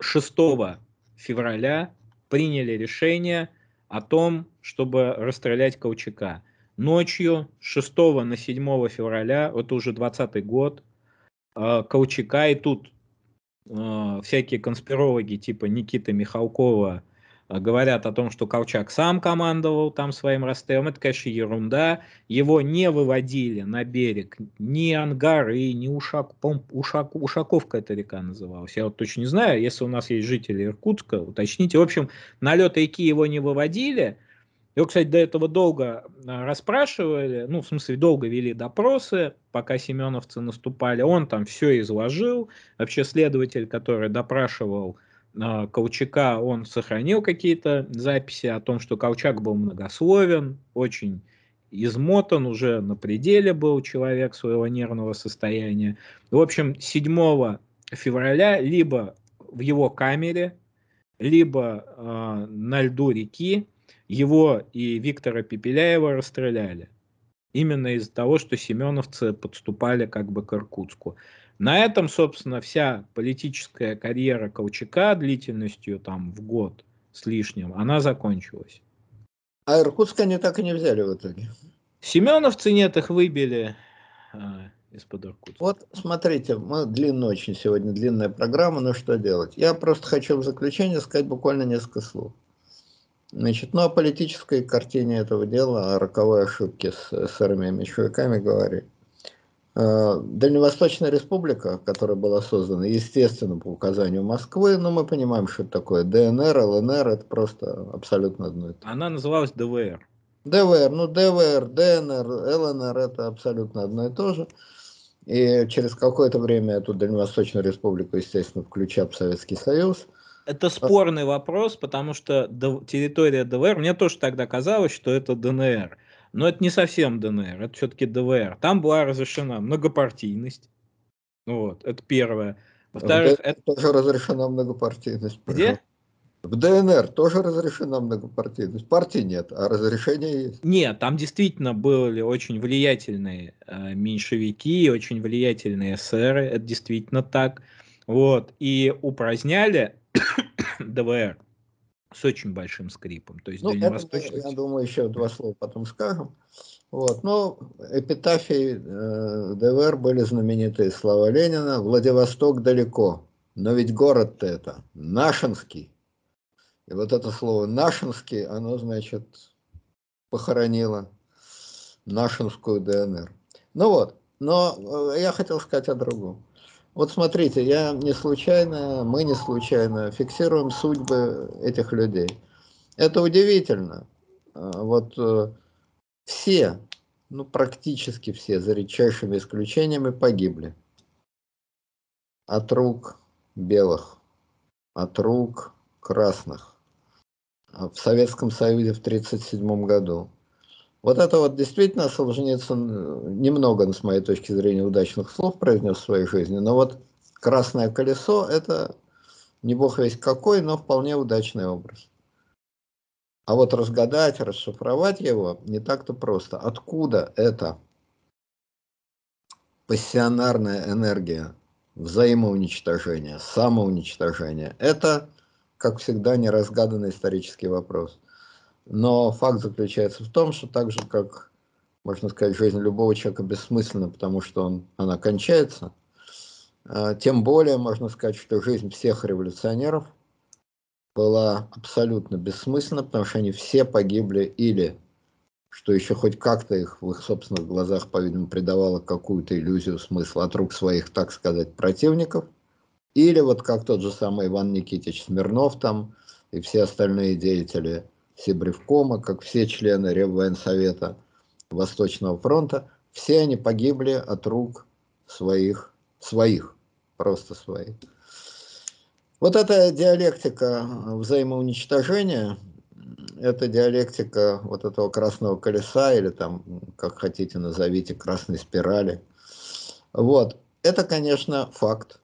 6 февраля приняли решение о том, чтобы расстрелять Колчака. Ночью 6 на 7 февраля, это уже 20 год, а, Колчака, и тут всякие конспирологи типа Никиты Михалкова Э, говорят о том, что Колчак сам командовал там своим расстрелом, это, конечно, ерунда. Его не выводили на берег ни Ангары, ни Ушак, Ушак, Ушаковка эта река называлась. Я вот точно не знаю, если у нас есть жители Иркутска, уточните. В общем, на лед реки его не выводили. Его, кстати, до этого долго э, расспрашивали, ну, в смысле, долго вели допросы, пока семеновцы наступали. Он там все изложил. Вообще следователь, который допрашивал а, Колчака он сохранил какие-то записи о том, что Колчак был многословен, очень измотан, уже на пределе был человек своего нервного состояния. В общем, 7 февраля либо в его камере, либо э, на льду реки его и Виктора Пепеляева расстреляли. Именно из-за того, что семеновцы подступали как бы к Иркутску. На этом, собственно, вся политическая карьера Колчака длительностью там в год с лишним, она закончилась. А Иркутск они так и не взяли в итоге. Семеновцы нет, их выбили а, из-под Иркутска. Вот смотрите, мы длинная очень сегодня, длинная программа, но что делать? Я просто хочу в заключение сказать буквально несколько слов. Значит, ну о политической картине этого дела, о роковой ошибке с сырыми меньшевиками говорить. Э, Дальневосточная республика, которая была создана, естественно, по указанию Москвы, но мы понимаем, что это такое. ДНР, ЛНР, это просто абсолютно одно и то Она называлась ДВР. ДВР, ну ДВР, ДНР, ЛНР, это абсолютно одно и то же. И через какое-то время эту Дальневосточную республику, естественно, включая в Советский Союз. Это спорный вопрос, потому что территория ДВР, мне тоже тогда казалось, что это ДНР. Но это не совсем ДНР, это все-таки ДВР. Там была разрешена многопартийность. Вот, это первое. Во-вторых, это... тоже разрешена многопартийность. Где? В ДНР тоже разрешена многопартийность. Партии нет, а разрешение есть. Нет, там действительно были очень влиятельные э, меньшевики, очень влиятельные эсеры, это действительно так. Вот, и упраздняли ДВР с очень большим скрипом. То есть ну, дальневосточный... я думаю, еще два слова потом скажем. Вот. Но эпитафии э, ДВР были знаменитые слова Ленина. Владивосток далеко, но ведь город-то это Нашинский. И вот это слово Нашинский, оно, значит, похоронило Нашинскую ДНР. Ну вот, но э, я хотел сказать о другом. Вот смотрите, я не случайно, мы не случайно фиксируем судьбы этих людей. Это удивительно. А, вот э, все, ну практически все, за редчайшими исключениями, погибли. От рук белых, от рук красных. А в Советском Союзе в 1937 году. Вот это вот действительно Солженицын э, немного, с моей точки зрения, удачных слов произнес в своей жизни, но вот «Красное колесо» — это не бог весь какой, но вполне удачный образ. А вот разгадать, расшифровать его не так-то просто. Откуда эта пассионарная энергия взаимоуничтожения, самоуничтожения? Это, как всегда, неразгаданный исторический вопрос. Но факт заключается в том, что так же, как, можно сказать, жизнь любого человека бессмысленна, потому что он, она кончается, а, тем более можно сказать, что жизнь всех революционеров была абсолютно бессмысленна, потому что они все погибли или, что еще хоть как-то их в их собственных глазах, по-видимому, придавало какую-то иллюзию смысла от рук своих, так сказать, противников, или вот как тот же самый Иван Никитич Смирнов там и все остальные деятели Сибревкома, как все члены Реввоенсовета Восточного фронта, все они погибли от рук своих, своих, просто своих. Вот эта диалектика взаимоуничтожения, это диалектика вот этого красного колеса, или там, как хотите назовите, красной спирали. Вот, это, конечно, факт.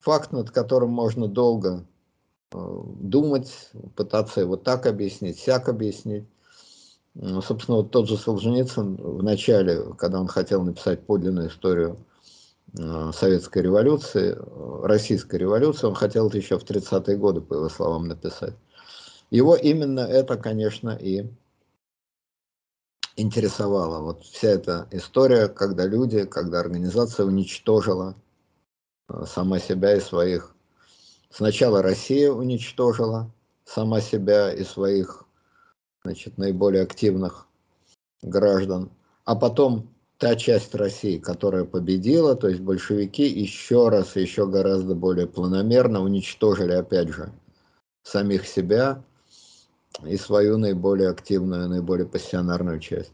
Факт, над которым можно долго думать, пытаться его так объяснить, сяк объяснить. Ну, собственно, вот тот же Солженицын в начале, когда он хотел написать подлинную историю э, советской революции, российской революции, он хотел это еще в 30-е годы, по его словам, написать. Его именно это, конечно, и интересовало. Вот вся эта история, когда люди, когда организация уничтожила э, сама себя и своих... Сначала Россия уничтожила сама себя и своих значит, наиболее активных граждан, а потом та часть России, которая победила, то есть большевики еще раз, еще гораздо более планомерно уничтожили, опять же, самих себя и свою наиболее активную, наиболее пассионарную часть.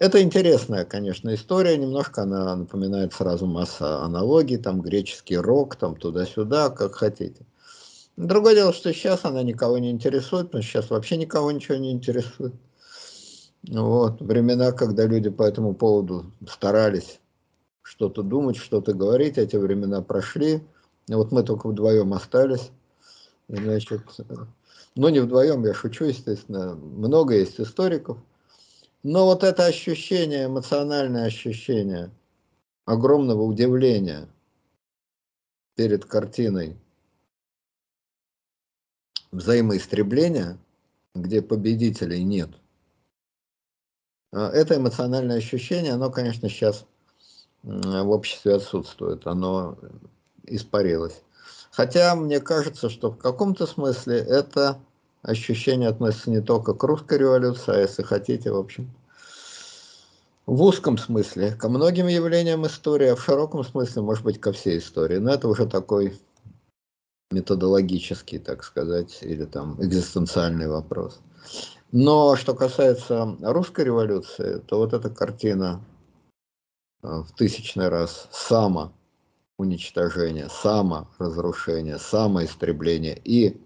Это интересная, конечно, история, немножко она напоминает сразу масса аналогий, там греческий рок, там туда-сюда, как хотите. Другое дело, что сейчас она никого не интересует, потому что сейчас вообще никого ничего не интересует. Вот, времена, когда люди по этому поводу старались что-то думать, что-то говорить, эти времена прошли. И вот мы только вдвоем остались. Значит, но не вдвоем, я шучу, естественно. Много есть историков. Но вот это ощущение, эмоциональное ощущение огромного удивления перед картиной взаимоистребления, где победителей нет. А, это эмоциональное ощущение, оно, конечно, сейчас в обществе отсутствует, оно испарилось. Хотя мне кажется, что в каком-то смысле это ощущение относится не только к русской революции, а если хотите, в общем, в узком смысле ко многим явлениям истории, а в широком смысле, может быть, ко всей истории. Но это уже такой методологический, так сказать, или там экзистенциальный вопрос. Но что касается русской революции, то вот эта картина э, в тысячный раз само уничтожение, саморазрушение, самоистребление и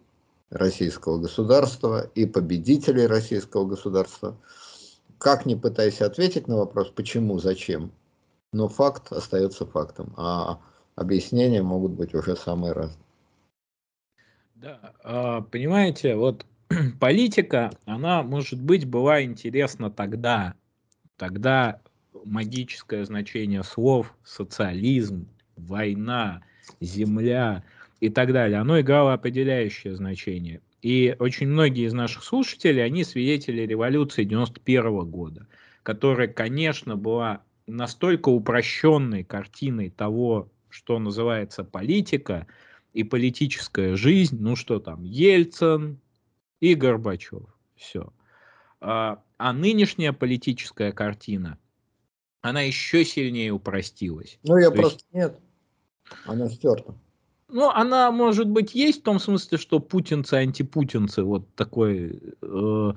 российского государства, и победителей российского государства. Как ни пытайся ответить на вопрос, почему, зачем, но факт остается фактом, а объяснения могут быть уже самые разные. Да, а, понимаете, вот политика, она, может быть, была интересна тогда. Тогда магическое значение слов, социализм, война, земля и так далее, оно играло определяющее значение. И очень многие из наших слушателей, они свидетели революции 91 года, которая, конечно, была настолько упрощенной картиной того, что называется политика, и политическая жизнь, ну что там, Ельцин и Горбачев, все. А, а нынешняя политическая картина, она еще сильнее упростилась. Ну, я То просто есть... нет, она стерта. Ну, она, может быть, есть в том смысле, что путинцы, антипутинцы, вот такое, э,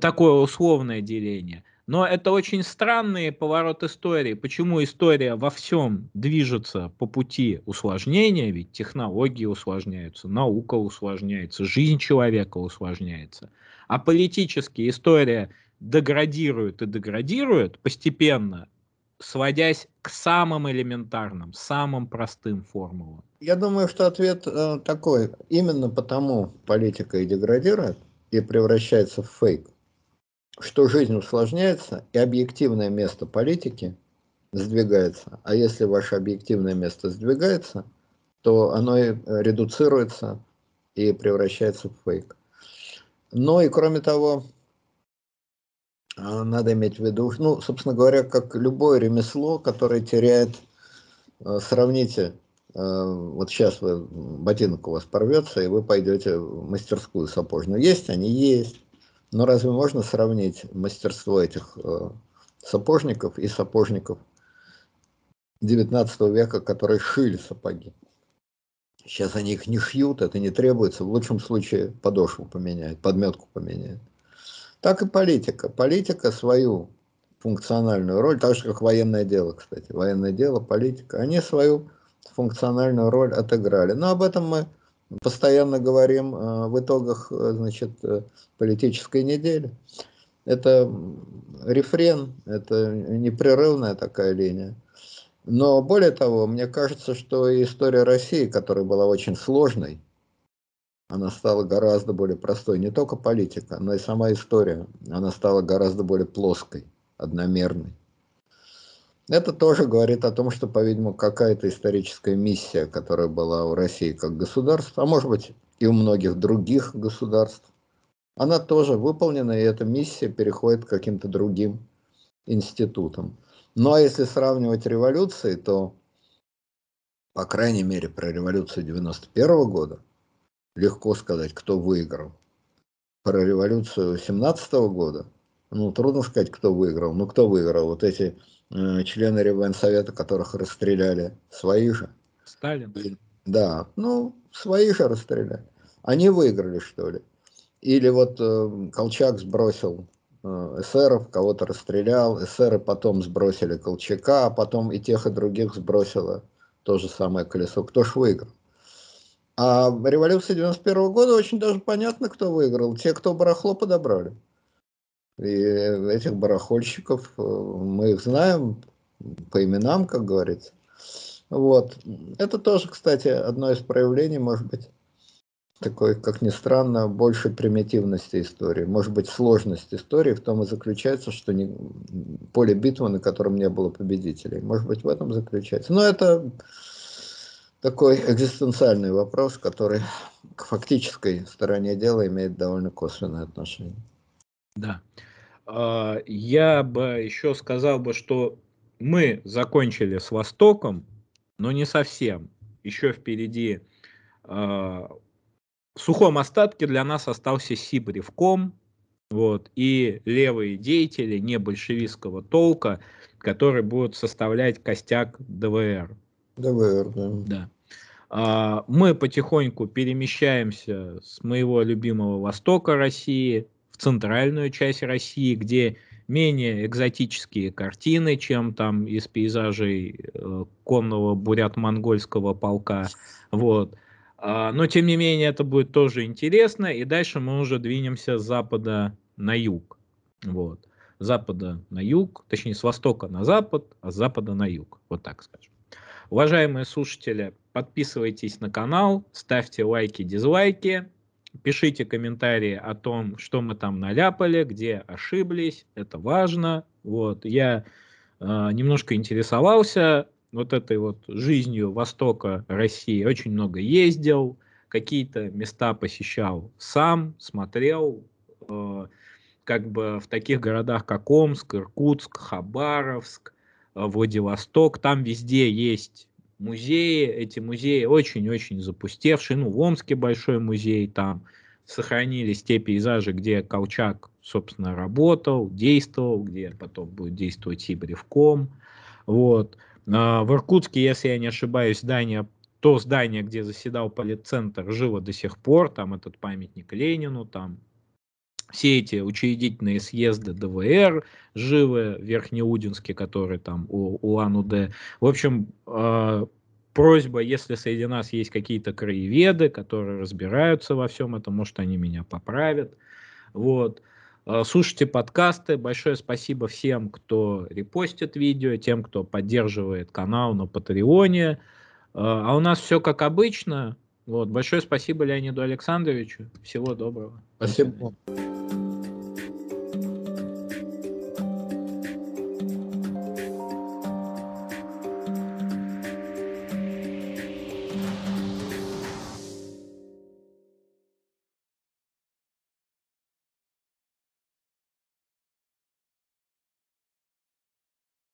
такое условное деление. Но это очень странный поворот истории. Почему история во всем движется по пути усложнения, ведь технологии усложняются, наука усложняется, жизнь человека усложняется. А политически история деградирует и деградирует постепенно, сводясь к самым элементарным, самым простым формулам. Я думаю, что ответ э, такой. Именно потому политика и деградирует, и превращается в фейк что жизнь усложняется, и объективное место политики сдвигается. А если ваше объективное место сдвигается, то оно и редуцируется и превращается в фейк. Ну и кроме того, а, надо иметь в виду, ну, собственно говоря, как любое ремесло, которое теряет, а, сравните, вот сейчас вы, ботинок у вас порвется, и вы пойдете в мастерскую сапожную. Есть они? Есть. Но разве можно сравнить мастерство этих э, сапожников и сапожников 19 века, которые шили сапоги? Сейчас они их не шьют, это не требуется. В лучшем случае подошву поменяют, подметку поменяют. Так и политика. Политика свою функциональную роль, так же как военное дело, кстати. Военное дело, политика. Они свою функциональную роль отыграли. Но об этом мы постоянно говорим э, в итогах э, значит, э, политической недели. Это рефрен, это непрерывная такая линия. Но более того, мне кажется, что история России, которая была очень сложной, она стала гораздо более простой. Не только политика, но и сама история. Она стала гораздо более плоской, одномерной. Это тоже говорит о том, что, по-видимому, какая-то историческая миссия, которая была у России как государства, а может быть и у многих других государств, она тоже выполнена, и эта миссия переходит к каким-то другим институтам. Ну а если сравнивать революции, то, по крайней мере, про революцию 91 года легко сказать, кто выиграл. Про революцию 17 года, ну, трудно сказать, кто выиграл. Ну, кто выиграл? Вот эти члены Реввоенсовета, которых расстреляли, свои же. Сталин. Да, ну, свои же расстреляли. Они выиграли, что ли? Или вот э, Колчак сбросил э, эсеров, кого-то расстрелял, эсеры потом сбросили Колчака, а потом и тех, и других сбросило то же самое колесо. Кто ж выиграл? А в революции 91 года очень даже понятно, кто выиграл. Те, кто барахло подобрали. И этих барахольщиков, э, мы их знаем по именам, как говорится. Вот. Это тоже, кстати, одно из проявлений, может быть, такой, как ни странно, больше примитивности истории. Может быть, сложность истории в том и заключается, что не, поле битвы, на котором не было победителей. Может быть, в этом заключается. Но это такой экзистенциальный вопрос, который к фактической стороне дела имеет довольно косвенное отношение. Да. А, я бы еще сказал бы, что мы закончили с Востоком, но не совсем. Еще впереди а, в сухом остатке для нас остался Сибревком, вот, и левые деятели не большевистского толка, которые будут составлять костяк ДВР. ДВР, да. да. А, мы потихоньку перемещаемся с моего любимого востока России центральную часть России, где менее экзотические картины, чем там из пейзажей э, конного бурят-монгольского полка. Вот. А, но, тем не менее, это будет тоже интересно. И дальше мы уже двинемся с запада на юг. Вот. С запада на юг, точнее, с востока на запад, а с запада на юг. Вот так скажем. Уважаемые слушатели, подписывайтесь на канал, ставьте лайки, дизлайки, пишите комментарии о том, что мы там наляпали, где ошиблись, это важно. Вот, я э, немножко интересовался вот этой вот жизнью Востока России, очень много ездил, какие-то места посещал сам, смотрел, э, как бы в таких городах, как Омск, Иркутск, Хабаровск, Э, Владивосток, там везде есть музеи, эти музеи очень-очень запустевшие, ну, в Омске большой музей, там сохранились те пейзажи, где Колчак, собственно, работал, действовал, где потом будет действовать Сибревком, вот. А в Иркутске, если я не ошибаюсь, здание, то здание, где заседал политцентр, живо до сих пор, там этот памятник Ленину, там все эти учредительные съезды ДВР живы, Верхнеудинске, который там у Улан-Удэ. В общем, э, просьба, если среди нас есть какие-то краеведы, которые разбираются во всем этом, может, они меня поправят. Вот. Э, слушайте подкасты. Большое спасибо всем, кто репостит видео, тем, кто поддерживает канал на Патреоне. Э, а у нас все как обычно. Вот. Большое спасибо Леониду Александровичу. Всего доброго. Спасибо.